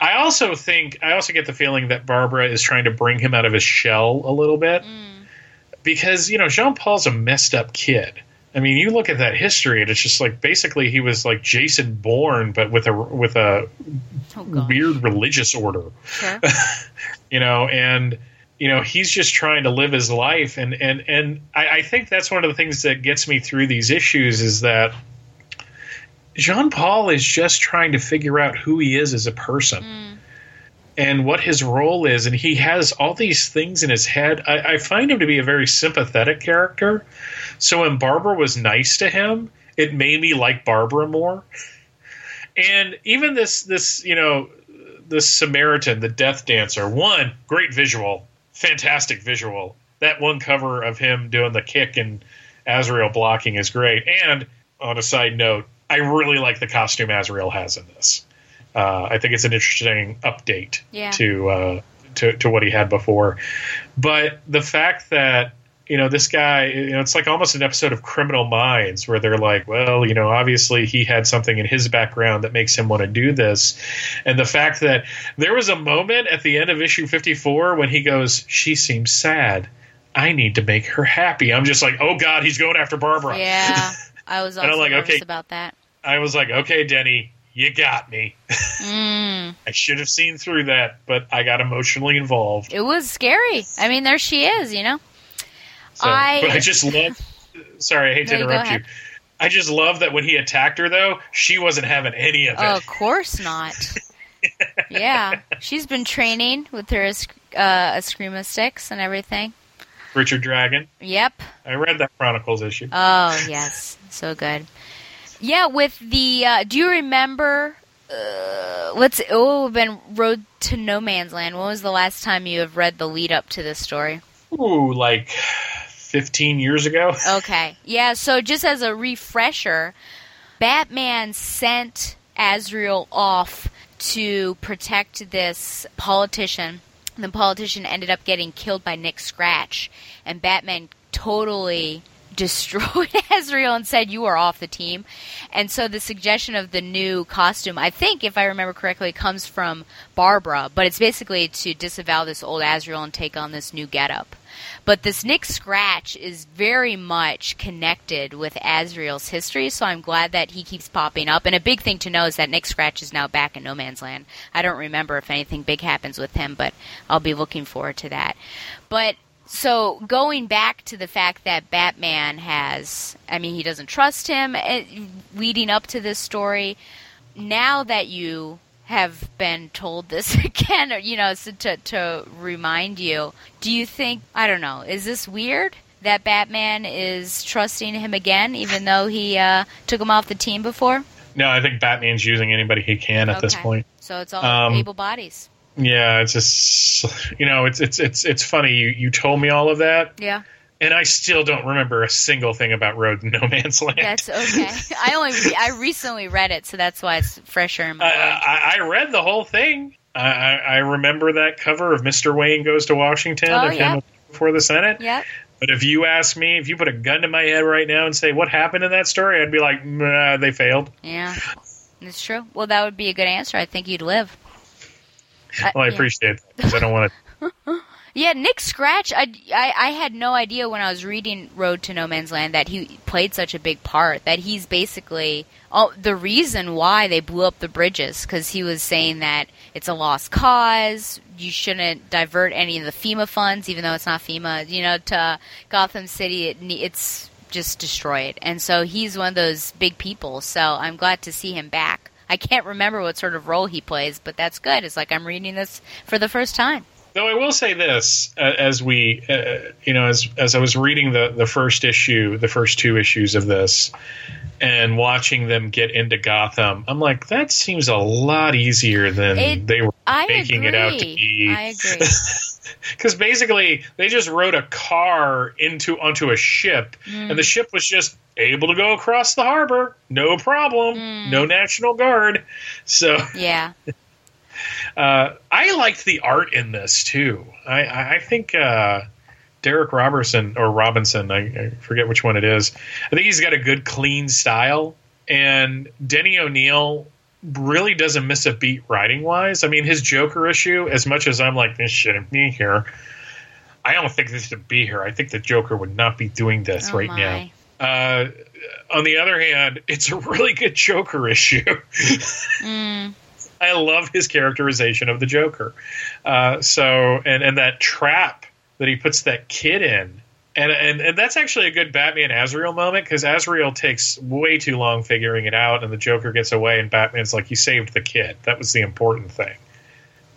I also think I also get the feeling that Barbara is trying to bring him out of his shell a little bit, mm. because you know Jean Paul's a messed up kid. I mean, you look at that history, and it's just like basically he was like Jason Bourne, but with a with a Oh, weird religious order, Sure. (laughs) you know, and you know he's just trying to live his life, and and and I, I think that's one of the things that gets me through these issues is that Jean Paul is just trying to figure out who he is as a person. Mm. And what his role is, and he has all these things in his head. I, I find him to be a very sympathetic character. So when Barbara was nice to him, it made me like Barbara more. And even this this you know this Samaritan, the Death Dancer, one great visual, fantastic visual. That one cover of him doing the kick and Azrael blocking is great. And on a side note, I really like the costume Azrael has in this. Uh, I think it's an interesting update Yeah. to, uh, to to what he had before. But the fact that you know this guy, you know, it's like almost an episode of Criminal Minds where they're like, well, you know, obviously he had something in his background that makes him want to do this, and the fact that there was a moment at the end of issue fifty four when he goes, she seems sad. I need to make her happy. I'm just like, oh god, he's going after Barbara. Yeah. (laughs) I was And I'm also like, okay. about that. I was like, okay, Denny, you got me. Mm. (laughs) I should have seen through that, but I got emotionally involved. It was scary. I mean, there she is, you know? So, I- but I just love. Sorry, I hate to No, you interrupt you. I just love that when he attacked her, though, she wasn't having any of it. Oh, of course not. (laughs) yeah. She's been training with her uh, Eskrima sticks and everything. Richard Dragon. Yep. I read that Chronicles issue. Oh, yes. So good. Yeah, with the. Uh, do you remember. Uh, what's oh been Road to No Man's Land? When was the last time you have read the lead up to this story? Ooh, like 15 years ago. (laughs) Okay. Yeah, so just as a refresher, Batman sent Azrael off to protect this politician the politician ended up getting killed by Nick Scratch, and Batman totally (laughs) destroyed (laughs) Azrael and said you are off the team. And so the suggestion of the new costume, I think if I remember correctly, comes from Barbara, but it's basically to disavow this old Azrael and take on this new getup. But this Nick Scratch is very much connected with Azrael's history, so I'm glad that he keeps popping up. And a big thing to know is that Nick Scratch is now back in No Man's Land. I don't remember if anything big happens with him, but I'll be looking forward to that. But so going back to the fact that Batman has, I mean, he doesn't trust him, eh, leading up to this story. Now that you have been told this (laughs) again, or, you know, so to to remind you, do you think I don't know? Is this weird that Batman is trusting him again, even (laughs) though he uh, took him off the team before? No, I think Batman's using anybody he can at this point. So it's all Um, able bodies. Yeah, it's just you know, it's it's it's it's funny. You you told me all of that, Yeah, and I still don't remember a single thing about Road No Man's Land. that's okay. I only I recently read it, so that's why it's fresher in my I, mind. I, I read the whole thing. I, I, I remember that cover of Mr. Wayne Goes to Washington Oh, of yeah. him before the Senate. Yep. But if you ask me, if you put a gun to my head right now and say what happened in that story, I'd be like, nah, they failed. Yeah, it's true. Well, that would be a good answer. I think you'd live. Well, I yeah. appreciate that because I don't want to. (laughs) Yeah, Nick Scratch. I, I I had no idea when I was reading Road to No Man's Land that he played such a big part. That he's basically oh, the reason why they blew up the bridges because he was saying that it's a lost cause. You shouldn't divert any of the FEMA funds, even though it's not FEMA. You know, to Gotham City, it, it's just destroy it. And so he's one of those big people. So I'm glad to see him back. I can't remember what sort of role he plays, but that's good. It's like I'm reading this for the first time. Though I will say this, uh, as we, uh, you know, as as I was reading the the first issue, the first two issues of this, and watching them get into Gotham, I'm like, that seems a lot easier than It- they were I making agree. it out to be. I agree. (laughs) (laughs) because basically they just rode a car into onto a ship Mm. and the ship was just able to go across the harbor no problem Mm. no national guard so yeah. (laughs) uh, i liked the art in this too i, I think uh, derek robertson or robinson I, I forget which one it is i think he's got a good clean style and denny o'neil really doesn't miss a beat writing wise. I mean, his Joker issue, as much as I'm like, this shouldn't be here, I don't think this should be here. I think the Joker would not be doing this Oh right my. now. Uh, on the other hand, (laughs) it's a really good Joker issue. Mm. (laughs) I love his characterization of the Joker. Uh, so, and, and that trap that he puts that kid in. And, and and that's actually a good Batman Azrael moment because Azrael takes way too long figuring it out, and the Joker gets away, and Batman's like, "You saved the kid. That was the important thing."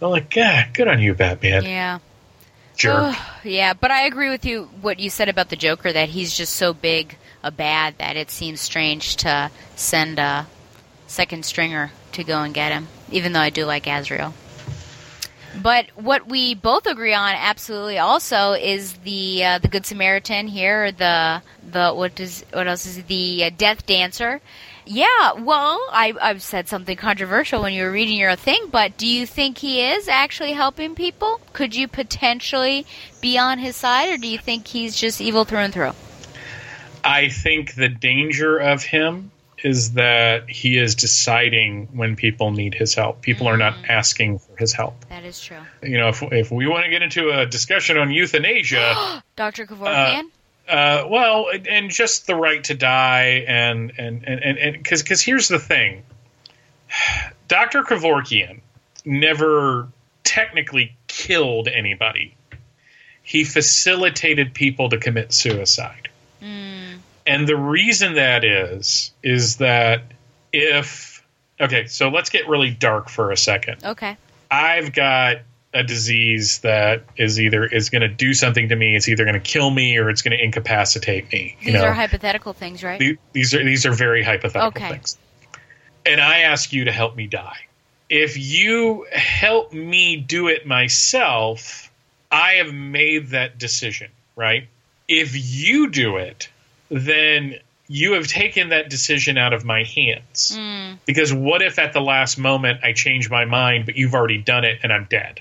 I'm like, "God, good on you, Batman, Yeah. jerk." yeah, but I agree with you what you said about the Joker that he's just so big a bad that it seems strange to send a second stringer to go and get him, even though I do like Azrael. But what we both agree on absolutely also is the uh, the Good Samaritan here, the the what does what else is it? the uh, Death Dancer. Yeah, well, I, I've said something controversial when you were reading your thing, but do you think he is actually helping people? Could you potentially be on his side, or do you think he's just evil through and through? I think the danger of him is that he is deciding when people need his help. People are not mm-hmm. asking for his help. That is true. You know, if, if we want to get into a discussion on euthanasia, (gasps) Dr. Kevorkian? Uh, uh, well, and just the right to die, and and and and because because here's the thing, (sighs) Doctor Kevorkian never technically killed anybody. He facilitated people to commit suicide. Hmm. And the reason that is, is that if, okay, so let's get really dark for a second. okay. I've got a disease that is either is going to do something to me, it's either going to kill me or it's going to incapacitate me. You These know, are hypothetical things, right? The- these are these are very hypothetical Okay. things. And I ask you to help me die. If you help me do it myself, I have made that decision, right? If you do it, then you have taken that decision out of my hands. Hmm. Because what if at the last moment I change my mind, but you've already done it and I'm dead?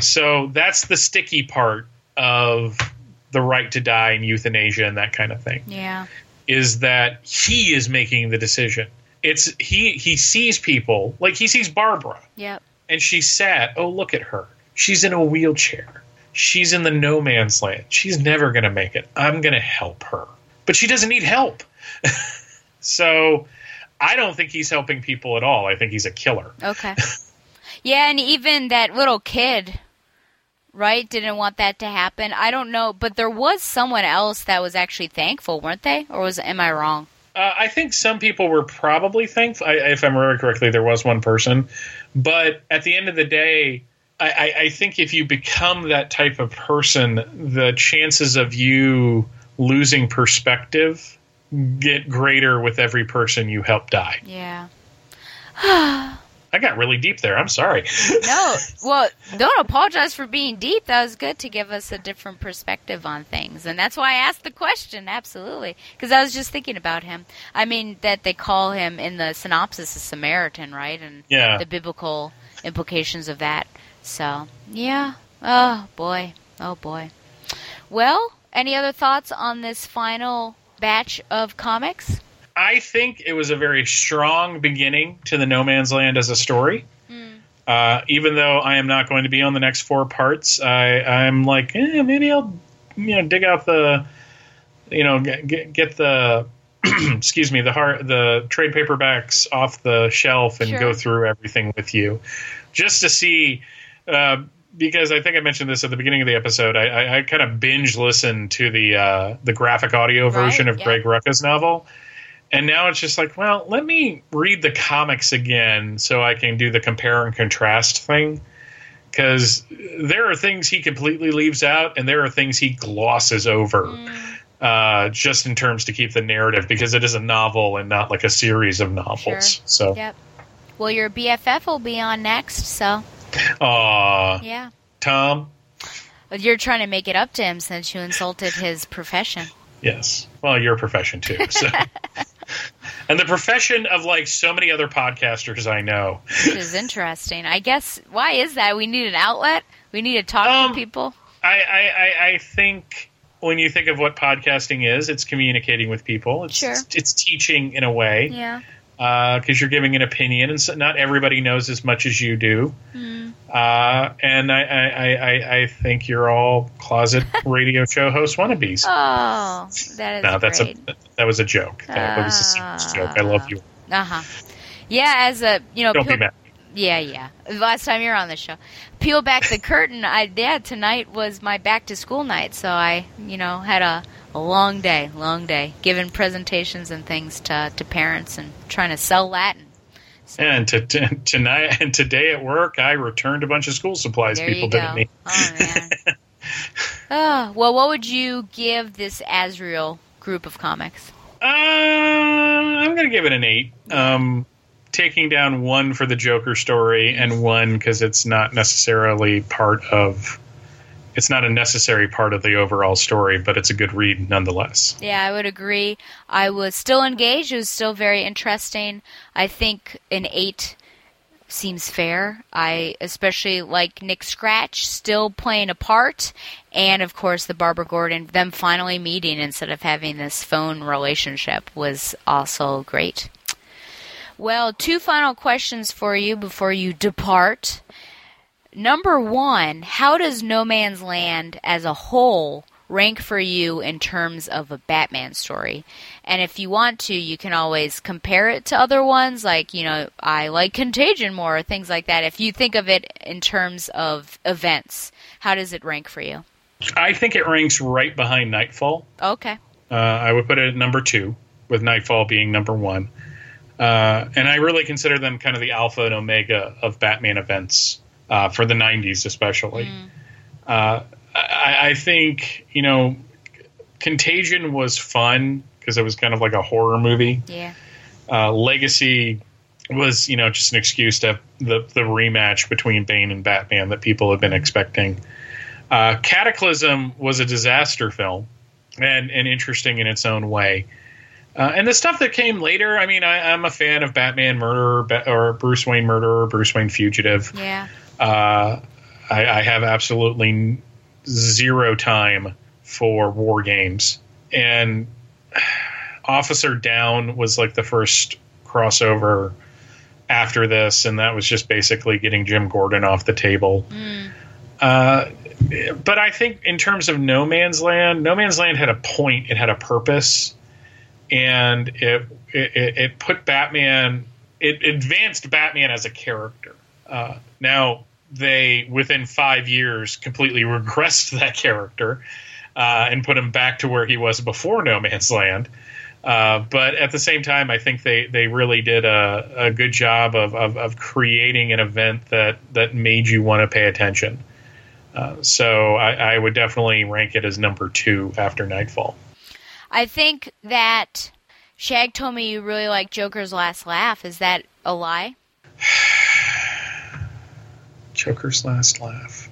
So that's the sticky part of the right to die and euthanasia and that kind of thing. Yeah. Is that he is making the decision. It's he he sees people like he sees Barbara Yep. and she's sad. Oh, look at her. She's in a wheelchair. She's in the no man's land. She's never going to make it. I'm going to help her. But she doesn't need help. (laughs) so I don't think he's helping people at all. I think he's a killer. Okay. yeah, and even that little kid, right, didn't want that to happen. I don't know, but there was someone else that was actually thankful, weren't they? Or was am I wrong? Uh, I think some people were probably thankful. I, if I remember correctly, there was one person. But at the end of the day, I, I, I think if you become that type of person, the chances of you losing perspective get greater with every person you help die. Yeah. (sighs) I got really deep there. I'm sorry. (laughs) No, well, don't apologize for being deep. That was good to give us a different perspective on things, and that's why I asked the question. Absolutely, because I was just thinking about him. I mean, that they call him in the synopsis a Samaritan, right? And Yeah. the biblical implications of that. So, yeah. Oh boy. Oh boy. Well, any other thoughts on this final batch of comics? I think it was a very strong beginning to the No Man's Land as a story. Uh, even though I am not going to be on the next four parts, I, I'm like, eh, maybe I'll, you know, dig out the, you know, get, get the, (clears throat) excuse me, the hard, the trade paperbacks off the shelf and Sure. go through everything with you, just to see. Uh, because I think I mentioned this at the beginning of the episode, I, I, I kind of binge listened to the uh, the graphic audio version Right, of yeah. Greg Rucka's novel, and now it's just like, well, let me read the comics again so I can do the compare and contrast thing. Because there are things he completely leaves out, and there are things he glosses over, Mm. uh, just in terms to keep the narrative, because it is a novel and not like a series of novels. Sure. So, Yep. Well, your BFF will be on next, so aw, yeah. Tom, You're trying to make it up to him since you insulted his profession. yes. Well, your profession too. So. (laughs) and the profession of like so many other podcasters I know. Which is interesting. I guess why is that? We need an outlet. We need to talk Um, to people. I, I, I, I think when you think of what podcasting is, it's communicating with people. It's Sure. it's teaching in a way Yeah. Because you're giving an opinion, and so not everybody knows as much as you do. Hmm. Uh, and I, I, I, I- think you're all closet (laughs) radio show host wannabes. Oh, that is no, that's great. a that was a joke. That was a serious joke. I love you. Uh huh. Yeah, as a you know, Don't be mad. Yeah, yeah. Last time you're on the show, peel back the curtain. I yeah, tonight was my back to school night, so I you know had a, a long day, long day, giving presentations and things to to parents and trying to sell Latin. And to, to, tonight and today at work, I returned a bunch of school supplies There people didn't need. Oh man. oh, (laughs) well, what would you give this Azrael group of comics? Uh, I'm going to give it an eight. Um, taking down one for the Joker story and one because it's not necessarily part of. It's not a necessary part of the overall story, but it's a good read nonetheless. Yeah, I would agree. I was still engaged. It was still very interesting. I think an eight seems fair. I especially like Nick Scratch still playing a part, and of course the Barbara Gordon them finally meeting instead of having this phone relationship was also great. Well, two final questions for you before you depart. Number one, how does No Man's Land as a whole rank for you in terms of a Batman story? And if you want to, you can always compare it to other ones, like, you know, I like Contagion more, or things like that. If you think of it in terms of events, how does it rank for you? I think it ranks right behind Knightfall. Okay. Uh, I would put it at number two, with Knightfall being number one. Uh, and I really consider them kind of the alpha and omega of Batman events uh, for the 90s, especially. Uh, I, I think, you know, Contagion was fun because it was kind of like a horror movie. Yeah. Uh, Legacy was, you know, just an excuse to have the, the rematch between Bane and Batman that people have been expecting. Uh, Cataclysm was a disaster film and, and interesting in its own way. Uh, and the stuff that came later, I mean, I, I'm a fan of Batman Murderer or Bruce Wayne Murderer, Bruce Wayne Fugitive. Yeah. Uh, I, I, have absolutely zero time for war games, and (sighs) Officer Down was like the first crossover after this, and that was just basically getting Jim Gordon off the table. Uh, but I think in terms of No Man's Land, No Man's Land had a point, it had a purpose, and it it, it put Batman, it advanced Batman as a character. Uh, now they within five years completely (laughs) regressed that character uh, and put him back to where he was before No Man's Land. Uh, but at the same time, I think they, they really did a, a good job of, of, of creating an event that, that made you want to pay attention. Uh, so I, I would definitely rank it as number two after Knightfall. I think that Shag told me you really like Joker's Last Laugh. Is that a lie? (sighs) Joker's Last Laugh.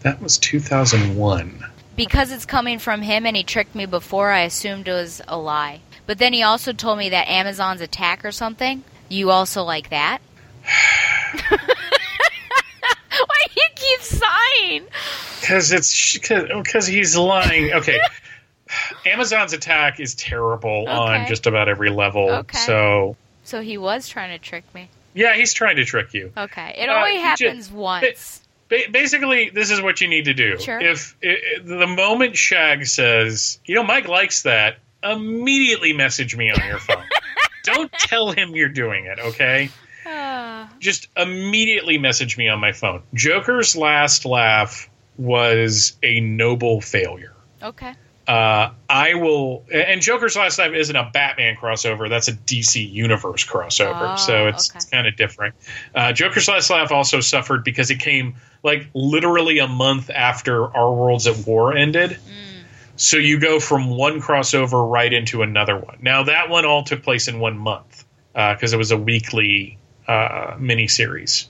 That was 2001. Because it's coming from him and he tricked me before, I assumed it was a lie. But then he also told me that Amazon's attack or something. You also like that? (sighs) (laughs) Why do you keep sighing? Because it's because oh, he's lying. Okay. (laughs) Amazon's attack is terrible on just about every level. Okay. So So he was trying to trick me. yeah, he's trying to trick you. Okay. It Uh, only happens once. Ba- basically, this is what you need to do. Sure. If i i- the moment Shag says, "You know, Mike likes that," immediately message me on your phone. (laughs) Don't tell him you're doing it, okay? Ah. Just immediately message me on my phone. Joker's last laugh was a noble failure. okay. Uh, I will, and Joker's Last Laugh isn't a Batman crossover. That's a DC Universe crossover, Oh, so it's, okay. it's kind of different. Uh, Joker's Last Laugh also suffered because it came like literally a month after Our Worlds at War ended. Mm. So you go from one crossover right into another one. Now that one all took place in one month because it was a weekly uh, miniseries.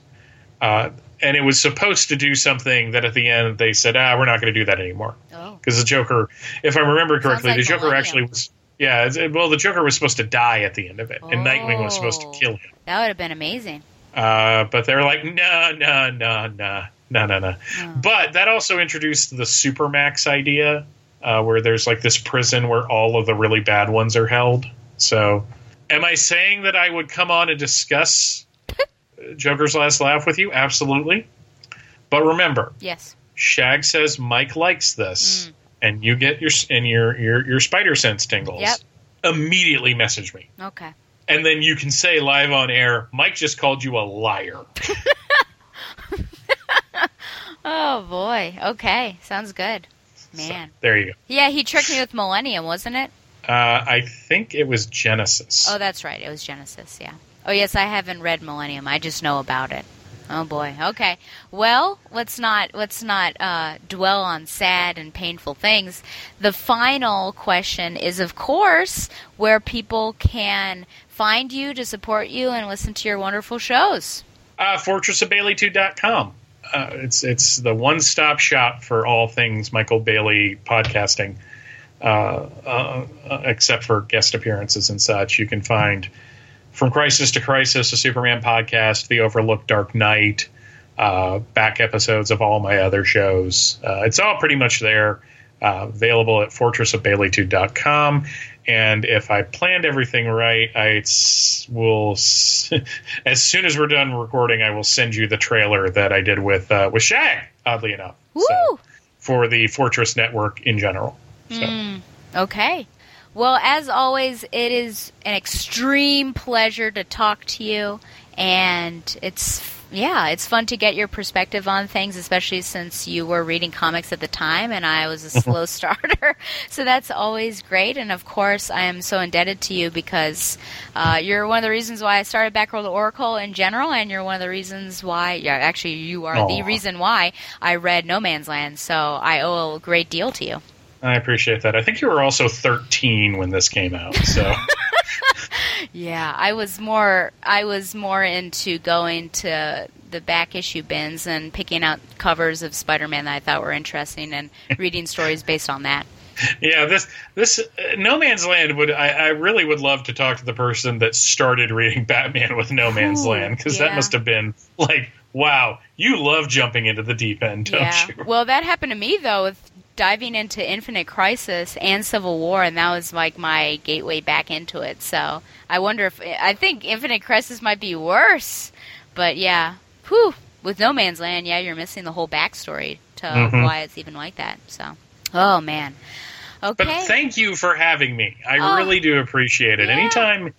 Uh, and it was supposed to do something that at the end they said, ah, we're not going to do that anymore Oh. because the Joker, if I remember correctly, like the Joker Millennium. actually was. Yeah, well, the Joker was supposed to die at the end of it, and Nightwing was supposed to Oh. kill him. That would have been amazing. Uh, but they're like, no, no, no, no, no, no, no. But that also introduced the Supermax idea, uh, where there's like this prison where all of the really bad ones are held. So, am I saying that I would come on and discuss Joker's Last Laugh with you? Absolutely. But remember, Yes. Shag says Mike likes this, and you get your and your your your spider sense tingles. Yep. Immediately message me, Okay. and then you can say live on air, Mike just called you a liar. (laughs) Oh boy. Okay. Sounds good. Man. There you go. Yeah, he tricked me with Millennium, wasn't it? Uh, I think it was Genesis. Oh, that's right. It was Genesis. Yeah. Oh, yes. I haven't read Millennium. I just know about it. Oh boy. Okay. Well, let's not let's not uh, dwell on sad and painful things. The final question is, of course, where people can find you to support you and listen to your wonderful shows. Uh, FortressOfBaileytude.com. Uh, it's it's the one stop shop for all things Michael Bailey podcasting, uh, uh, uh, except for guest appearances and such. You can find From Crisis to Crisis, a Superman podcast, The Overlooked Dark Knight, uh, back episodes of all my other shows. Uh, it's all pretty much there, uh, available at fortressofbaileytude.com. And if I planned everything right, I will, (laughs) as soon as we're done recording, I will send you the trailer that I did with uh, with Shag. Oddly enough, Woo! So, for the Fortress Network in general. So. Okay. Well, as always, it is an extreme pleasure to talk to you, and it's yeah, it's fun to get your perspective on things, especially since you were reading comics at the time and I was a (laughs) slow starter. (laughs) So that's always great, and of course, I am so indebted to you because uh, you're one of the reasons why I started Backroll Oracle in general, and you're one of the reasons why, yeah, actually, you are the reason why I read No Man's Land. So I owe a great deal to you. I appreciate that. I think you were also 13 when this came out. So (laughs) Yeah, I was more I was more into going to the back issue bins and picking out covers of Spider-Man that I thought were interesting and (laughs) reading stories based on that. yeah, this this uh, No Man's Land would I, I really would love to talk to the person that started reading (laughs) Batman with No Man's Ooh, Land because yeah. that must have been like wow, you love jumping into the deep end, don't yeah. you? Well, that happened to me though with diving into Infinite Crisis and Civil War, and that was like my gateway back into it. So I wonder if I think Infinite Crisis might be worse, but yeah, whew. With No Man's Land, yeah, you're missing the whole backstory to Mhm. why it's even like that. So, oh man. Okay. But thank you for having me. I Oh. really do appreciate it. Yeah. Anytime,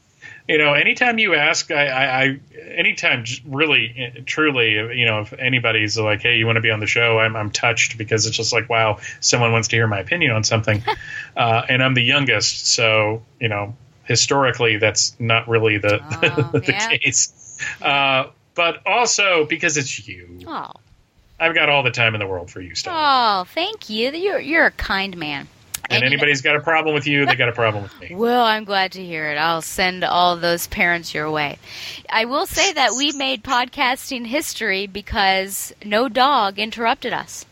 you know, anytime you ask, I, I, I anytime, really, eh, truly, you know, if anybody's like, "Hey, you want to be on the show?" I'm, I'm touched because it's just like, wow, someone wants to hear my opinion on something, (laughs) uh, and I'm the youngest, so you know, historically, that's not really the Oh, (laughs) the case. Uh, but also because it's you, oh. I've got all the time in the world for you, still. Oh, thank you. You're you're a kind man. And you know- anybody's got a problem with you, they got a problem with me. Well, I'm glad to hear it. I'll send all those parents your way. I will say that we made podcasting history because no dog interrupted us.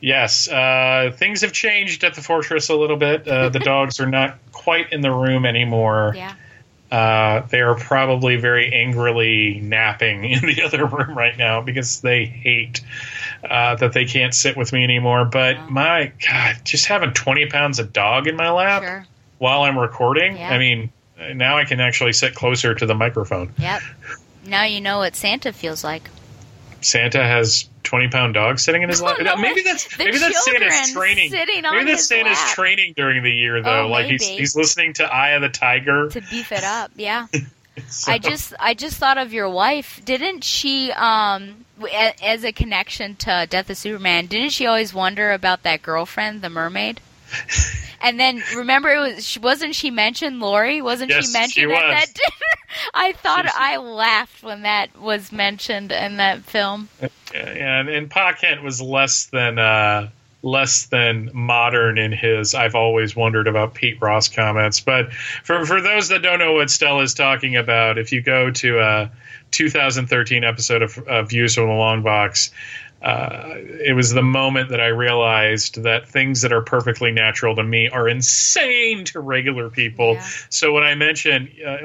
Yes, uh, things have changed at the fortress a little bit. Uh, the (laughs) dogs are not quite in the room anymore. Yeah. Uh, they are probably very angrily napping (laughs) in the other room right now because they hate uh, that they can't sit with me anymore. But my God, just having 20 pounds of dog in my lap Sure. while I'm recording, Yeah. I mean, now I can actually sit closer to the microphone. Yep. Now you know what Santa feels like. Santa has 20 pound dog sitting in his (laughs) lap. no, maybe that's maybe that's Santa's training. sitting on maybe that's Santa's lap. training during the year though. Oh, like he's maybe. he's listening to Eye of the Tiger. To beef it up, yeah. (laughs) So- I just I just thought of your wife. Didn't she um as a connection to Death of Superman, didn't she always wonder about that girlfriend, the mermaid? (laughs) And then remember, it was wasn't she mentioned Lori? Wasn't Yes, she mentioned she at was. that (laughs) dinner? I thought I laughed when that was mentioned in that film. and and Pa Kent was less than uh, less than modern in his "I've always wondered about Pete Ross" comments. But for for those that don't know what Stella is talking about, if you go to a 2013 episode of, of Views from the Long Box. Uh, it was the moment that I realized that things that are perfectly natural to me are insane to regular people. Yeah. So when I mentioned, uh,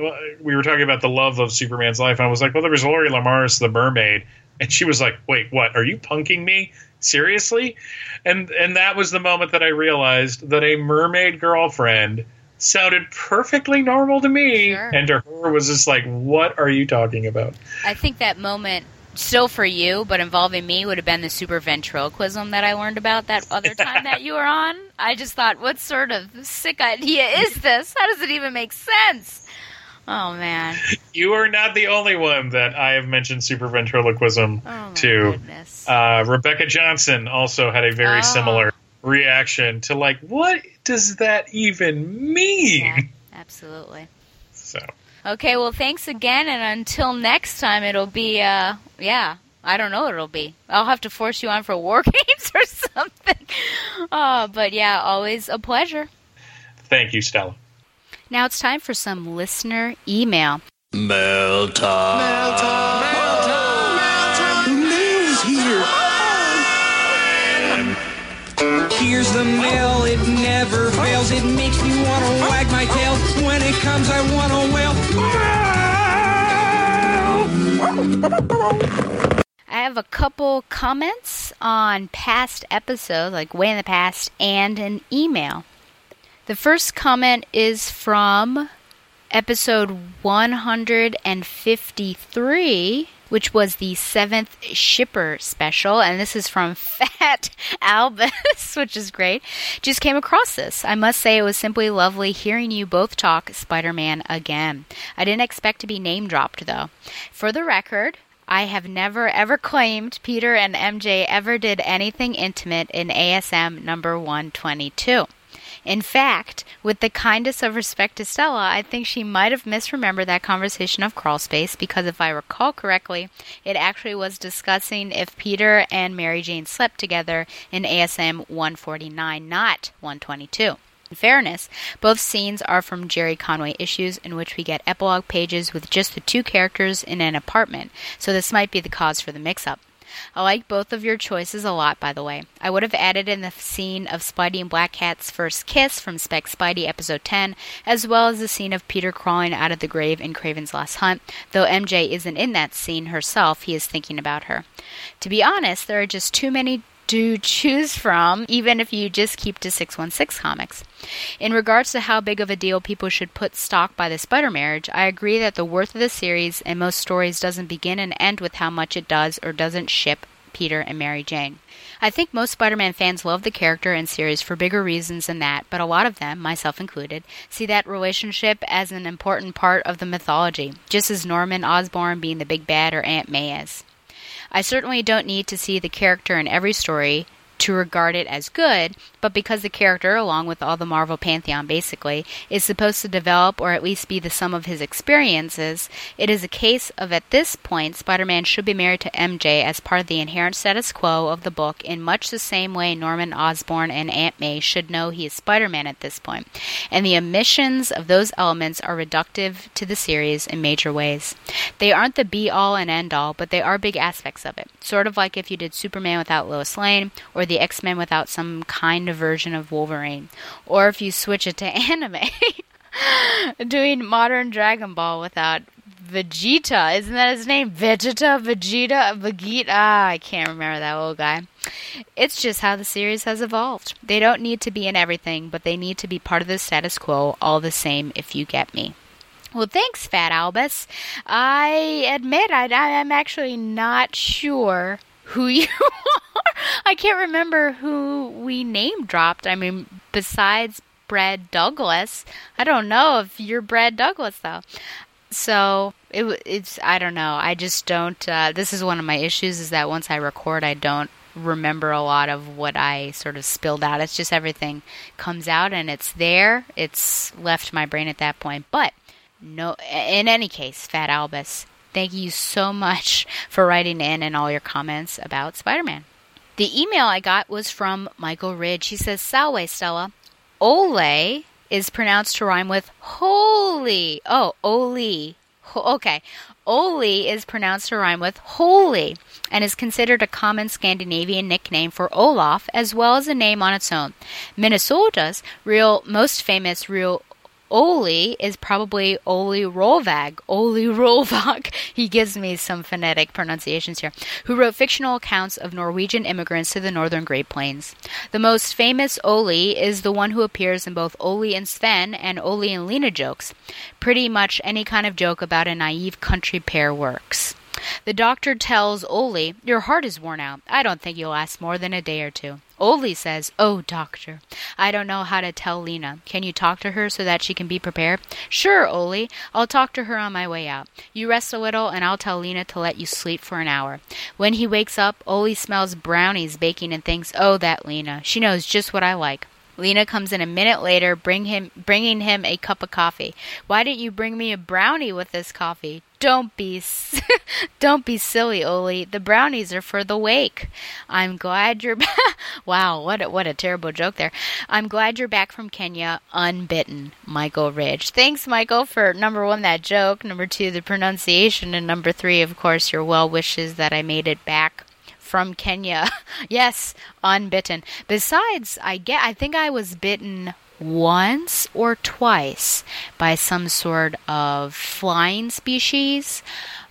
we were talking about the love of Superman's life, and I was like, well, there was Lori Lemaris, the mermaid, and she was like, wait, what? Are you punking me? Seriously? And and that was the moment that I realized that a mermaid girlfriend sounded perfectly normal to me, Sure. and to her was just like, what are you talking about? I think that moment, still for you, but involving me, would have been the super ventriloquism that I learned about that other time that you were on. I just thought, what sort of sick idea is this? How does it even make sense? Oh man! You are not the only one that I have mentioned super ventriloquism Oh to. Uh, Rebecca Johnson also had a very Oh. similar reaction to like, what does that even mean? yeah, absolutely. So Okay, well, thanks again, and until next time, it'll be, uh, yeah, I don't know what it'll be. I'll have to force you on for (laughs) war games or something. Oh, but yeah, always a pleasure. thank you, Stella. Now it's time for some listener email. Mail time. Here's the mail, it never fails. It makes me want to wag my tail. When it comes, I want to wail. I have a couple comments on past episodes, like way in the past, and an email. The first comment is from episode 153, which was the seventh shipper special, and this is from (laughs) Fat Albus, which is great. Just came across this. I must say it was simply lovely hearing you both talk Spider Man again. I didn't expect to be name dropped, though. For the record, I have never ever claimed Peter and MJ ever did anything intimate in ASM number 122. In fact, with the kindest of respect to Stella, I think she might have misremembered that conversation of crawl space because if I recall correctly, it actually was discussing if Peter and Mary Jane slept together in ASM 149, not 122. In fairness, both scenes are from Gerry Conway issues in which we get epilogue pages with just the two characters in an apartment, so this might be the cause for the mix up. I like both of your choices a lot, by the way. I would have added in the scene of Spidey and Black Cat's first kiss from Spec Spidey episode 10, as well as the scene of Peter crawling out of the grave in Kraven's Last Hunt. Though MJ isn't in that scene herself, he is thinking about her. To be honest, there are just too many to choose from, even if you just keep to 616 comics. In regards to how big of a deal people should put stock by the Spider marriage, I agree that the worth of the series and most stories doesn't begin and end with how much it does or doesn't ship Peter and Mary Jane. I think most Spider Man fans love the character and series for bigger reasons than that, but a lot of them, myself included, see that relationship as an important part of the mythology, just as Norman Osborn being the big bad or Aunt May is. I certainly don't need to see the character in every story to regard it as good, but because the character, along with all the Marvel pantheon basically, is supposed to develop or at least be the sum of his experiences, it is a case of at this point Spider Man should be married to MJ as part of the inherent status quo of the book in much the same way Norman Osborn and Aunt May should know he is Spider Man at this point. And the omissions of those elements are reductive to the series in major ways. They aren't the be all and end all, but they are big aspects of it. Sort of like if you did Superman without Lois Lane, or the X Men without some kind of version of Wolverine. Or if you switch it to (laughs) anime, doing modern Dragon Ball without Vegeta. Isn't that his name? Vegeta? Vegeta? Vegeta? Ah, I can't remember that old guy. It's just how the series has evolved. They don't need to be in everything, but they need to be part of the status quo all the same, if you get me. Well, thanks, Fat Albus. I admit I, I'm actually not sure who (laughs) you are. I can't remember who we name dropped. I mean, besides Brad Douglas, I don't know if you're Brad Douglas though. So it, it's I don't know. I just don't. Uh, this is one of my issues is that once I record, I don't remember a lot of what I sort of spilled out. It's just everything comes out and it's there. It's left my brain at that point. But no, in any case, Fat Albus, thank you so much for writing in and all your comments about Spider Man. The email I got was from Michael Ridge. He says, Salve, Stella. Ole is pronounced to rhyme with holy. Oh, Oli. Ho- okay. Oli is pronounced to rhyme with holy and is considered a common Scandinavian nickname for Olaf as well as a name on its own. Minnesota's real most famous real Oli is probably Oli Rolvaag. Oli Rolvaag. (laughs) He gives me some phonetic pronunciations here. Who wrote fictional accounts of Norwegian immigrants to the northern Great Plains. The most famous Oli is the one who appears in both Oli and Sven and Oli and Lena jokes. Pretty much any kind of joke about a naive country pair works. The doctor tells Oli, Your heart is worn out. I don't think you'll last more than a day or two. Oli says, Oh, doctor, I don't know how to tell Lena. Can you talk to her so that she can be prepared? Sure, Oli. I'll talk to her on my way out. You rest a little, and I'll tell Lena to let you sleep for an hour. When he wakes up, Oli smells brownies baking and thinks, Oh, that Lena. She knows just what I like. Lena comes in a minute later, bring him, bringing him a cup of coffee. Why didn't you bring me a brownie with this coffee? Don't be, (laughs) don't be silly, Oli. The brownies are for the wake. I'm glad you're. back. (laughs) wow, what a, what a terrible joke there. I'm glad you're back from Kenya unbitten, Michael Ridge. Thanks, Michael, for number one that joke, number two the pronunciation, and number three, of course, your well wishes that I made it back from Kenya. (laughs) yes, unbitten. Besides, I get I think I was bitten once or twice by some sort of flying species,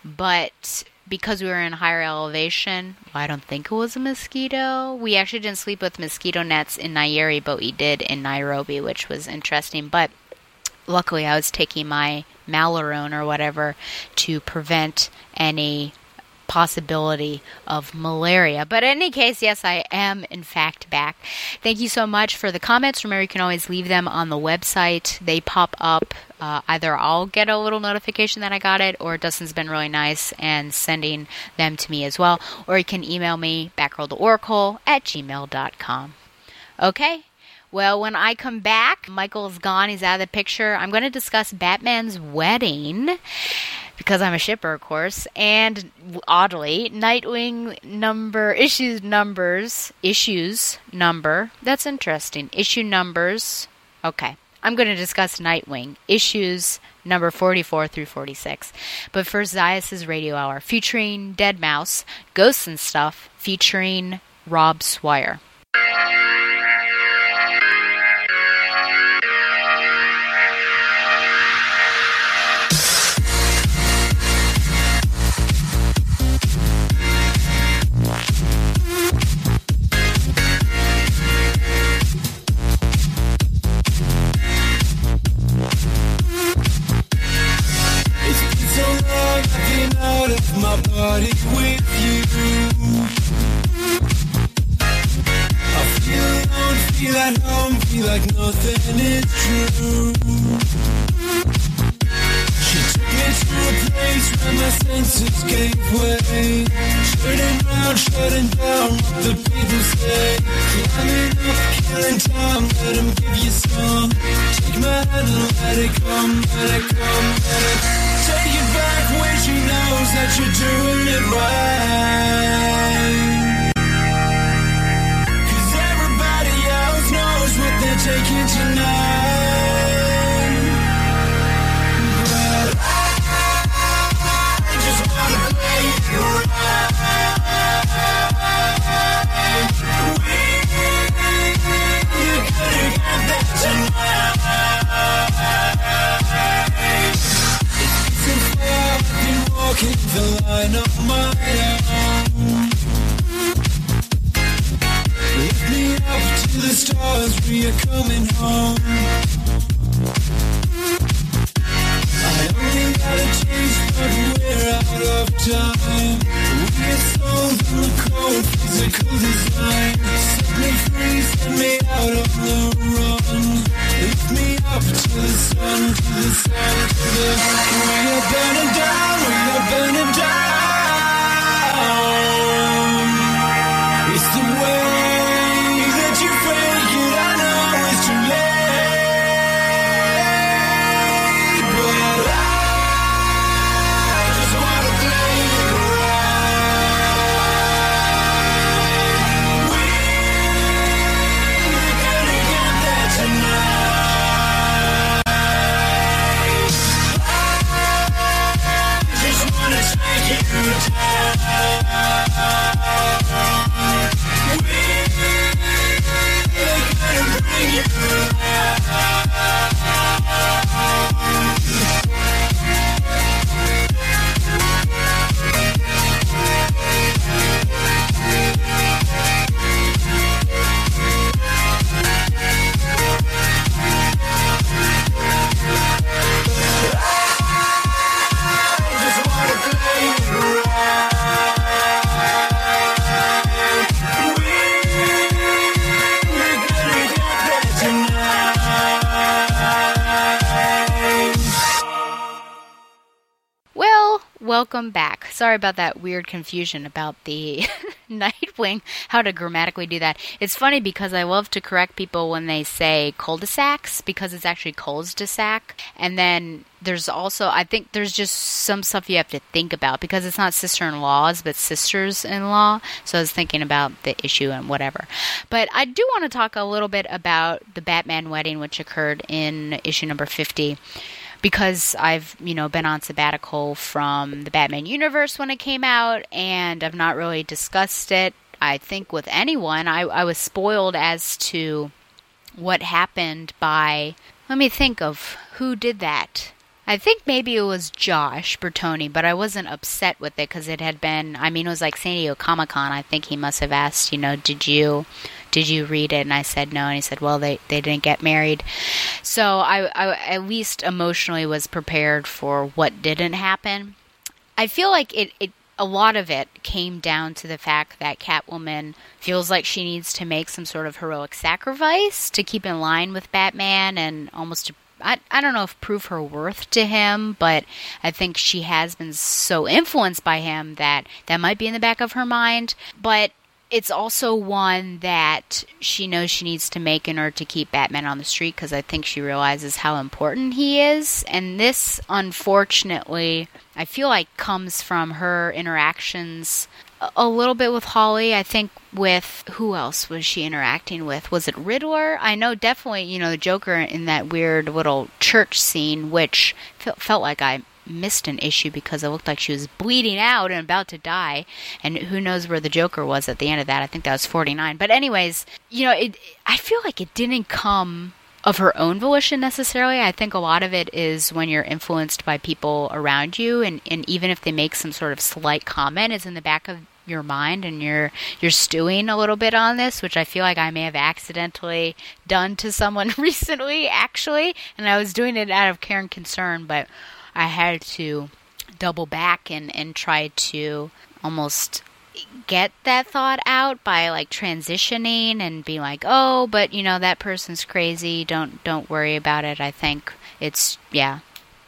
but because we were in higher elevation, I don't think it was a mosquito. We actually didn't sleep with mosquito nets in Nyeri, but we did in Nairobi, which was interesting. But luckily, I was taking my Malarone or whatever to prevent any possibility of malaria. But in any case, yes, I am in fact back. Thank you so much for the comments. Remember, you can always leave them on the website. They pop up. Uh, either I'll get a little notification that I got it, or Dustin's been really nice and sending them to me as well. Or you can email me, batgirltooracle at gmail.com. Okay, well, when I come back, Michael's gone. He's out of the picture. I'm going to discuss Batman's wedding because I'm a shipper, of course. And oddly, Nightwing number issues numbers issues number. That's interesting. Issue numbers. Okay. I'm going to discuss Nightwing, issues number 44 through 46. But first, Zaius' Radio Hour, featuring deadmau5, Ghosts and Stuff, featuring Rob Swire. Body with you. I feel alone, feel at home, feel like nothing is true. She took me to a place where my senses gave way. Shutting down the. Climbing up, killing time, give you some. Take my hand and let it come, let it come, let it Take it back when she knows that you're doing it right. Cause everybody else knows what they're taking tonight. Walking the line of my own. Lift me up to the stars, we are coming home. I only got a taste, but we're out of time. We get sold in the cold physical design. Set me free, set me out on the run. Lift me up to the sun, to the sun, to the. We are burning down, we are burning down. Just welcome back. Sorry about that weird confusion about the (laughs) Nightwing, how to grammatically do that. It's funny because I love to correct people when they say cul-de-sacs because it's actually cul-de-sac. And then there's also, I think there's just some stuff you have to think about because it's not sister-in-laws, but sisters-in-law. So I was thinking about the issue and whatever. But I do want to talk a little bit about the Batman wedding, which occurred in issue number 50 because I've, you know, been on sabbatical from the Batman universe when it came out and I've not really discussed it, I think, with anyone. I, I was spoiled as to what happened by, let me think of who did that. I think maybe it was Josh Bertoni, but I wasn't upset with it because it had been. I mean, it was like San Diego Comic Con. I think he must have asked, you know, did you, did you read it? And I said no, and he said, well, they they didn't get married. So I, I at least emotionally was prepared for what didn't happen. I feel like it, it a lot of it came down to the fact that Catwoman feels like she needs to make some sort of heroic sacrifice to keep in line with Batman and almost to I, I don't know if prove her worth to him, but I think she has been so influenced by him that that might be in the back of her mind. But it's also one that she knows she needs to make in order to keep Batman on the street because I think she realizes how important he is. And this, unfortunately, I feel like comes from her interactions a- little bit with Holly. I think with who else was she interacting with? Was it Riddler? I know definitely, you know, the Joker in that weird little church scene, which felt like I missed an issue because it looked like she was bleeding out and about to die. And who knows where the Joker was at the end of that? I think that was 49. But anyways, you know, it I feel like it didn't come of her own volition necessarily. I think a lot of it is when you're influenced by people around you and, and even if they make some sort of slight comment it's in the back of your mind and you're you're stewing a little bit on this, which I feel like I may have accidentally done to someone (laughs) recently actually, and I was doing it out of care and concern, but I had to double back and and try to almost get that thought out by like transitioning and be like, "Oh, but you know that person's crazy. Don't don't worry about it." I think it's yeah.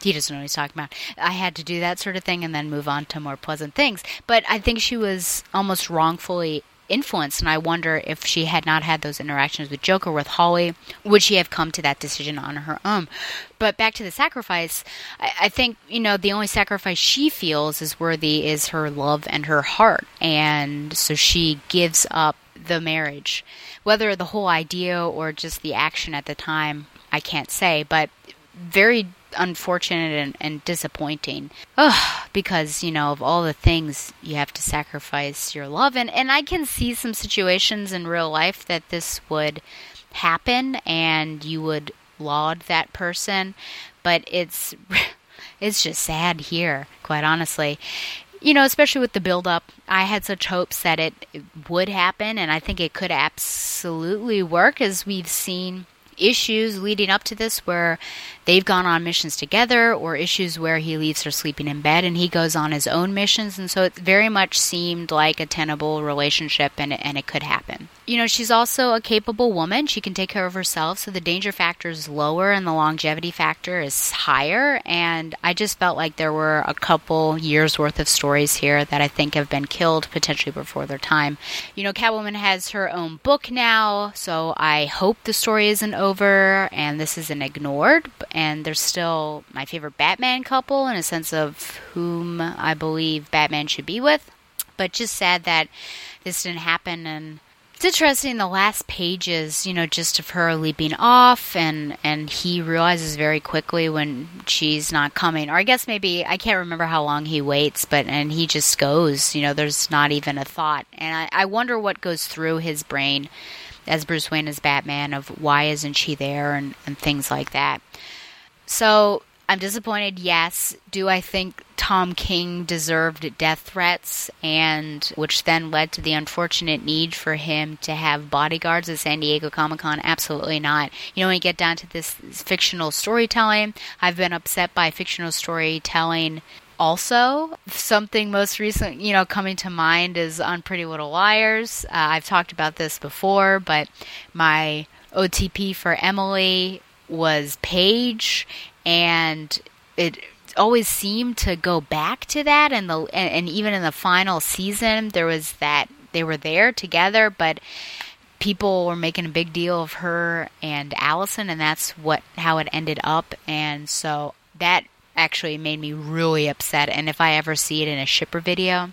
He doesn't know what he's talking about. I had to do that sort of thing and then move on to more pleasant things. But I think she was almost wrongfully influenced, and I wonder if she had not had those interactions with Joker, with Holly, would she have come to that decision on her own? But back to the sacrifice, I, I think, you know, the only sacrifice she feels is worthy is her love and her heart. And so she gives up the marriage. Whether the whole idea or just the action at the time, I can't say, but very unfortunate and, and disappointing. Ugh, because, you know, of all the things you have to sacrifice your love. And, and I can see some situations in real life that this would happen and you would laud that person. But it's. (laughs) It's just sad here, quite honestly you know, especially with the build up, I had such hopes that it, it would happen, and I think it could absolutely work as we've seen issues leading up to this where they've gone on missions together or issues where he leaves her sleeping in bed and he goes on his own missions. And so it very much seemed like a tenable relationship and, and it could happen. You know she's also a capable woman. She can take care of herself. So the danger factor is lower and the longevity factor is higher. And i just felt like there were a couple years worth of stories here that i think have been killed potentially before their time. You know catwoman has her own book now. So i hope the story isn't over and this isn't ignored and they're still my favorite Batman couple in a sense of whom I believe Batman should be with. But just sad that this didn't happen and it's interesting the last pages, you know, just of her leaping off and and he realizes very quickly when she's not coming. Or I guess maybe I can't remember how long he waits, but and he just goes, you know, there's not even a thought. And I, I wonder what goes through his brain as Bruce Wayne as Batman of why isn't she there and, and things like that. So I'm disappointed, yes. Do I think Tom King deserved death threats and which then led to the unfortunate need for him to have bodyguards at San Diego Comic Con? Absolutely not. You know, when you get down to this fictional storytelling, I've been upset by fictional storytelling also something most recent you know coming to mind is on pretty little liars uh, i've talked about this before but my otp for emily was Paige, and it always seemed to go back to that. And the and, and even in the final season, there was that they were there together, but people were making a big deal of her and Alison, and that's what how it ended up. And so that actually made me really upset. And if I ever see it in a shipper video,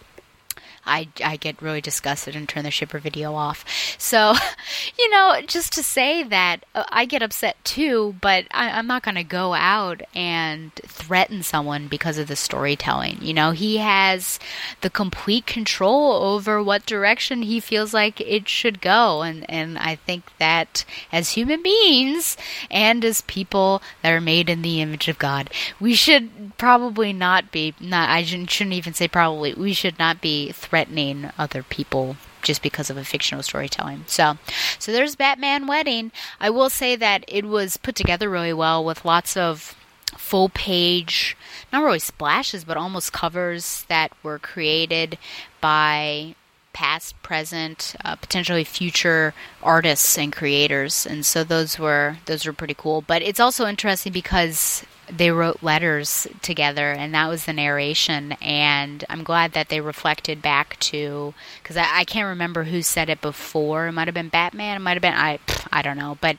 I, I get really disgusted and turn the shipper video off. So, (laughs) you know, just to say that uh, I get upset too, but I, I'm not going to go out and threaten someone because of the storytelling. You know, he has the complete control over what direction he feels like it should go. And, and I think that as human beings and as people that are made in the image of God, we should probably not be, not, I shouldn't even say probably, we should not be threatening threatening other people just because of a fictional storytelling. So, so there's Batman Wedding. I will say that it was put together really well with lots of full page, not really splashes, but almost covers that were created by past, present, uh, potentially future artists and creators, and so those were those were pretty cool. But it's also interesting because they wrote letters together, and that was the narration. And I'm glad that they reflected back to because I, I, can't remember who said it before. It might have been Batman. It might have been I. I don't know, but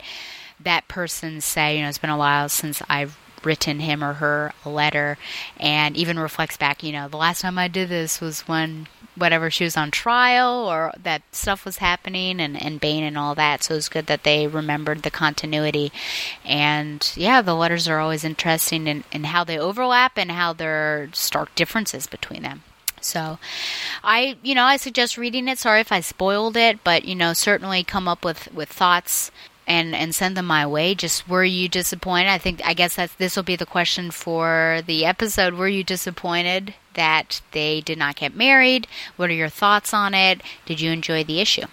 that person say, you know, it's been a while since I've written him or her a letter and even reflects back, you know, the last time I did this was when whatever she was on trial or that stuff was happening and, and Bane and all that. So it's good that they remembered the continuity. And yeah, the letters are always interesting in, in how they overlap and how there are stark differences between them. So, I, you know, I suggest reading it. Sorry if I spoiled it, but you know, certainly come up with with thoughts and and send them my way. Just were you disappointed? I think I guess that's this will be the question for the episode. Were you disappointed that they did not get married? What are your thoughts on it? Did you enjoy the issue?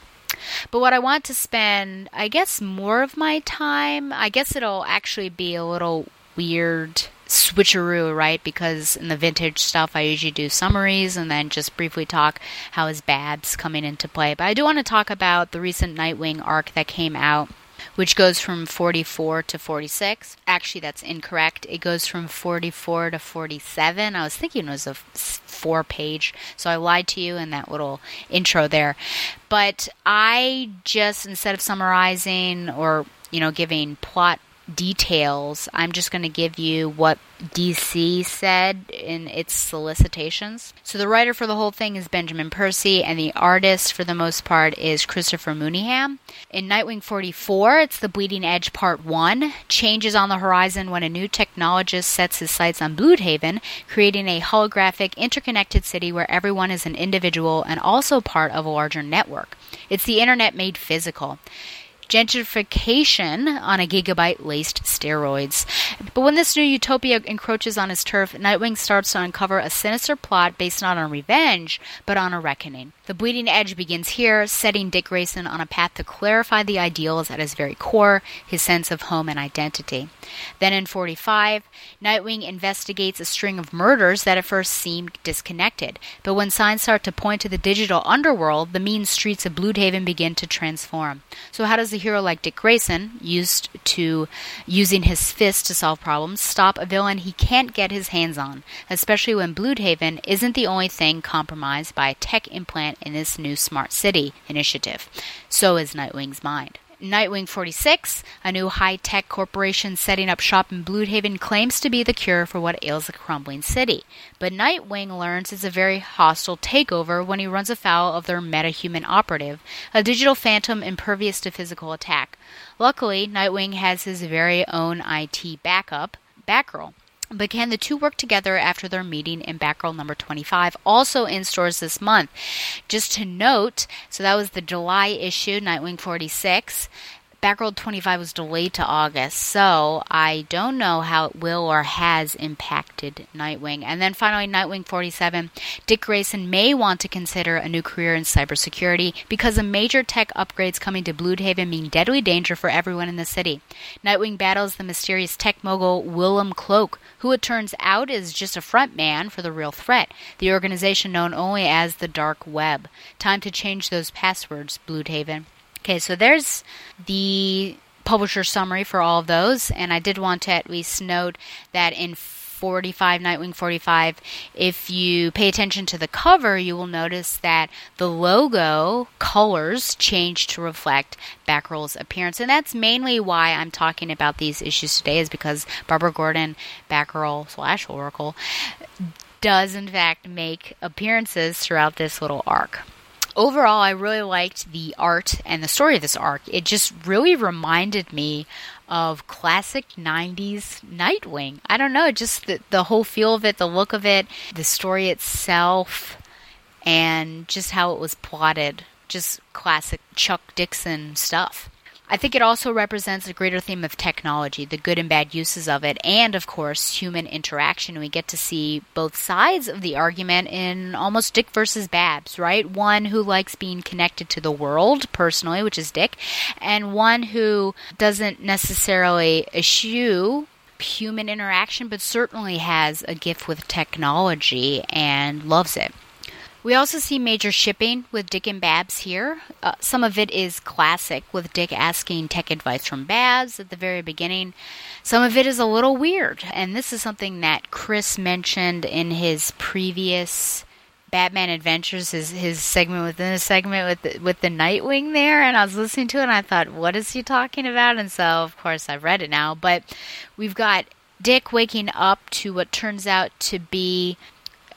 But what I want to spend, I guess, more of my time, I guess it'll actually be a little weird switcheroo, right? Because in the vintage stuff, I usually do summaries and then just briefly talk how is Babs coming into play. But I do want to talk about the recent Nightwing arc that came out. Which goes from 44 to 46. Actually, that's incorrect. It goes from 44 to 47. I was thinking it was a four page, so I lied to you in that little intro there. But I just, instead of summarizing or, you know, giving plot details. I'm just going to give you what DC said in its solicitations. So the writer for the whole thing is Benjamin Percy, and the artist for the most part is Christopher Mooneyham. In Nightwing 44, it's the Bleeding Edge Part 1. Changes on the horizon when a new technologist sets his sights on Blüdhaven, creating a holographic, interconnected city where everyone is an individual and also part of a larger network. It's the internet made physical gentrification on a gigabyte laced steroids. But when this new utopia encroaches on his turf, Nightwing starts to uncover a sinister plot based not on revenge, but on a reckoning. The bleeding edge begins here, setting Dick Grayson on a path to clarify the ideals at his very core, his sense of home and identity. Then in 45, Nightwing investigates a string of murders that at first seemed disconnected. But when signs start to point to the digital underworld, the mean streets of Blüdhaven begin to transform. So how does a hero like Dick Grayson, used to using his fist to solve problems, stop a villain he can't get his hands on, especially when Blüdhaven isn't the only thing compromised by a tech implant in this new smart city initiative. So is Nightwing's mind. Nightwing 46, a new high tech corporation setting up shop in Blüdhaven, claims to be the cure for what ails a crumbling city. But Nightwing learns it's a very hostile takeover when he runs afoul of their metahuman operative, a digital phantom impervious to physical attack. Luckily, Nightwing has his very own IT backup, Batgirl. But can the two work together after their meeting in Batgirl number 25, also in stores this month? Just to note, so that was the July issue, Nightwing 46. Batgirl 25 was delayed to August, so I don't know how it will or has impacted Nightwing. And then finally, Nightwing 47. Dick Grayson may want to consider a new career in cybersecurity because of major tech upgrades coming to Blüdhaven mean deadly danger for everyone in the city. Nightwing battles the mysterious tech mogul Willem Cloak, who it turns out is just a front man for the real threat, the organization known only as the Dark Web. Time to change those passwords, Blüdhaven. Okay, so there's the publisher summary for all of those, and I did want to at least note that in 45 Nightwing 45 if you pay attention to the cover you will notice that the logo colors change to reflect Batgirl's appearance and that's mainly why I'm talking about these issues today is because Barbara Gordon Batgirl slash Oracle does in fact make appearances throughout this little arc overall, I really liked the art and the story of this arc. It just really reminded me of classic 90s Nightwing. I don't know, just the, the whole feel of it, the look of it, the story itself, and just how it was plotted. Just classic Chuck Dixon stuff. I think it also represents a greater theme of technology, the good and bad uses of it, and of course, human interaction. We get to see both sides of the argument in almost Dick versus Babs, right? One who likes being connected to the world personally, which is Dick, and one who doesn't necessarily eschew human interaction, but certainly has a gift with technology and loves it. We also see major shipping with Dick and Babs here. Uh, some of it is classic, with Dick asking tech advice from Babs at the very beginning. Some of it is a little weird, and this is something that Chris mentioned in his previous Batman Adventures, his, his segment within a segment with the, with the Nightwing there, and I was listening to it and I thought, what is he talking about? And so, of course, I've read it now. But we've got Dick waking up to what turns out to be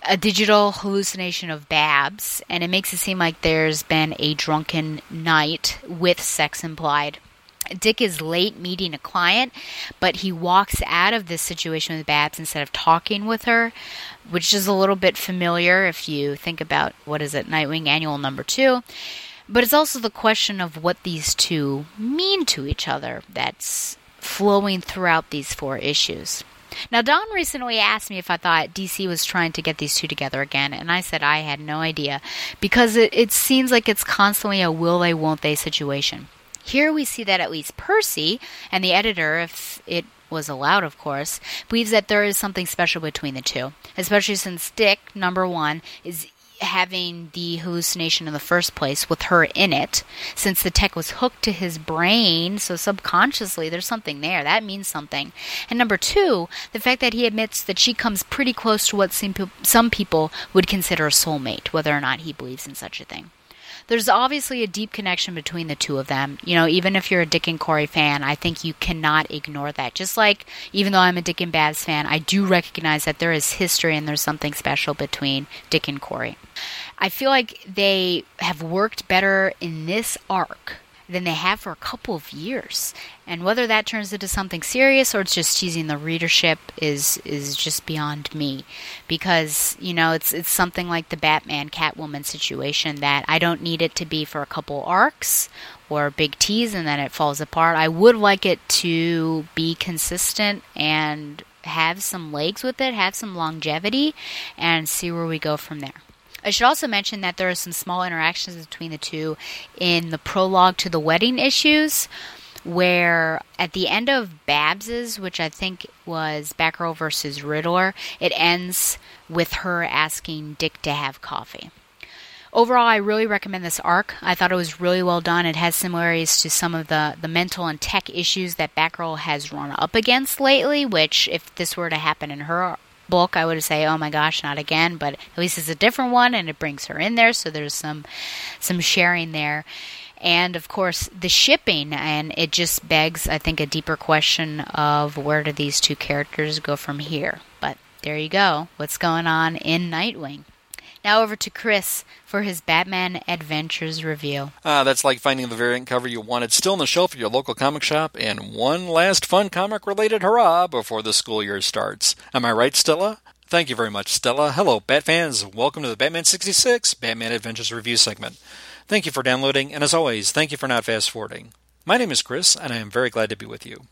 a digital hallucination of Babs, and it makes it seem like there's been a drunken night with sex implied. Dick is late meeting a client, but he walks out of this situation with Babs instead of talking with her, which is a little bit familiar if you think about what is it, Nightwing Annual number two. But it's also the question of what these two mean to each other that's flowing throughout these four issues. Now, Don recently asked me if I thought DC was trying to get these two together again, and I said I had no idea because it, it seems like it's constantly a will they, won't they situation. Here we see that at least Percy and the editor, if it was allowed, of course, believes that there is something special between the two, especially since Dick, number one, is having the hallucination in the first place with her in it, since the tech was hooked to his brain, so subconsciously there's something there. That means something. And number two, the fact that he admits that she comes pretty close to what some people would consider a soulmate, whether or not he believes in such a thing there's obviously a deep connection between the two of them. You know, even if you're a Dick and Kory fan, I think you cannot ignore that. Just like, even though I'm a Dick and Babs fan, I do recognize that there is history and there's something special between Dick and Kory. I feel like they have worked better in this arc than they have for a couple of years. And whether that turns into something serious or it's just teasing the readership is is just beyond me. Because, you know, it's it's something like the Batman Catwoman situation that I don't need it to be for a couple arcs or big tease and then it falls apart. I would like it to be consistent and have some legs with it, have some longevity, and see where we go from there. I should also mention that there are some small interactions between the two in the prologue to the wedding issues, where at the end of Babs's, which I think was Batgirl versus Riddler, it ends with her asking Dick to have coffee. Overall, I really recommend this arc. I thought it was really well done. It has similarities to some of the, the mental and tech issues that Batgirl has run up against lately, which, if this were to happen in her book, I would say, "Oh my gosh, not again!" But at least it's a different one, and it brings her in there, so there's some some sharing there. And of course, the shipping, and it just begs, I think, a deeper question of where do these two characters go from here? But there you go. What's going on in Nightwing? Now over to Chris for his Batman Adventures review. Ah, that's like finding the variant cover you wanted still on the shelf at your local comic shop, and one last fun comic related hurrah before the school year starts. Am I right, Stella? Thank you very much, Stella. Hello, Bat fans. Welcome to the Batman 66 Batman Adventures review segment. Thank you for downloading, and as always, thank you for not fast forwarding. My name is Chris, and I am very glad to be with you.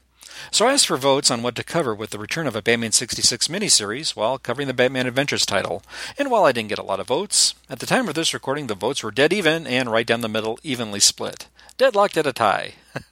So I asked for votes on what to cover with the return of a Batman 66 miniseries while covering the Batman Adventures title. And while I didn't get a lot of votes, at the time of this recording the votes were dead even and right down the middle, evenly split. Deadlocked at a tie. (laughs)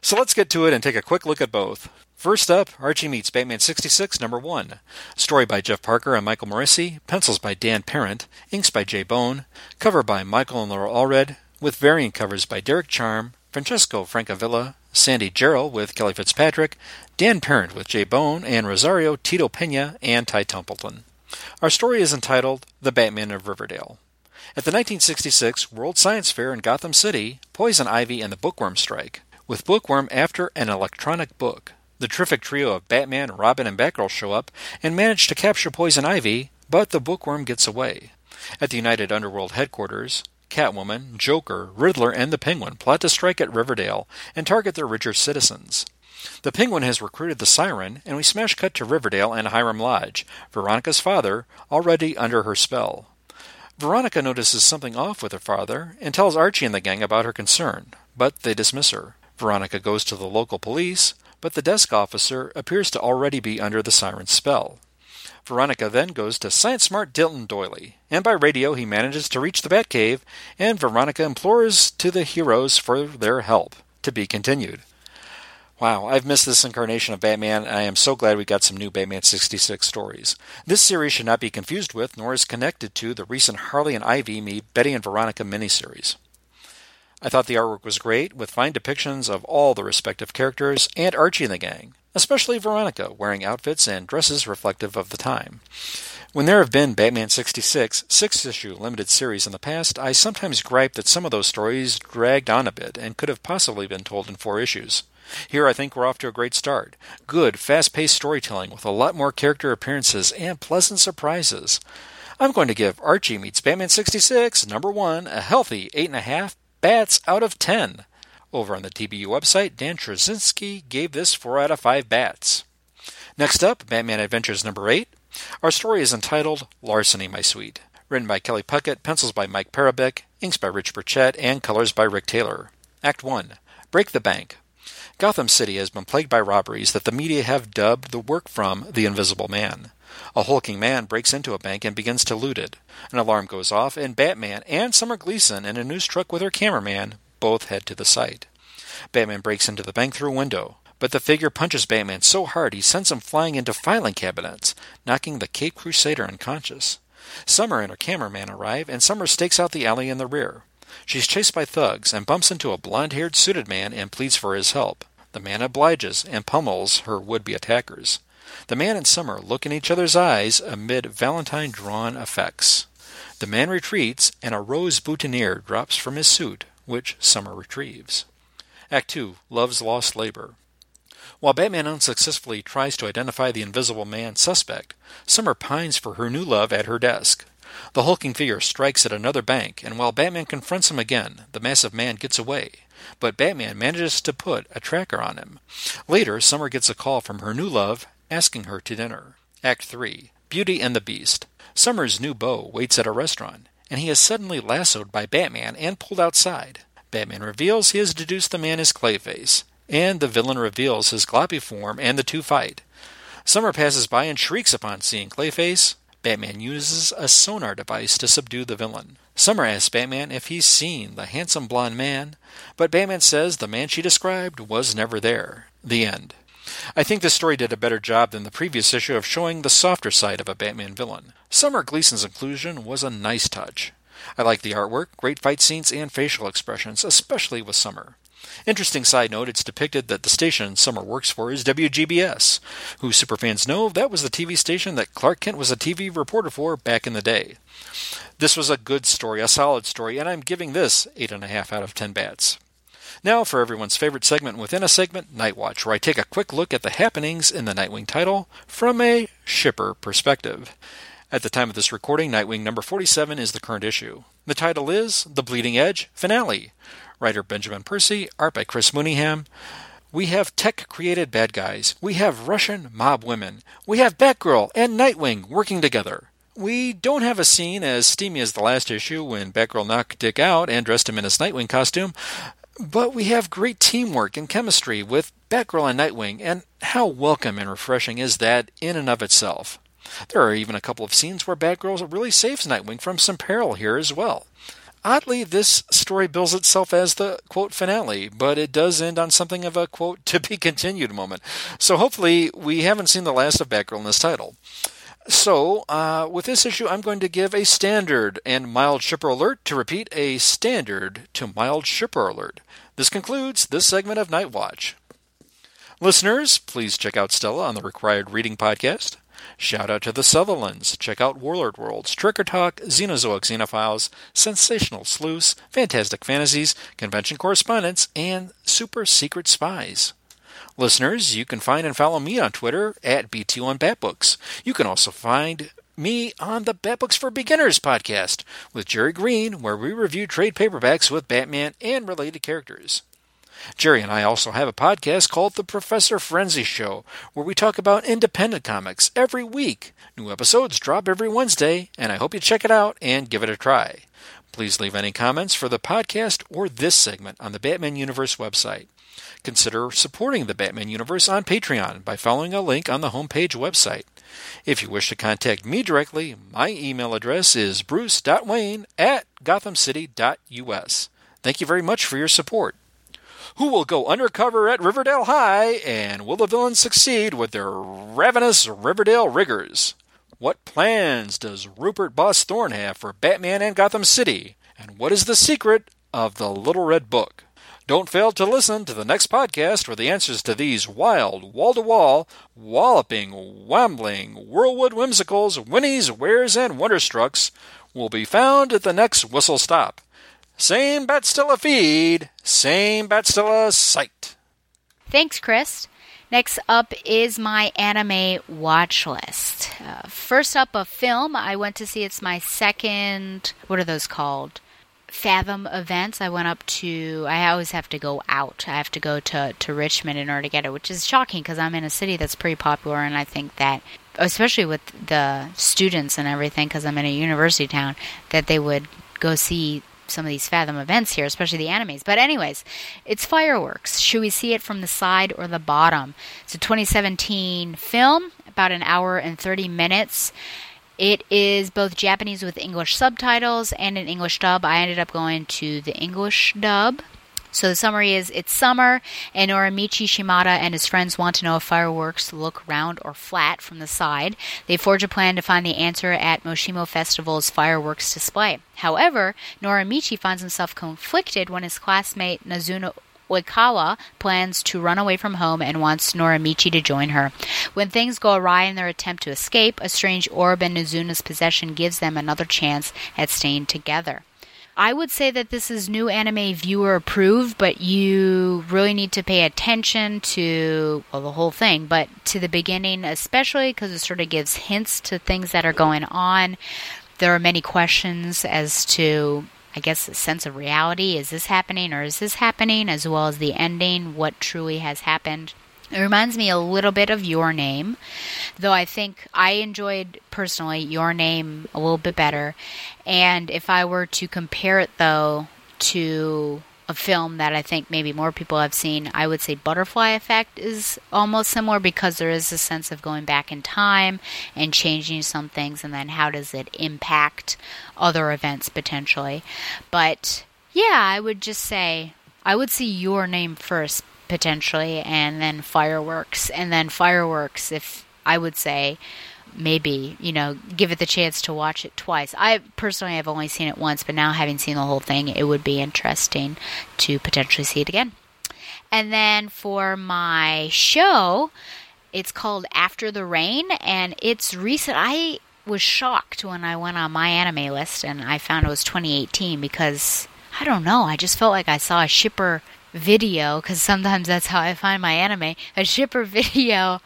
so let's get to it and take a quick look at both. First up, Archie meets Batman 66, number 1. Story by Jeff Parker and Michael Morrissey, pencils by Dan Parent, inks by Jay Bone, cover by Michael and Laura Allred, with variant covers by Derek Charm, Francesco Francavilla, Sandy Jarrell with Kelly Fitzpatrick, Dan Parent with Jay Bone, and Rosario Tito Pena and Ty Templeton. Our story is entitled The Batman of Riverdale. At the 1966 World Science Fair in Gotham City, Poison Ivy and the Bookworm strike. With Bookworm after an electronic book, the terrific trio of Batman, Robin, and Batgirl show up and manage to capture Poison Ivy, but the Bookworm gets away. At the United Underworld headquarters, Catwoman, Joker, Riddler, and the Penguin plot to strike at Riverdale and target their richer citizens. The Penguin has recruited the Siren, and we smash cut to Riverdale and Hiram Lodge, Veronica's father, already under her spell. Veronica notices something off with her father and tells Archie and the gang about her concern, but they dismiss her. Veronica goes to the local police, but the desk officer appears to already be under the Siren's spell. Veronica then goes to Science Smart Dilton Doiley, and by radio he manages to reach the Batcave, and Veronica implores to the heroes for their help. To be continued. Wow, I've missed this incarnation of Batman, and I am so glad we got some new Batman 66 stories. This series should not be confused with, nor is connected to, the recent Harley and Ivy meet Betty and Veronica miniseries. I thought the artwork was great, with fine depictions of all the respective characters and Archie and the gang especially Veronica, wearing outfits and dresses reflective of the time. When there have been Batman 66 six issue limited series in the past, I sometimes gripe that some of those stories dragged on a bit and could have possibly been told in four issues. Here, I think we're off to a great start. Good, fast paced storytelling with a lot more character appearances and pleasant surprises. I'm going to give Archie Meets Batman 66, number one, a healthy 8.5 bats out of 10. Over on the TBU website, Dan Trzynski gave this 4 out of 5 bats. Next up, Batman Adventures number 8. Our story is entitled Larceny, My Sweet. Written by Kelly Puckett, pencils by Mike Parobeck, inks by Rick Burchett, and colors by Rick Taylor. Act 1 Break the Bank. Gotham City has been plagued by robberies that the media have dubbed the work from the Invisible Man. A hulking man breaks into a bank and begins to loot it. An alarm goes off, and Batman and Summer Gleason in a news truck with her cameraman both head to the site. Batman breaks into the bank through a window, but the figure punches Batman so hard he sends him flying into filing cabinets, knocking the Cape Crusader unconscious. Summer and her cameraman arrive, and Summer stakes out the alley in the rear. She's chased by thugs and bumps into a blond haired suited man and pleads for his help. The man obliges and pummels her would be attackers. The man and Summer look in each other's eyes amid Valentine drawn effects. The man retreats, and a rose boutonniere drops from his suit, which Summer retrieves. Act 2 Love's Lost Labor. While Batman unsuccessfully tries to identify the Invisible Man suspect, Summer pines for her new love at her desk. The hulking figure strikes at another bank, and while Batman confronts him again, the massive man gets away. But Batman manages to put a tracker on him. Later, Summer gets a call from her new love, asking her to dinner. Act 3 Beauty and the Beast. Summer's new beau waits at a restaurant, and he is suddenly lassoed by Batman and pulled outside. Batman reveals he has deduced the man is Clayface, and the villain reveals his gloppy form and the two fight. Summer passes by and shrieks upon seeing Clayface. Batman uses a sonar device to subdue the villain. Summer asks Batman if he's seen the handsome blond man, but Batman says the man she described was never there. The end. I think this story did a better job than the previous issue of showing the softer side of a Batman villain. Summer Gleason's inclusion was a nice touch. I like the artwork, great fight scenes, and facial expressions, especially with Summer. Interesting side note, it's depicted that the station Summer works for is WGBS, who superfans know that was the TV station that Clark Kent was a TV reporter for back in the day. This was a good story, a solid story, and I'm giving this 8.5 out of 10 bats. Now for everyone's favorite segment within a segment, Night Watch, where I take a quick look at the happenings in the Nightwing title from a shipper perspective. At the time of this recording, Nightwing number 47 is the current issue. The title is The Bleeding Edge Finale. Writer Benjamin Percy, art by Chris Mooneyham. We have tech created bad guys. We have Russian mob women. We have Batgirl and Nightwing working together. We don't have a scene as steamy as the last issue when Batgirl knocked Dick out and dressed him in his Nightwing costume, but we have great teamwork and chemistry with Batgirl and Nightwing, and how welcome and refreshing is that in and of itself? There are even a couple of scenes where Batgirl really saves Nightwing from some peril here as well. Oddly, this story bills itself as the quote finale, but it does end on something of a quote (laughs) to be continued moment. So hopefully, we haven't seen the last of Batgirl in this title. So, uh, with this issue, I'm going to give a standard and mild shipper alert to repeat a standard to mild shipper alert. This concludes this segment of Night Watch. Listeners, please check out Stella on the Required Reading Podcast. Shout out to the Sutherlands. Check out Warlord Worlds, Tricker Talk, Xenozoic Xenophiles, Sensational Sleuths, Fantastic Fantasies, Convention Correspondence, and Super Secret Spies. Listeners, you can find and follow me on Twitter at BT1BatBooks. You can also find me on the Batbooks for Beginners podcast with Jerry Green, where we review trade paperbacks with Batman and related characters. Jerry and I also have a podcast called The Professor Frenzy Show, where we talk about independent comics every week. New episodes drop every Wednesday, and I hope you check it out and give it a try. Please leave any comments for the podcast or this segment on the Batman Universe website. Consider supporting the Batman Universe on Patreon by following a link on the homepage website. If you wish to contact me directly, my email address is bruce.wayne at gothamcity.us. Thank you very much for your support. Who will go undercover at Riverdale High, and will the villains succeed with their ravenous Riverdale riggers? What plans does Rupert Boss Thorne have for Batman and Gotham City? And what is the secret of the Little Red Book? Don't fail to listen to the next podcast where the answers to these wild, wall to wall, walloping, wambling, whirlwood whimsicals, whinnies, wares, and wonderstrucks will be found at the next whistle stop. Same Batstella feed, same Batstella site. Thanks, Chris. Next up is my anime watch list. Uh, first up, a film. I went to see. It's my second. What are those called? Fathom events. I went up to. I always have to go out. I have to go to to Richmond in order to get it, which is shocking because I'm in a city that's pretty popular, and I think that, especially with the students and everything, because I'm in a university town, that they would go see some of these Fathom events here, especially the animes. But, anyways, it's fireworks. Should we see it from the side or the bottom? It's a 2017 film, about an hour and 30 minutes. It is both Japanese with English subtitles and an English dub. I ended up going to the English dub. So the summary is it's summer, and Norimichi Shimada and his friends want to know if fireworks look round or flat from the side. They forge a plan to find the answer at Moshimo Festival's fireworks display. However, Norimichi finds himself conflicted when his classmate Nazuna Oikawa plans to run away from home and wants Norimichi to join her. When things go awry in their attempt to escape, a strange orb in Nazuna's possession gives them another chance at staying together. I would say that this is new anime viewer approved, but you really need to pay attention to well the whole thing, but to the beginning especially because it sort of gives hints to things that are going on. There are many questions as to I guess a sense of reality. Is this happening or is this happening? As well as the ending, what truly has happened. It reminds me a little bit of Your Name, though I think I enjoyed personally Your Name a little bit better. And if I were to compare it though to a film that I think maybe more people have seen, I would say Butterfly Effect is almost similar because there is a sense of going back in time and changing some things, and then how does it impact other events potentially. But yeah, I would just say I would see Your Name first potentially, and then Fireworks, and then Fireworks, if I would say maybe you know give it the chance to watch it twice. I personally have only seen it once but now having seen the whole thing it would be interesting to potentially see it again. And then for my show it's called after the rain and it's recent. I was shocked when i went on my anime list and i found it was 2018 because i don't know i just felt like i saw a shipper video because sometimes that's how i find my anime a shipper (laughs) video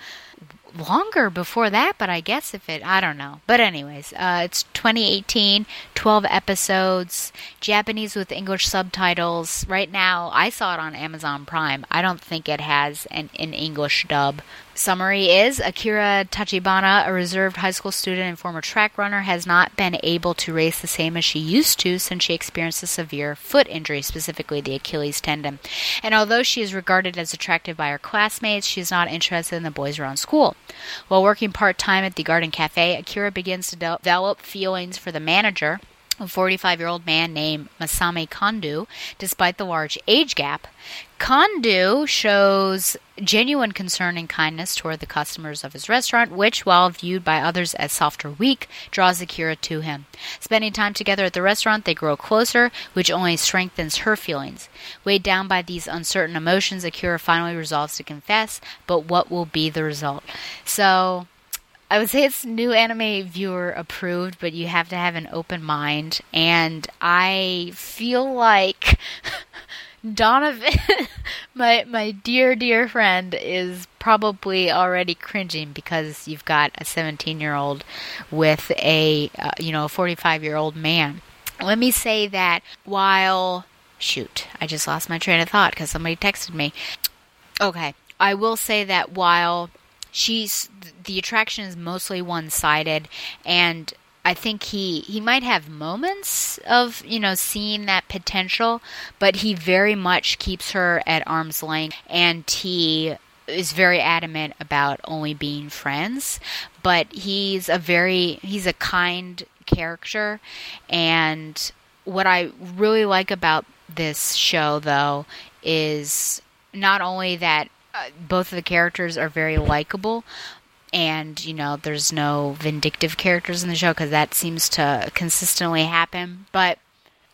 longer before that, but I guess if it, I don't know. But, anyways, uh, it's 2018, 12 episodes, Japanese with English subtitles. Right now, I saw it on Amazon Prime. I don't think it has an, an English dub. Summary is Akira Tachibana, a reserved high school student and former track runner, has not been able to race the same as she used to since she experienced a severe foot injury, specifically the Achilles tendon. And although she is regarded as attractive by her classmates, she is not interested in the boys around school. While working part time at the Garden Cafe, Akira begins to develop feelings for the manager a 45 year old man named Masami Kondo, despite the large age gap. Kondo shows genuine concern and kindness toward the customers of his restaurant, which, while viewed by others as soft or weak, draws Akira to him. Spending time together at the restaurant, they grow closer, which only strengthens her feelings. Weighed down by these uncertain emotions, Akira finally resolves to confess, but what will be the result? So, I would say it's new anime viewer approved, but you have to have an open mind. And I feel like (laughs) Donovan, (laughs) my my dear dear friend, is probably already cringing because you've got a 17 year old with a uh, you know a 45 year old man. Let me say that while shoot, I just lost my train of thought because somebody texted me. Okay, I will say that while she's the attraction is mostly one sided and I think he he might have moments of you know seeing that potential, but he very much keeps her at arm's length, and he is very adamant about only being friends. But he's a very he's a kind character, and what I really like about this show though is not only that both of the characters are very likable, and you know there's no vindictive characters in the show because that seems to consistently happen but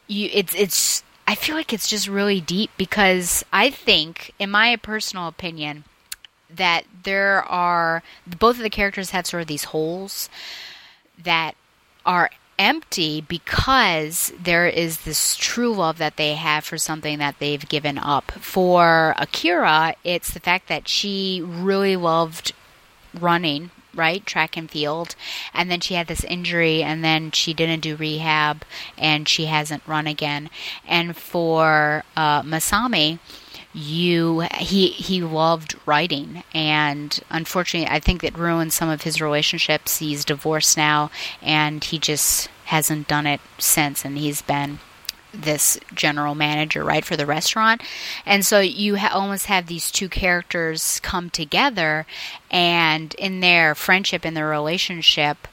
you it's it's i feel like it's just really deep because i think in my personal opinion that there are both of the characters have sort of these holes that are empty because there is this true love that they have for something that they've given up. For Akira, it's the fact that she really loved running, right? Track and field. And then she had this injury and then she didn't do rehab and she hasn't run again. And for uh, Masami, you he he loved writing and unfortunately I think that ruined some of his relationships. He's divorced now and he just hasn't done it since and he's been this general manager, right, for the restaurant. And so you ha- almost have these two characters come together, and in their friendship, in their relationship,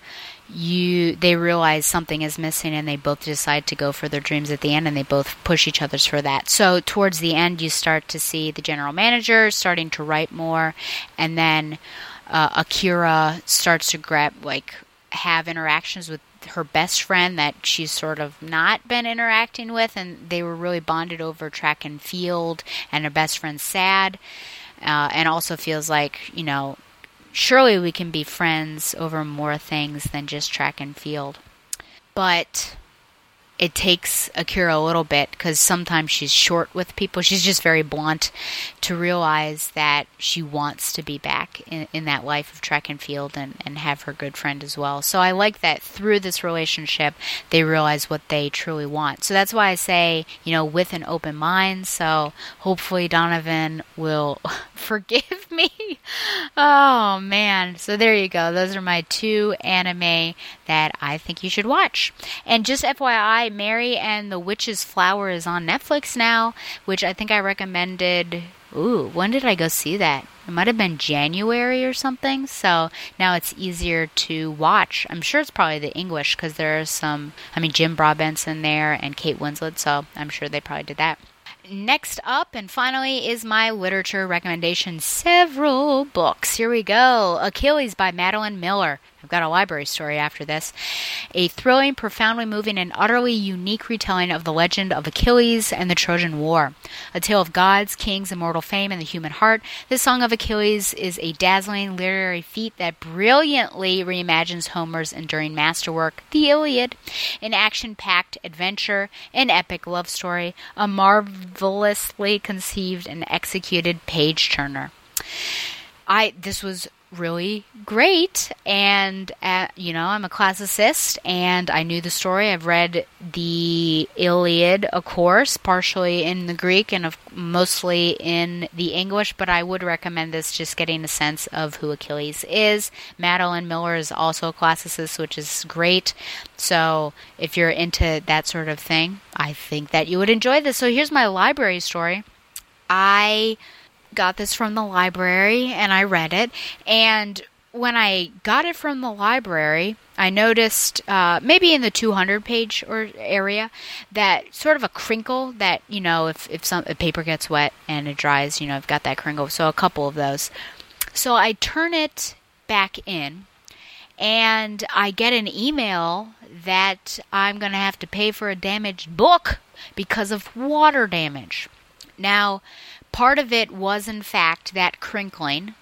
you they realize something is missing and they both decide to go for their dreams at the end and they both push each other's for that. So towards the end you start to see the general manager starting to write more and then uh, akira starts to grab like have interactions with her best friend that she's sort of not been interacting with and they were really bonded over track and field and her best friend's sad uh, and also feels like you know surely we can be friends over more things than just track and field. But it takes Akira a little bit because sometimes she's short with people. She's just very blunt to realize that she wants to be back in, in that life of track and field and, and have her good friend as well. So I like that through this relationship, they realize what they truly want. So that's why I say, you know, with an open mind. So hopefully Donovan will (laughs) forgive me. (laughs) Oh, man. So there you go. Those are my two anime that I think you should watch. And just FYI, Mary and the Witch's Flower is on Netflix now, which I think I recommended. Ooh, when did I go see that? It might have been January or something. So now it's easier to watch. I'm sure it's probably the English because there are some. I mean, Jim Broadbent's in there and Kate Winslet, so I'm sure they probably did that. Next up and finally is my literature recommendation several books. Here we go Achilles by Madeline Miller. I've got a library story after this. A thrilling, profoundly moving, and utterly unique retelling of the legend of Achilles and the Trojan War. A tale of gods, kings, immortal fame, and the human heart. This Song of Achilles is a dazzling literary feat that brilliantly reimagines Homer's enduring masterwork, the Iliad. An action packed adventure, an epic love story, a marvelously conceived and executed page turner. I this was really great. And uh, you know i'm a classicist and i knew the story. I've read the iliad of course partially in the greek and of, mostly in the english but i would recommend this just getting a sense of who achilles is. Madeline miller is also a classicist which is great. So if you're into that sort of thing i think that you would enjoy this. So here's my library story. I got this from the library and I read it. And when I got it from the library, I noticed uh, maybe in the 200 page or area that sort of a crinkle that you know if if some if paper gets wet and it dries, you know I've got that crinkle. So a couple of those. So I turn it back in, and I get an email that I'm going to have to pay for a damaged book because of water damage. Now, part of it was in fact that crinkling.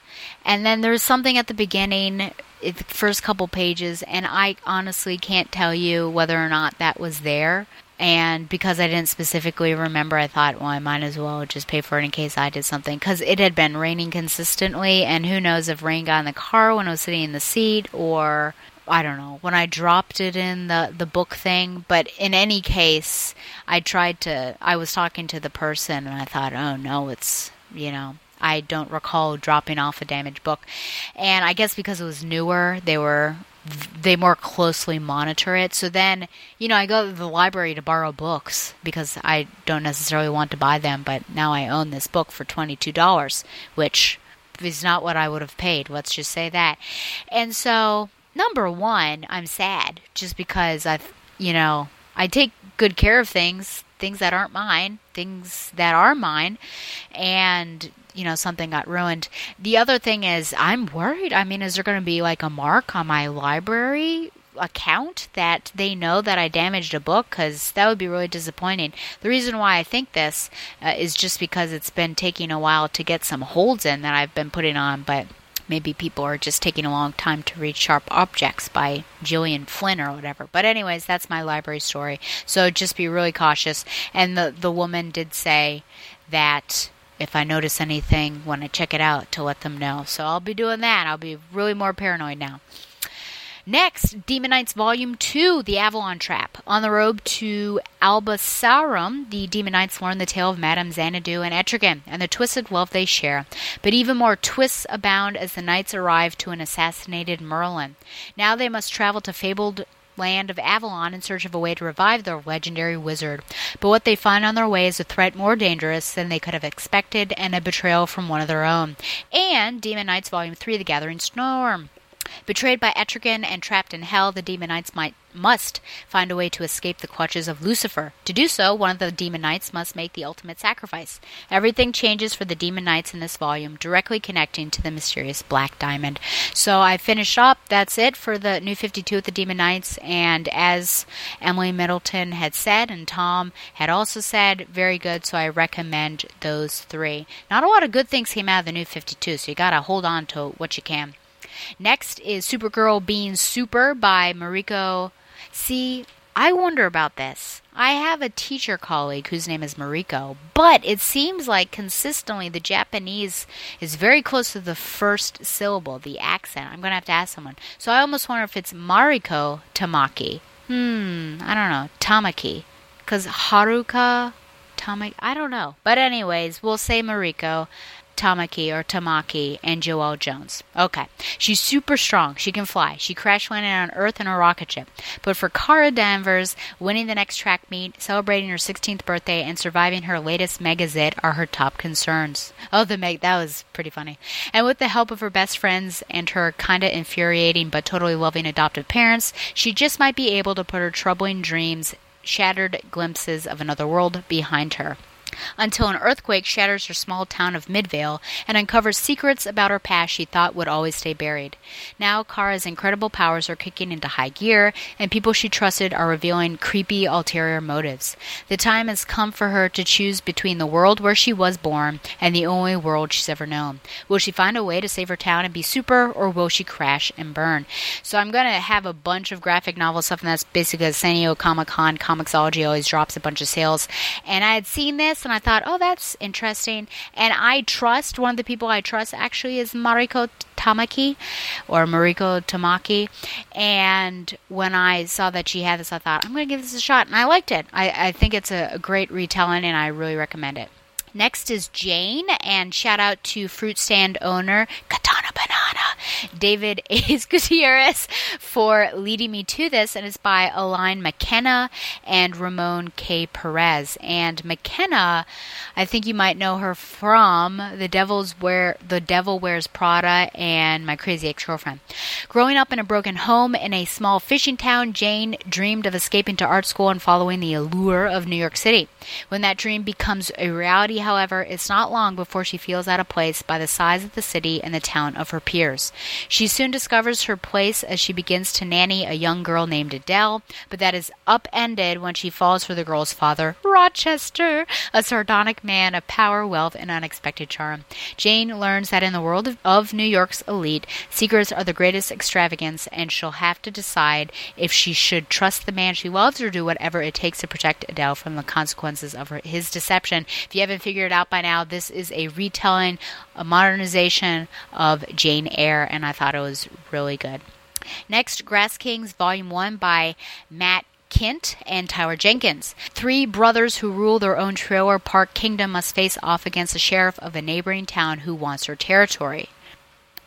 And then there's something at the beginning eh, the first couple pages and i honestly can't tell you whether or not that was there. And because i didn't specifically remember i thought well i might as well just pay for it in case i did something. Because it had been raining consistently and who knows if rain got in the car when i was sitting in the seat or I don't know when I dropped it in the the book thing, but in any case, I tried to. I was talking to the person, and I thought, oh no, it's you know. I don't recall dropping off a damaged book, and I guess because it was newer, they were they more closely monitor it. So then, you know, I go to the library to borrow books because I don't necessarily want to buy them, but now I own this book for $22, which is not what I would have paid. Let's just say that. And so number one, I'm sad just because I've, you know, I take good care of things, things that aren't mine, things that are mine, and you know something got ruined. The other thing is I'm worried. I mean, is there going to be like a mark on my library account that they know that I damaged a book because that would be really disappointing. The reason why I think this uh, is just because it's been taking a while to get some holds in that I've been putting on, but maybe people are just taking a long time to read Sharp Objects by Gillian Flynn or whatever. But anyways, that's my library story. So just be really cautious. And the the woman did say that if I notice anything when I check it out to let them know. So I'll be doing that. I'll be really more paranoid now. Next, Demon Knights Volume 2, The Avalon Trap. On the road to Alba Sarum, the Demon Knights learn the tale of Madame Xanadu and Etrigan and the twisted love they share. But even more twists abound as the knights arrive to an assassinated Merlin. Now they must travel to fabled land of Avalon in search of a way to revive their legendary wizard. But what they find on their way is a threat more dangerous than they could have expected and a betrayal from one of their own. And Demon Knights Volume 3 The Gathering Storm. Betrayed by Etrigan and trapped in hell, the demon knights might, must find a way to escape the clutches of Lucifer. To do so, one of the demon knights must make the ultimate sacrifice. Everything changes for the demon knights in this volume, directly connecting to the mysterious Black Diamond. So I finished up. That's it for the New 52 with the Demon Knights. And as Emily Middleton had said, and Tom had also said, very good. So I recommend those three. Not a lot of good things came out of the New 52, so you got to hold on to what you can. Next is Supergirl Being Super by Mariko. See, I wonder about this. I have a teacher colleague whose name is Mariko, but it seems like consistently the Japanese is very close to the first syllable, the accent. I'm going to have to ask someone. So I almost wonder if it's Mariko Tamaki. Hmm, I don't know. Tamaki. Because Haruka Tamaki, I don't know. But, anyways, we'll say Mariko. Tamaki or Tamaki and Joelle Jones. Okay. She's super strong. She can fly. She crash landed on Earth in a rocket ship. But for Kara Danvers, winning the next track meet, celebrating her 16th birthday, and surviving her latest mega zit are her top concerns. Oh, the meg that was pretty funny. And with the help of her best friends and her kinda infuriating but totally loving adoptive parents, she just might be able to put her troubling dreams, shattered glimpses of another world behind her until an earthquake shatters her small town of Midvale and uncovers secrets about her past she thought would always stay buried. Now, Kara's incredible powers are kicking into high gear, and people she trusted are revealing creepy ulterior motives. The time has come for her to choose between the world where she was born and the only world she's ever known. Will she find a way to save her town and be super, or will she crash and burn? So, I'm going to have a bunch of graphic novel stuff, and that's basically San Diego Comic Con. Comixology always drops a bunch of sales. And I had seen this, and I thought, oh, that's interesting. And I trust, one of the people I trust actually is Mariko Tamaki or Mariko Tamaki. And when I saw that she had this, I thought, I'm going to give this a shot. And I liked it. I, I think it's a, a great retelling, and I really recommend it. Next is Jane, and shout out to fruit stand owner Katana Banana, David (laughs) A's Gutierrez, for leading me to this. And it's by Aline McKenna and Ramon K. Perez. And McKenna, I think you might know her from The Devil's Wear, The Devil Wears Prada and My Crazy Ex-Girlfriend. Growing up in a broken home in a small fishing town, Jane dreamed of escaping to art school and following the allure of New York City. When that dream becomes a reality, however, it's not long before she feels out of place by the size of the city and the town of her peers. She soon discovers her place as she begins to nanny a young girl named Adele, but that is upended when she falls for the girl's father, Rochester, a sardonic man of power, wealth, and unexpected charm. Jane learns that in the world of, New York's elite, secrets are the greatest extravagance, and she'll have to decide if she should trust the man she loves or do whatever it takes to protect Adele from the consequences of her, his deception. If you haven't figured it out by now, this is a retelling, a modernization of Jane Eyre, and I thought it was really good. Next, Grass Kings Volume 1 by Matt Kindt and Tyler Jenkins. Three brothers who rule their own trailer park kingdom must face off against the sheriff of a neighboring town who wants their territory.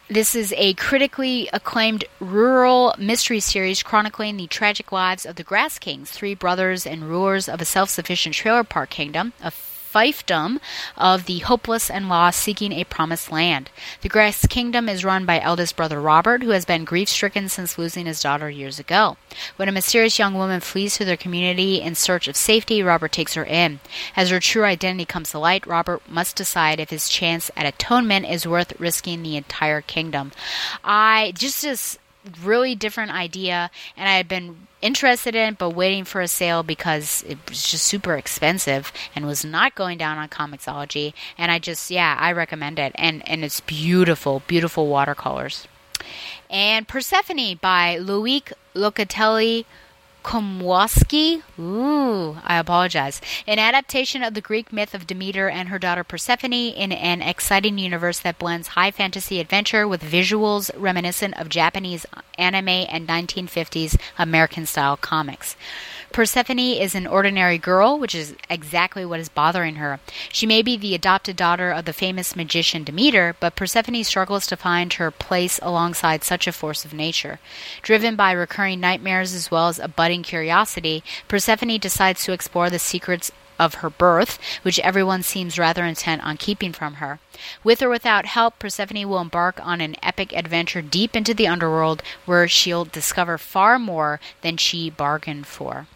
This is a critically acclaimed rural mystery series chronicling the tragic lives of the Grass Kings, three brothers and rulers of a self sufficient trailer park kingdom, a fiefdom of the hopeless and lost seeking a promised land. The Grass Kingdom is run by eldest brother Robert, who has been grief stricken since losing his daughter years ago. When a mysterious young woman flees to their community in search of safety, Robert takes her in. As her true identity comes to light, Robert must decide if his chance at atonement is worth risking the entire kingdom. I just as really different idea, and I had been interested in but waiting for a sale because it was just super expensive and was not going down on Comixology. And I just, yeah, I recommend it. And, and it's beautiful, beautiful watercolors. And Persephone by Loic Locatelli Komorowski. Ooh, I apologize. An adaptation of the Greek myth of Demeter and her daughter Persephone in an exciting universe that blends high fantasy adventure with visuals reminiscent of Japanese anime and 1950s American style comics. Persephone is an ordinary girl, which is exactly what is bothering her. She may be the adopted daughter of the famous magician Demeter, but Persephone struggles to find her place alongside such a force of nature. Driven by recurring nightmares as well as a budding curiosity, Persephone decides to explore the secrets of her birth, which everyone seems rather intent on keeping from her. With or without help, Persephone will embark on an epic adventure deep into the underworld where she'll discover far more than she bargained for.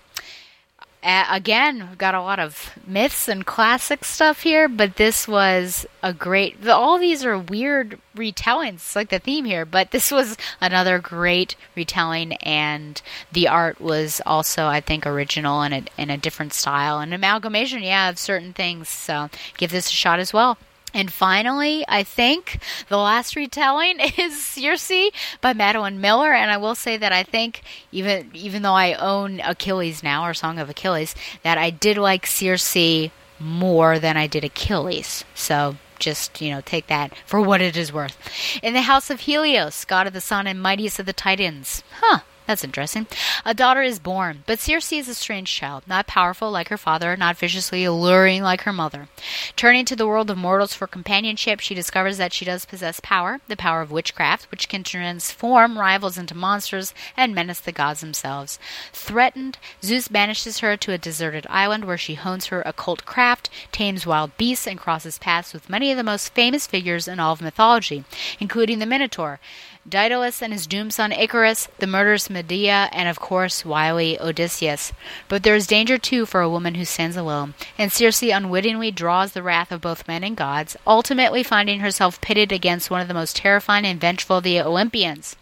Uh, again, we've got a lot of myths and classic stuff here, but this was a great. All these are weird retellings, like the theme here, but this was another great retelling, and the art was also, I think, original and in a different style, and amalgamation, yeah, of certain things. So give this a shot as well. And finally, I think the last retelling (laughs) is Circe by Madeline Miller. And I will say that I think even even though I own Achilles now or Song of Achilles, that I did like Circe more than I did Achilles. So just you know take that for what it is worth. In the house of Helios, god of the sun and mightiest of the Titans. Huh. That's interesting. A daughter is born, but Circe is a strange child, not powerful like her father, not viciously alluring like her mother. Turning to the world of mortals for companionship, she discovers that she does possess power, the power of witchcraft, which can transform rivals into monsters and menace the gods themselves. Threatened, Zeus banishes her to a deserted island where she hones her occult craft, tames wild beasts, and crosses paths with many of the most famous figures in all of mythology, including the Minotaur. Daedalus and his doomed son Icarus, the murderous Medea, and of course wily Odysseus. But there is danger too for a woman who stands alone, and Circe unwittingly draws the wrath of both men and gods, ultimately finding herself pitted against one of the most terrifying and vengeful of the Olympians.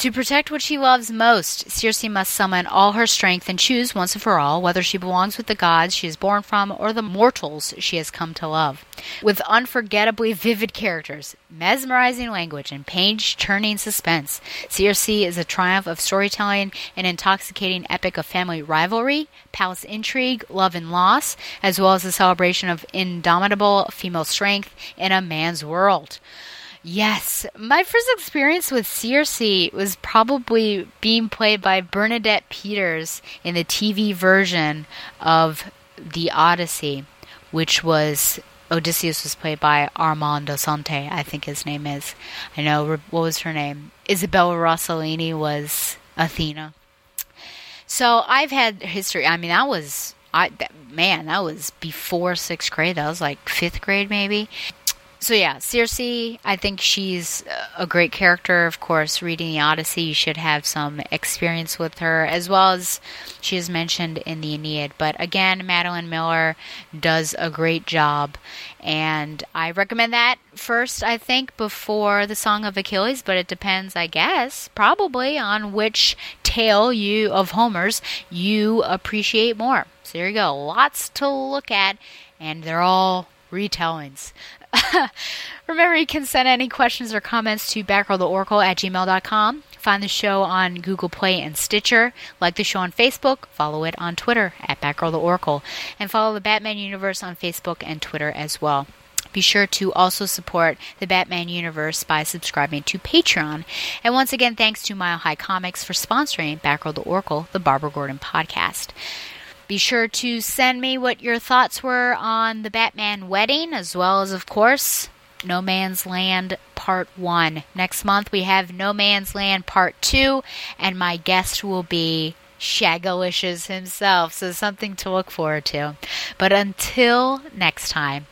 To protect what she loves most, Circe must summon all her strength and choose once and for all whether she belongs with the gods she is born from or the mortals she has come to love. With unforgettably vivid characters, mesmerizing language, and page turning suspense, Circe is a triumph of storytelling, an intoxicating epic of family rivalry, palace intrigue, love and loss, as well as a celebration of indomitable female strength in a man's world. Yes, my first experience with Circe was probably being played by Bernadette Peters in the TV version of The Odyssey, which was Odysseus was played by Armand Assante, I think his name is. I know what was her name. Isabella Rossellini was Athena. So I've had history. I mean, that was I man, that was before sixth grade. That was like fifth grade, maybe. So yeah, Circe, I think she's a great character. Of course, reading the Odyssey, you should have some experience with her, as well as she is mentioned in the Aeneid. But again, Madeline Miller does a great job, and I recommend that first. I think before the Song of Achilles, but it depends, I guess, probably on which tale you of Homer's you appreciate more. So there you go, lots to look at, and they're all retellings. (laughs) Remember, you can send any questions or comments to batgirltooracle at gmail.com. Find the show on Google Play and Stitcher. Like the show on Facebook. Follow it on Twitter at Batgirl to Oracle. And follow the Batman Universe on Facebook and Twitter as well. Be sure to also support the Batman universe by subscribing to Patreon. And once again, thanks to Mile High Comics for sponsoring Batgirl to Oracle, the Barbara Gordon podcast. Be sure to send me what your thoughts were on the Batman wedding, as well as, of course, No Man's Land Part 1. Next month we have No Man's Land Part 2, and my guest will be Shagalicious himself, so something to look forward to. But until next time,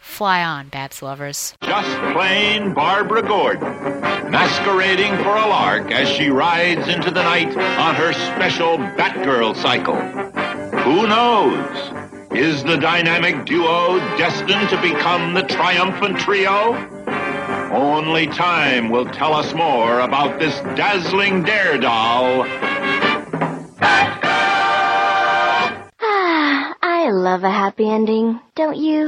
fly on, Babs lovers. Just plain Barbara Gordon, masquerading for a lark as she rides into the night on her special Batgirl cycle. Who knows? Is the dynamic duo destined to become the triumphant trio? Only time will tell us more about this dazzling daredevil. Ah, I love a happy ending, don't you?